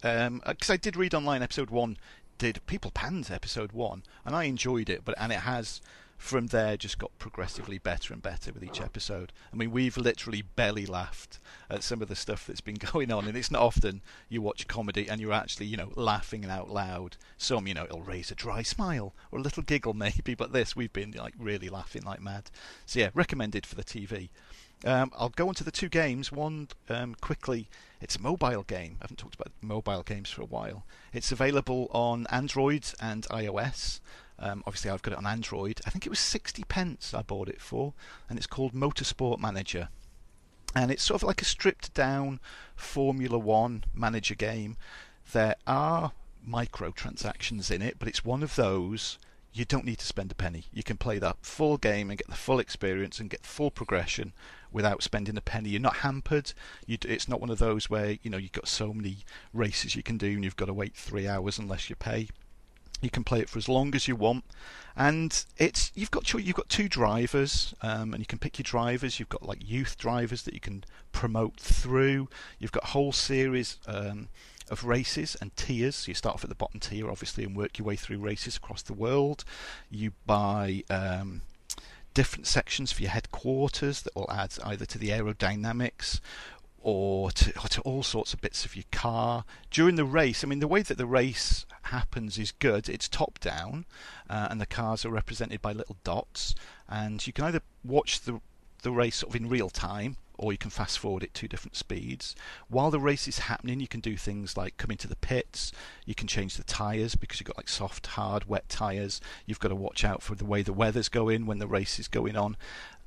Because um, uh, I did read online, episode one did people panned episode one, and I enjoyed it. But and it has from there just got progressively better and better with each episode. I mean, we've literally belly laughed at some of the stuff that's been going on, and it's not often you watch comedy and you're actually you know laughing out loud. Some you know it'll raise a dry smile or a little giggle maybe, but this we've been like really laughing like mad. So yeah, recommended for the TV. Um, I'll go on to the two games. One um, quickly, it's a mobile game. I haven't talked about mobile games for a while. It's available on Android and iOS. Um, obviously, I've got it on Android. I think it was 60 pence I bought it for, and it's called Motorsport Manager. And it's sort of like a stripped down Formula One manager game. There are microtransactions in it, but it's one of those you don't need to spend a penny. You can play that full game and get the full experience and get full progression without spending a penny. You're not hampered. You, it's not one of those where you know you've got so many races you can do and you've got to wait three hours unless you pay. You can play it for as long as you want, and it's you've got you've got two drivers, um, and you can pick your drivers. You've got like youth drivers that you can promote through. You've got a whole series um, of races and tiers. So you start off at the bottom tier, obviously, and work your way through races across the world. You buy um, different sections for your headquarters that will add either to the aerodynamics or to, or to all sorts of bits of your car during the race. I mean, the way that the race happens is good. It's top down, uh, and the cars are represented by little dots. And you can either watch the the race sort of in real time, or you can fast forward it two different speeds. While the race is happening, you can do things like come into the pits. You can change the tyres because you've got like soft, hard, wet tyres. You've got to watch out for the way the weather's going when the race is going on.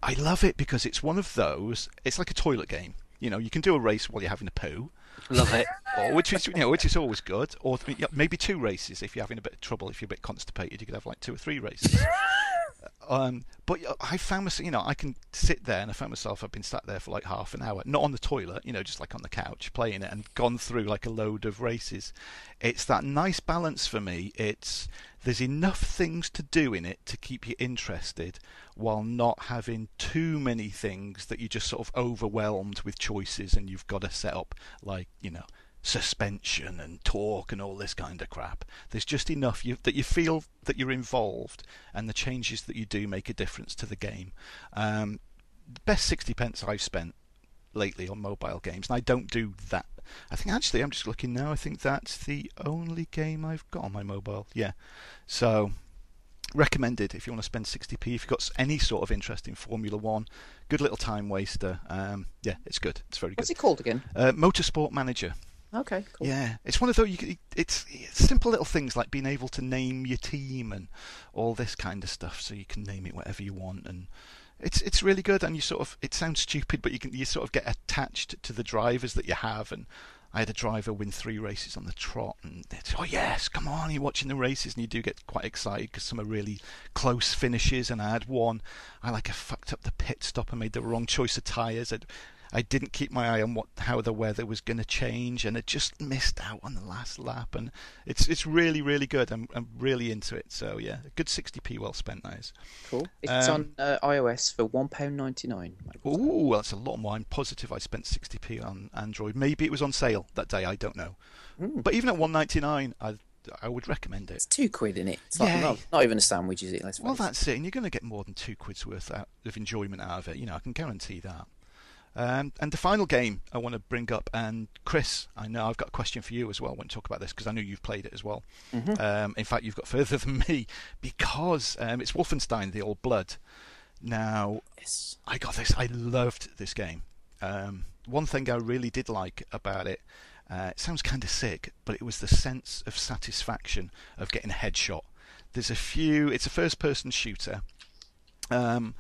I love it because it's one of those. It's like a toilet game. You know, you can do a race while you're having a poo, love it. or which is you know which is always good. Or th- maybe two races if you're having a bit of trouble. If you're a bit constipated, you could have like two or three races. Um, but uh, I found myself, you know, I can sit there and I found myself, I've been sat there for like half an hour, not on the toilet, you know, just like on the couch playing it and gone through like a load of races. It's that nice balance for me. It's, there's enough things to do in it to keep you interested while not having too many things that you're just sort of overwhelmed with choices and you've got to set up like, you know, suspension and torque and all this kind of crap. There's just enough you, that you feel that you're involved, and the changes that you do make a difference to the game. Um, the best sixty pence I've spent lately on mobile games, and I don't do that. I think actually, I'm just looking now. I think that's the only game I've got on my mobile. Yeah, so recommended if you want to spend 60p. If you've got any sort of interest in Formula One, good little time waster. Um, yeah, it's good. It's very good. What's it called again? Uh, Motorsport Manager. Okay, cool. Yeah, it's one of those. You, it's, it's simple little things like being able to name your team and all this kind of stuff, so you can name it whatever you want, and it's it's really good. And you sort of it sounds stupid, but you can you sort of get attached to the drivers that you have. And I had a driver win three races on the trot, and it's oh yes, come on, you're watching the races, and you do get quite excited because some are really close finishes. And I had one, I like I fucked up the pit stop and made the wrong choice of tyres. I'd I didn't keep my eye on what how the weather was going to change, and I just missed out on the last lap. And it's it's really really good. I'm I'm really into it. So yeah, a good 60p well spent. That is. Cool. It's um, on uh, iOS for one pound ninety nine. Ooh, that's a lot more. I'm positive I spent 60p on Android. Maybe it was on sale that day. I don't know. Mm. But even at 199, I I would recommend it. It's two quid in it. It's yeah. not, not, even a sandwich, is it? Let's well, that's it. And you're going to get more than two quid's worth of enjoyment out of it. You know, I can guarantee that. Um, and the final game I want to bring up, and Chris, I know I've got a question for you as well when we talk about this because I know you've played it as well. Mm-hmm. Um, in fact, you've got further than me because um, it's Wolfenstein: The Old Blood. Now, yes. I got this. I loved this game. Um, one thing I really did like about it, uh, it sounds kind of sick, but it was the sense of satisfaction of getting a headshot. There's a few. It's a first-person shooter. Um,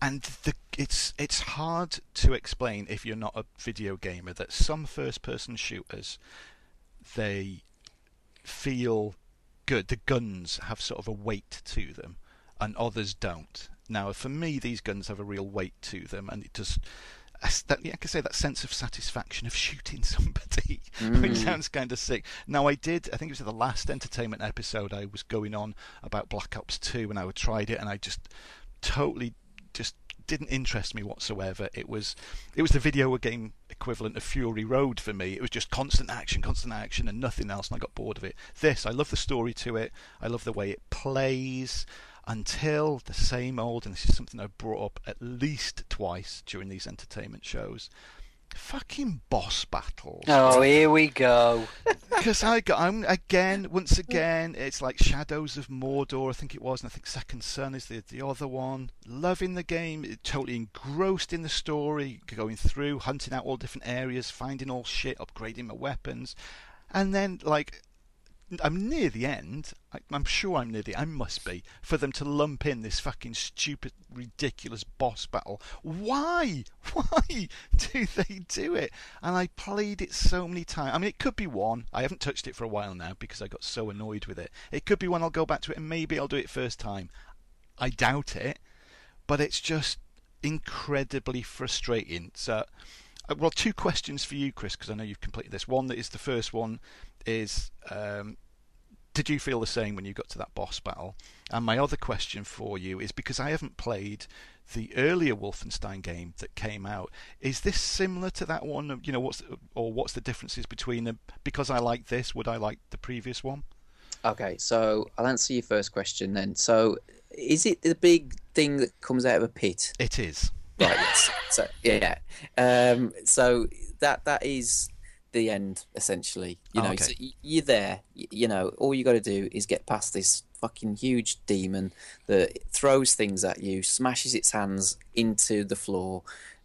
and the, it's it's hard to explain if you're not a video gamer that some first-person shooters they feel good. The guns have sort of a weight to them, and others don't. Now, for me, these guns have a real weight to them, and it just that, yeah, I can say that sense of satisfaction of shooting somebody, mm. which sounds kind of sick. Now, I did, I think it was the last entertainment episode I was going on about Black Ops 2, and I tried it, and I just totally didn't interest me whatsoever. It was it was the video game equivalent of Fury Road for me. It was just constant action, constant action, and nothing else, and I got bored of it. This, I love the story to it. I love the way it plays. Until the same old, and this is something I've brought up at least twice during these entertainment shows fucking boss battles. Oh, here we go. Because I got, I'm again, once again, it's like Shadows of Mordor, I think it was, and I think Second Son is the the other one. Loving the game, totally engrossed in the story, going through, hunting out all different areas, finding all shit, upgrading my weapons, and then like I'm near the end. I, am sure I'm near the. I must be for them to lump in this fucking stupid, ridiculous boss battle. Why? Why do they do it? And I played it so many times. I mean, it could be one. I haven't touched it for a while now because I got so annoyed with it. It could be one. I'll go back to it and maybe I'll do it first time. I doubt it, but it's just incredibly frustrating. So. Uh, well, two questions for you, Chris, because I know you've completed this. One that is the first one is um, did you feel the same when you got to that boss battle? And my other question for you is because I haven't played the earlier Wolfenstein game that came out. Is this similar to that one? You know, what's or what's the differences between them? Because I like this, would I like the previous one? Okay, so I'll answer your first question then. So, is it the big thing that comes out of a pit? It is. Right. so yeah. Um, so that that is the end essentially. You know, oh, okay. so you're there. You know, all you got to do is get past this fucking huge demon that throws things at you, smashes its hands into the floor,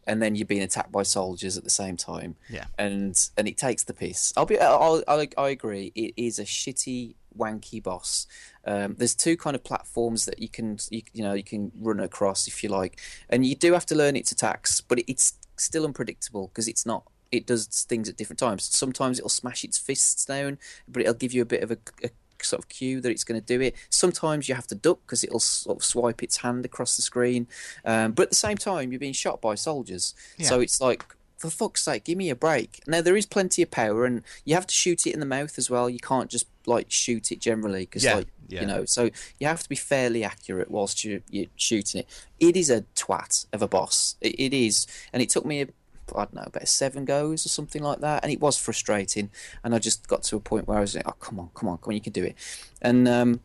and then you're being attacked by soldiers at the same time. Yeah, and and it takes the piss. I'll be. I'll, I'll, I agree. It is a shitty wanky boss. Um, there's two kind of platforms that you can you, you, know you can run across if you like, and you do have to learn its attacks, but it's still unpredictable because it's not it does things at different times. Sometimes it'll smash its fists down, but it'll give you a bit of a, a sort of cue that it's going to do it. Sometimes you have to duck because it'll sort of swipe its hand across the screen. Um, but at the same time, you're being shot by soldiers, yeah. so it's like. For fuck's sake, give me a break. Now there is plenty of power, and you have to shoot it in the mouth as well. You can't just like shoot it generally because, yeah. like, yeah. you know, so you have to be fairly accurate whilst you, you're shooting it. It is a twat of a boss. it, it is, and it took me a I don't know, about seven goes or something like that. And it was frustrating. And I just got to a point where I was like, oh, come on, come on, come on, you can do it. And um,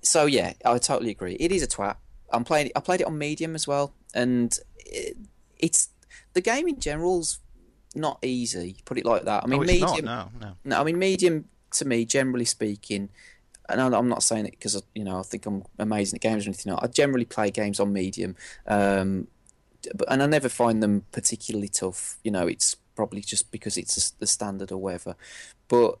so, yeah, I totally agree. It is a twat. I'm playing. I played it on medium as well, and it, it's the game in general's not easy. Put it like that. I mean, it's medium. not. No, no. No, I mean medium to me, generally speaking, and I'm not saying it because you know I think I'm amazing at games or anything. I generally play games on medium, um, and I never find them particularly tough. You know, it's probably just because it's the standard or whatever. But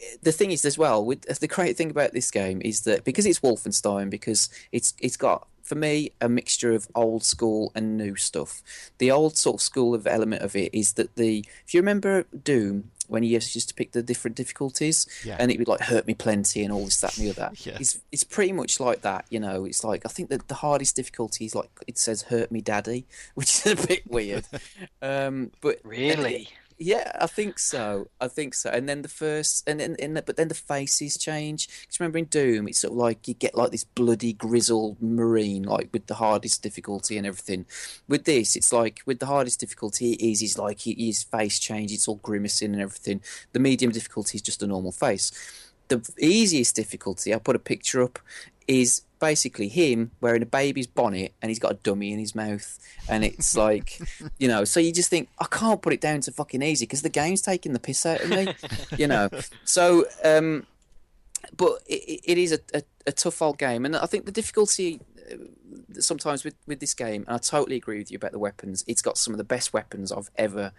eh, the thing is, as well, with the great thing about this game is that because it's Wolfenstein, because it's it's got for me a mixture of old school and new stuff. The old sort of school of element of it is that the if you remember Doom when you used to pick the different difficulties Yeah. and it would like hurt me plenty and all this that and the other. Yeah. It's it's pretty much like that, you know. It's like I think that the hardest difficulty is like it says hurt me daddy, which is a bit weird. um, but Really? Yeah, I think so. I think so. And then the first, and then, and the, but then the faces change. Because remember in Doom, it's sort of like you get like this bloody grizzled marine, like with the hardest difficulty and everything. With this, it's like with the hardest difficulty, it is like his face change. It's all grimacing and everything. The medium difficulty is just a normal face. The easiest difficulty, I put a picture up, is basically him wearing a baby's bonnet and he's got a dummy in his mouth. And it's like you know so you just think i can't put it down to fucking easy because the game's taking the piss out of me you know. So um but it, it is a, a, a tough old game. And i think the difficulty uh, sometimes with, with this game and i totally agree with you about the weapons it's got some of the best weapons i've ever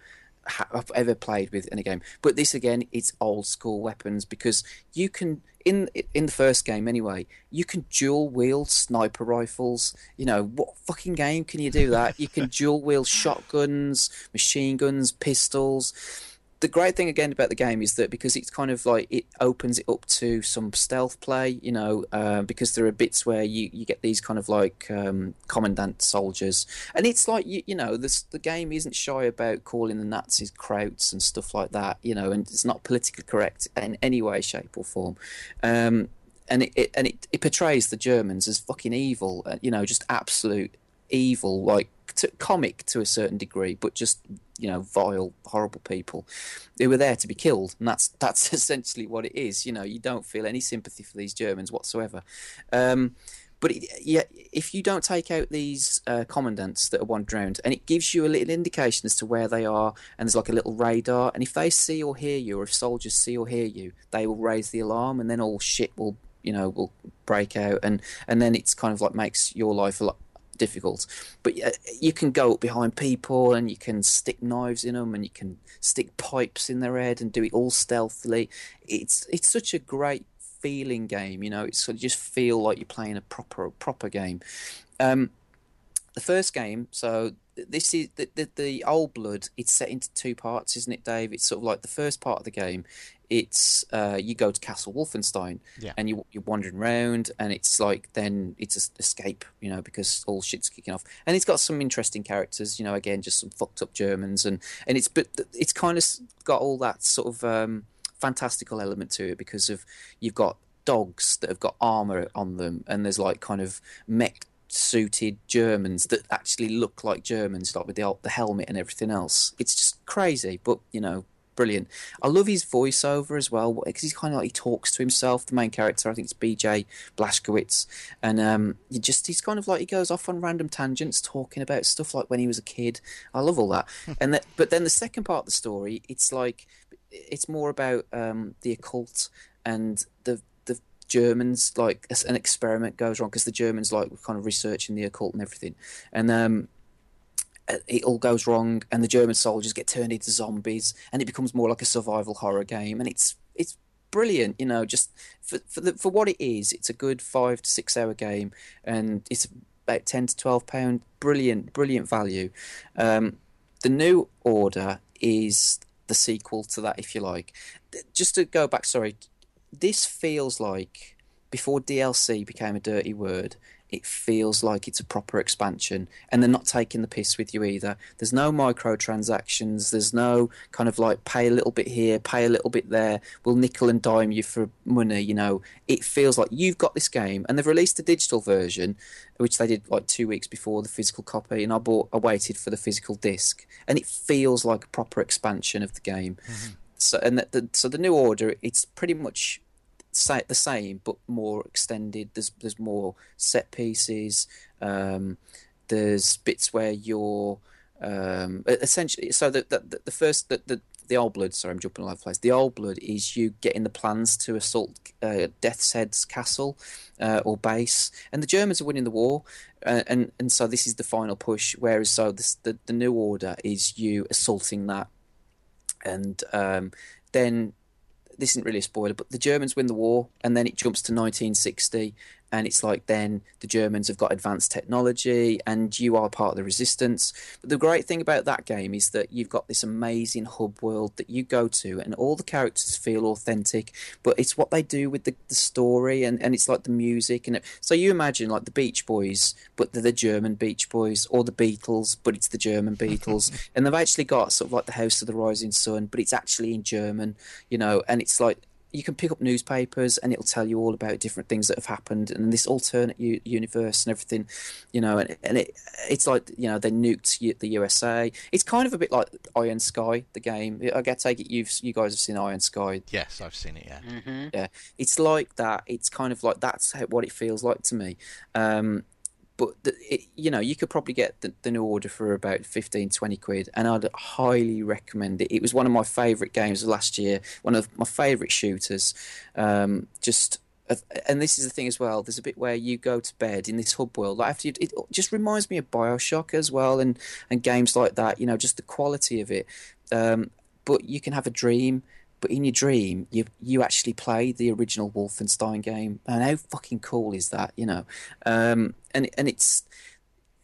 I've ever played with in a game. But this again, it's old school weapons because you can in in the first game anyway, you can dual wield sniper rifles. You know what fucking game can you do that? You can dual wield shotguns, machine guns, pistols. The great thing again about the game is that because it's kind of like it opens it up to some stealth play, you know, uh, because there are bits where you, you get these kind of like um, commandant soldiers, and it's like you, you know this the game isn't shy about calling the Nazis krauts and stuff like that, you know, and it's not politically correct in any way, shape, or form. Um, and it, it and it, it portrays the Germans as fucking evil, uh, you know, just absolute evil, like to, comic to a certain degree, but just you know, vile, horrible people who were there to be killed, and that's that's essentially what it is. You know, you don't feel any sympathy for these Germans whatsoever. Um, but it, yeah, if you don't take out these uh, commandants that are one drowned, and it gives you a little indication as to where they are, and there's like a little radar, and if they see or hear you, or if soldiers see or hear you, they will raise the alarm, and then all shit will you know will break out, and and then it's kind of like makes your life a lot difficult. But uh, you can go up behind people and you can stick knives in them and you can stick pipes in their head and do it all stealthily. It's it's such a great feeling game, you know. It's sort of just feel like you're playing a proper proper game. Um, the first game, so this is the, the the old blood. It's set into two parts, isn't it, Dave? It's sort of like the first part of the game. It's uh, you go to Castle Wolfenstein, Yeah. and you you're wandering around, and it's like then it's a escape, you know, because all shit's kicking off, and it's got some interesting characters, you know, again just some fucked up Germans, and and it's but it's kind of got all that sort of um, fantastical element to it because of you've got dogs that have got armor on them, and there's like kind of mech suited Germans that actually look like Germans, like with the the helmet and everything else. It's just crazy, but you know, brilliant. I love his voiceover as well because he's kind of like he talks to himself. The main character, I think it's B.J. Blazkowicz, and um, he just he's kind of like he goes off on random tangents talking about stuff like when he was a kid. I love all that. and that, but then the second part of the story, it's like it's more about um, the occult and the the Germans like an experiment goes wrong because the Germans like were kind of researching the occult and everything, and um, it all goes wrong, and the German soldiers get turned into zombies, and it becomes more like a survival horror game, and it's it's brilliant, you know, just for for, the, for what it is. It's a good five to six hour game, and it's about ten to twelve pound. Brilliant, brilliant value. Um, the new order is the sequel to that, if you like. Just to go back, sorry, this feels like before DLC became a dirty word. It feels like it's a proper expansion, and they're not taking the piss with you either. There's no microtransactions. There's no kind of like pay a little bit here, pay a little bit there. We'll nickel and dime you for money. You know, it feels like you've got this game, and they've released a digital version, which they did like two weeks before the physical copy. And I bought, I waited for the physical disc, and it feels like a proper expansion of the game. Mm-hmm. So, and the, the, so the new order, it's pretty much sa- the same but more extended. There's there's more set pieces. Um, there's bits where you're Um, essentially, so the the, the first the, the the old blood. Sorry, I'm jumping all over the place. The old blood is you getting the plans to assault uh, Death's Head's castle uh, or base, and the Germans are winning the war, uh, and and so this is the final push. Whereas so this, the the new order is you assaulting that, and um, then this isn't really a spoiler, but the Germans win the war, and then it jumps to 1960, and it's like then the Germans have got advanced technology and you are part of the resistance. But the great thing about that game is that you've got this amazing hub world that you go to and all the characters feel authentic, but it's what they do with the, the story and, and it's like the music and it, so you imagine like the Beach Boys, but they're the German Beach Boys or the Beatles, but it's the German Beatles and they've actually got sort of like the House of the Rising Sun, but it's actually in German, you know, and it's like you can pick up newspapers and it'll tell you all about different things that have happened and this alternate u- universe and everything, you know. And, and it it's like you know they nuked the USA. It's kind of a bit like Iron Sky, the game. I get take it you've you guys have seen Iron Sky. Yes, I've seen it. Yeah, Mm-hmm. Yeah, it's like that. It's kind of like that's how, what it feels like to me. Um, but the, it, you know you could probably get the, the new order for about 15 20 quid and i'd highly recommend it. It was one of my favorite games last year one of my favorite shooters. Um, just and this is the thing as well there's a bit where you go to bed in this hub world like after you, it just reminds me of bioshock as well and and games like that you know just the quality of it. Um, but you can have a dream but in your dream you you actually play the original Wolfenstein game. And how fucking cool is that you know? Um, and and it's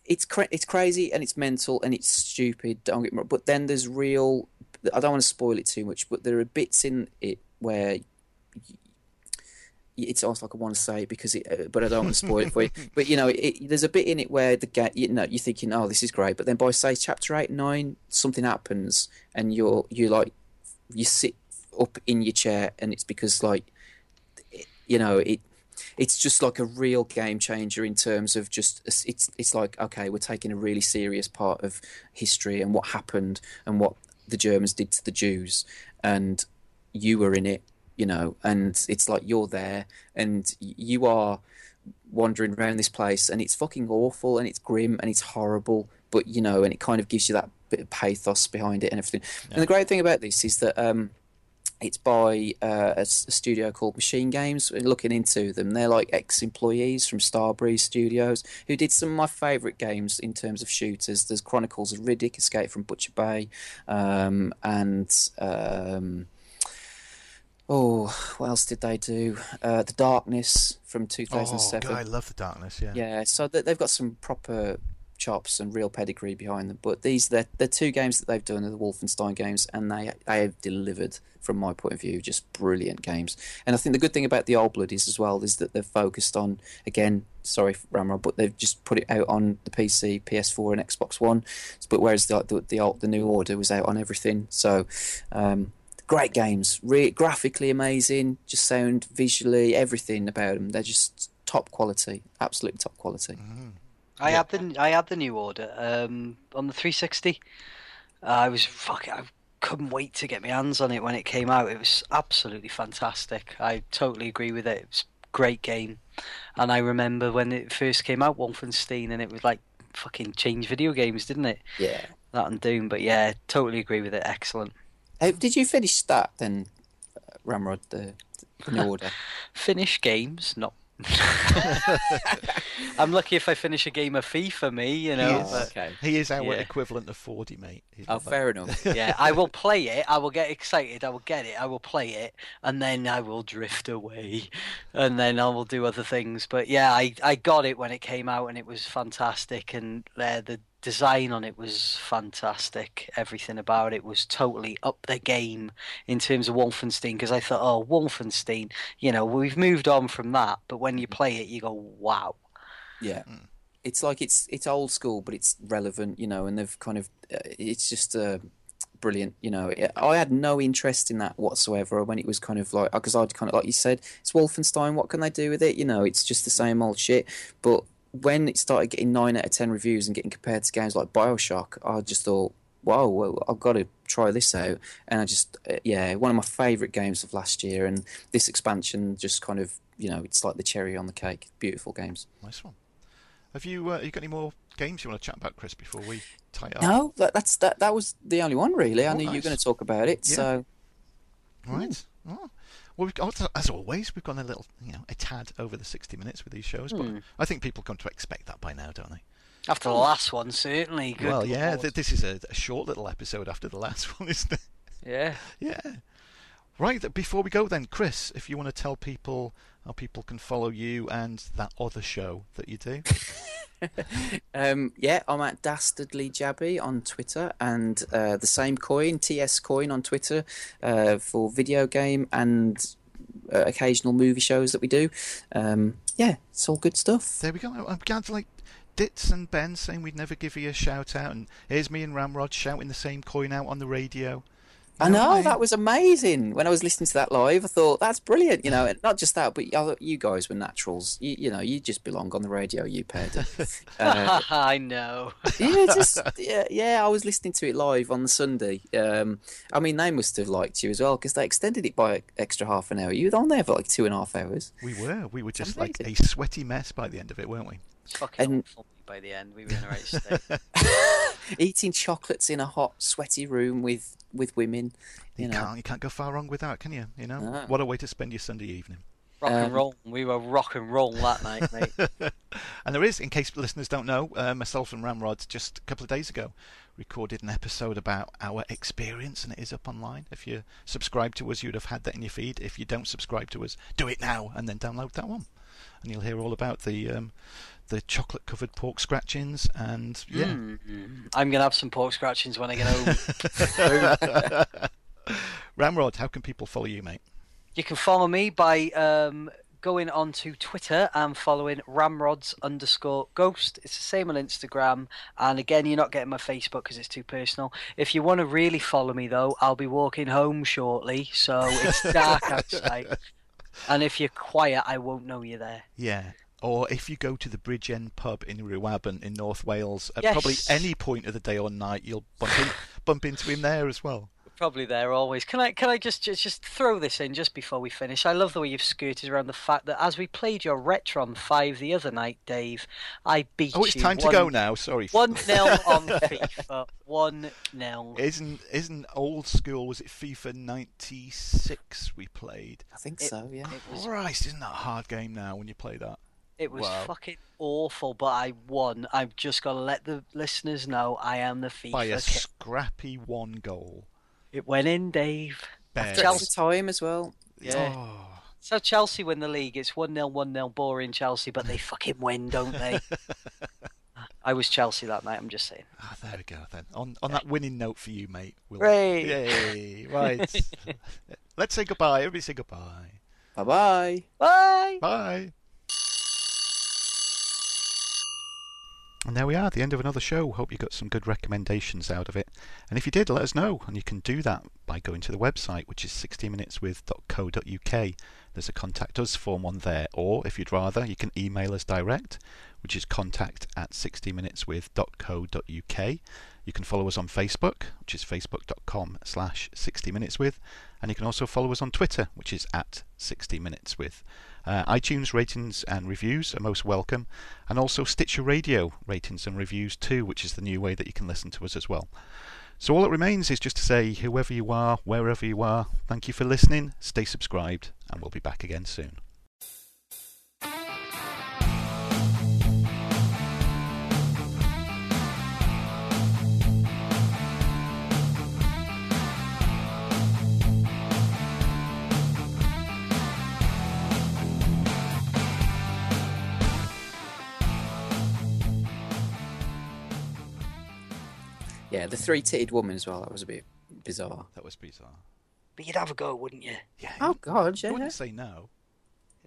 it's cra- it's crazy and it's mental and it's stupid don't get me wrong but then there's real I don't want to spoil it too much but there are bits in it where it's almost like I want to say it because it, uh, but I don't want to spoil it for you. But you know, it, there's a bit in it where the ga- you know you're thinking, oh, this is great, but then by say chapter eight, nine, something happens, and you're you like you sit up in your chair, and it's because like you know it. It's just like a real game changer in terms of just it's it's like okay, we're taking a really serious part of history and what happened and what the Germans did to the Jews, and you were in it you know, and it's like you're there and you are wandering around this place and it's fucking awful and it's grim and it's horrible, but you know, and it kind of gives you that bit of pathos behind it and everything. Yeah. And the great thing about this is that um, it's by uh, a, a, studio called Machine Games. We're looking into them, they're like ex-employees from Starbreeze Studios who did some of my favourite games in terms of shooters. There's Chronicles of Riddick, Escape from Butcher Bay, um, and um, Oh, what else did they do? Uh, the Darkness from 2007. Oh, God, I love The Darkness, yeah. Yeah, so they've got some proper chops and real pedigree behind them. But these, they're, they're two games that they've done, are the Wolfenstein games, and they, they have delivered, from my point of view, just brilliant games. And I think the good thing about the Old Blood is, as well, is that they've focused on, again, sorry, Ramrod, but they've just put it out on the PC, PS4, and Xbox One. But whereas the, the, the, old, the New Order was out on everything. So, um, great games, Re- graphically amazing, just sound visually, everything about them. They're just top quality, absolutely top quality. Mm-hmm. I yeah. had the I had the new order um, on the 360. Uh, I was fucking. I couldn't wait to get my hands on it when it came out. It was absolutely fantastic. I totally agree with it. It was a great game, and I remember when it first came out, Wolfenstein, and it was like fucking change video games, didn't it? Yeah. That and Doom, but yeah, totally agree with it. Excellent. did you finish that then, Ramrod? The, the new order. finish games, not. I'm lucky if I finish a game of FIFA, me, you know. He is, but, okay. he is our yeah. equivalent of 40, mate. He's oh, fair enough. yeah, I will play it. I will get excited. I will get it. I will play it, and then I will drift away, and then I will do other things. But yeah, I I got it when it came out, and it was fantastic. And uh, the design on it was fantastic. Everything about it was totally up the game in terms of Wolfenstein because I thought, oh, Wolfenstein, you know, we've moved on from that, but when you play it, you go, wow. Yeah. Mm. It's like it's it's old school, but it's relevant, you know, and they've kind of uh, it's just uh, brilliant, you know. I had no interest in that whatsoever when it was kind of like because I'd kind of like you said, it's Wolfenstein. What can they do with it? You know, it's just the same old shit. But when it started getting nine out of ten reviews and getting compared to games like Bioshock, I just thought, wow, well, I've got to try this out. And I just, uh, yeah, one of my favourite games of last year. And this expansion just kind of, you know, it's like the cherry on the cake. Beautiful games. Nice one. Have you uh, you got any more games you want to chat about, Chris, before we tie up? No, that, that's that. That was the only one really. I Oh, knew you were going to talk about it. Yeah. So Right. Oh. Well, we've got, as always, we've gone a little, you know, a tad over the 60 minutes with these shows, but Hmm. I think people come to expect that by now, don't they? After the last one, certainly. Good well, yeah, th- this is a, a short little episode after the last one, isn't it? yeah. Yeah. Right, before we go then, Chris, if you want to tell people how people can follow you and that other show that you do. um, yeah, I'm at Dastardly Jabby on Twitter, and uh, the same coin, TS Coin on Twitter, uh, for video game and uh, occasional movie shows that we do. Um, yeah, it's all good stuff. There we go. I'm glad like Ditz and Ben saying we'd never give you a shout out, and here's me and Ramrod shouting the same coin out on the radio. You I know what mean? that was amazing. When I was listening to that live, I thought that's brilliant. You know, and not just that, but you guys were naturals. You, you know, you just belong on the radio. You paired. uh, I know. yeah, just yeah, yeah. I was listening to it live on the Sunday. Um, I mean, they must have liked you as well because they extended it by an extra half an hour. You were on there for like two and a half hours. We were. We were just like a sweaty mess by the end of it, weren't we? Fucking And- awful by the end. We were in a right state. Eating chocolates in a hot, sweaty room with with women. You, You know, can't you can't go far wrong with that, can you? You know, No. what a way to spend your Sunday evening. Rock and Um, roll. We were rock and roll that night, mate. And there is, in case listeners don't know, uh, myself and Ramrod just a couple of days ago recorded an episode about our experience, and it is up online. If you subscribe to us, you'd have had that in your feed. If you don't subscribe to us, do it now and then download that one, and you'll hear all about the um, the chocolate covered pork scratchings and yeah. Mm. I'm gonna have some pork scratchings when I get home. Ramrod, how can people follow you, mate? You can follow me by um, going onto Twitter and following ramrods underscore ghost. It's the same on Instagram. And again, you're not getting my Facebook because it's too personal. If you want to really follow me, though, I'll be walking home shortly. So it's dark outside. And if you're quiet, I won't know you're there. Yeah. Or if you go to the Bridge End pub in Ruabon in North Wales, at Yes. probably any point of the day or night, you'll bump, in, bump into him there as well. Probably there always. Can I can I just, just just throw this in just before we finish? I love the way you've skirted around the fact that as we played your Retron five the other night, Dave, I beat you. Oh, it's you time to one- go now. Sorry. One nil on FIFA. One nil. Isn't isn't old school? Was it FIFA '96 we played? I think It- so. Yeah. It was Christ, isn't that a hard game now when you play that? It was Wow. fucking awful, but I won. I've just got to let the listeners know I am the FIFA. By a king. scrappy one goal. It went in, Dave. Bears. Chelsea- time as well. Yeah. Oh. So Chelsea win the league. It's one 0 one 0 boring Chelsea, but they fucking win, don't they? I was Chelsea that night. I'm just saying. Ah, there we go then. On on that winning note for you, mate. We'll... Yay! Right. Let's say goodbye. Everybody say goodbye. Bye bye bye. Bye. And there we are, the end of another show. Hope you got some good recommendations out of it. And if you did, let us know. And you can do that by going to the website, which is 60minuteswith.co.uk. There's a contact us form on there. Or if you'd rather, you can email us direct, which is contact at 60minuteswith.co.uk. You can follow us on Facebook, which is facebook.com slash 60minuteswith. And you can also follow us on Twitter, which is at 60minuteswith. Uh, iTunes ratings and reviews are most welcome, and also Stitcher Radio ratings and reviews too, which is the new way that you can listen to us as well. So all that remains is just to say, whoever you are, wherever you are, thank you for listening, stay subscribed, and we'll be back again soon. Yeah, the three-titted woman as well. That was a bit bizarre. That was bizarre. But you'd have a go, wouldn't you? Yeah. Oh God, I yeah. wouldn't say no.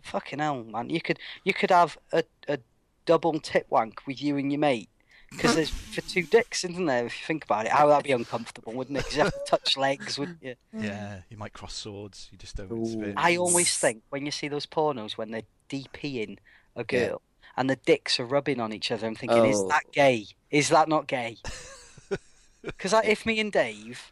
Fucking hell, man! You could you could have a, a double tip wank with you and your mate because there's for two dicks, isn't there? If you think about it, how that'd be uncomfortable, wouldn't it? Because you have to touch legs, wouldn't you? Yeah, you might cross swords. You just don't. Ooh. It's a bit- I always think when you see those pornos when they're DPing a girl Yeah. and the dicks are rubbing on each other, I'm thinking, is Oh. that gay? Is that not gay? Because if me and Dave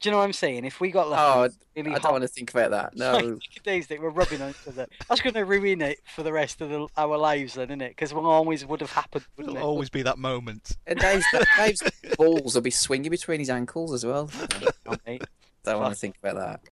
Do you know what I'm saying? If we got like Oh, really I hot don't want to think about that. No. days that we're rubbing on each other, that's going to ruin it for the rest of the, our lives, then, isn't it? Because one always would have happened, wouldn't There'll it? always be that moment. And Dave's, Dave's balls will be swinging between his ankles as well. Oh, mate. Don't want to think about that.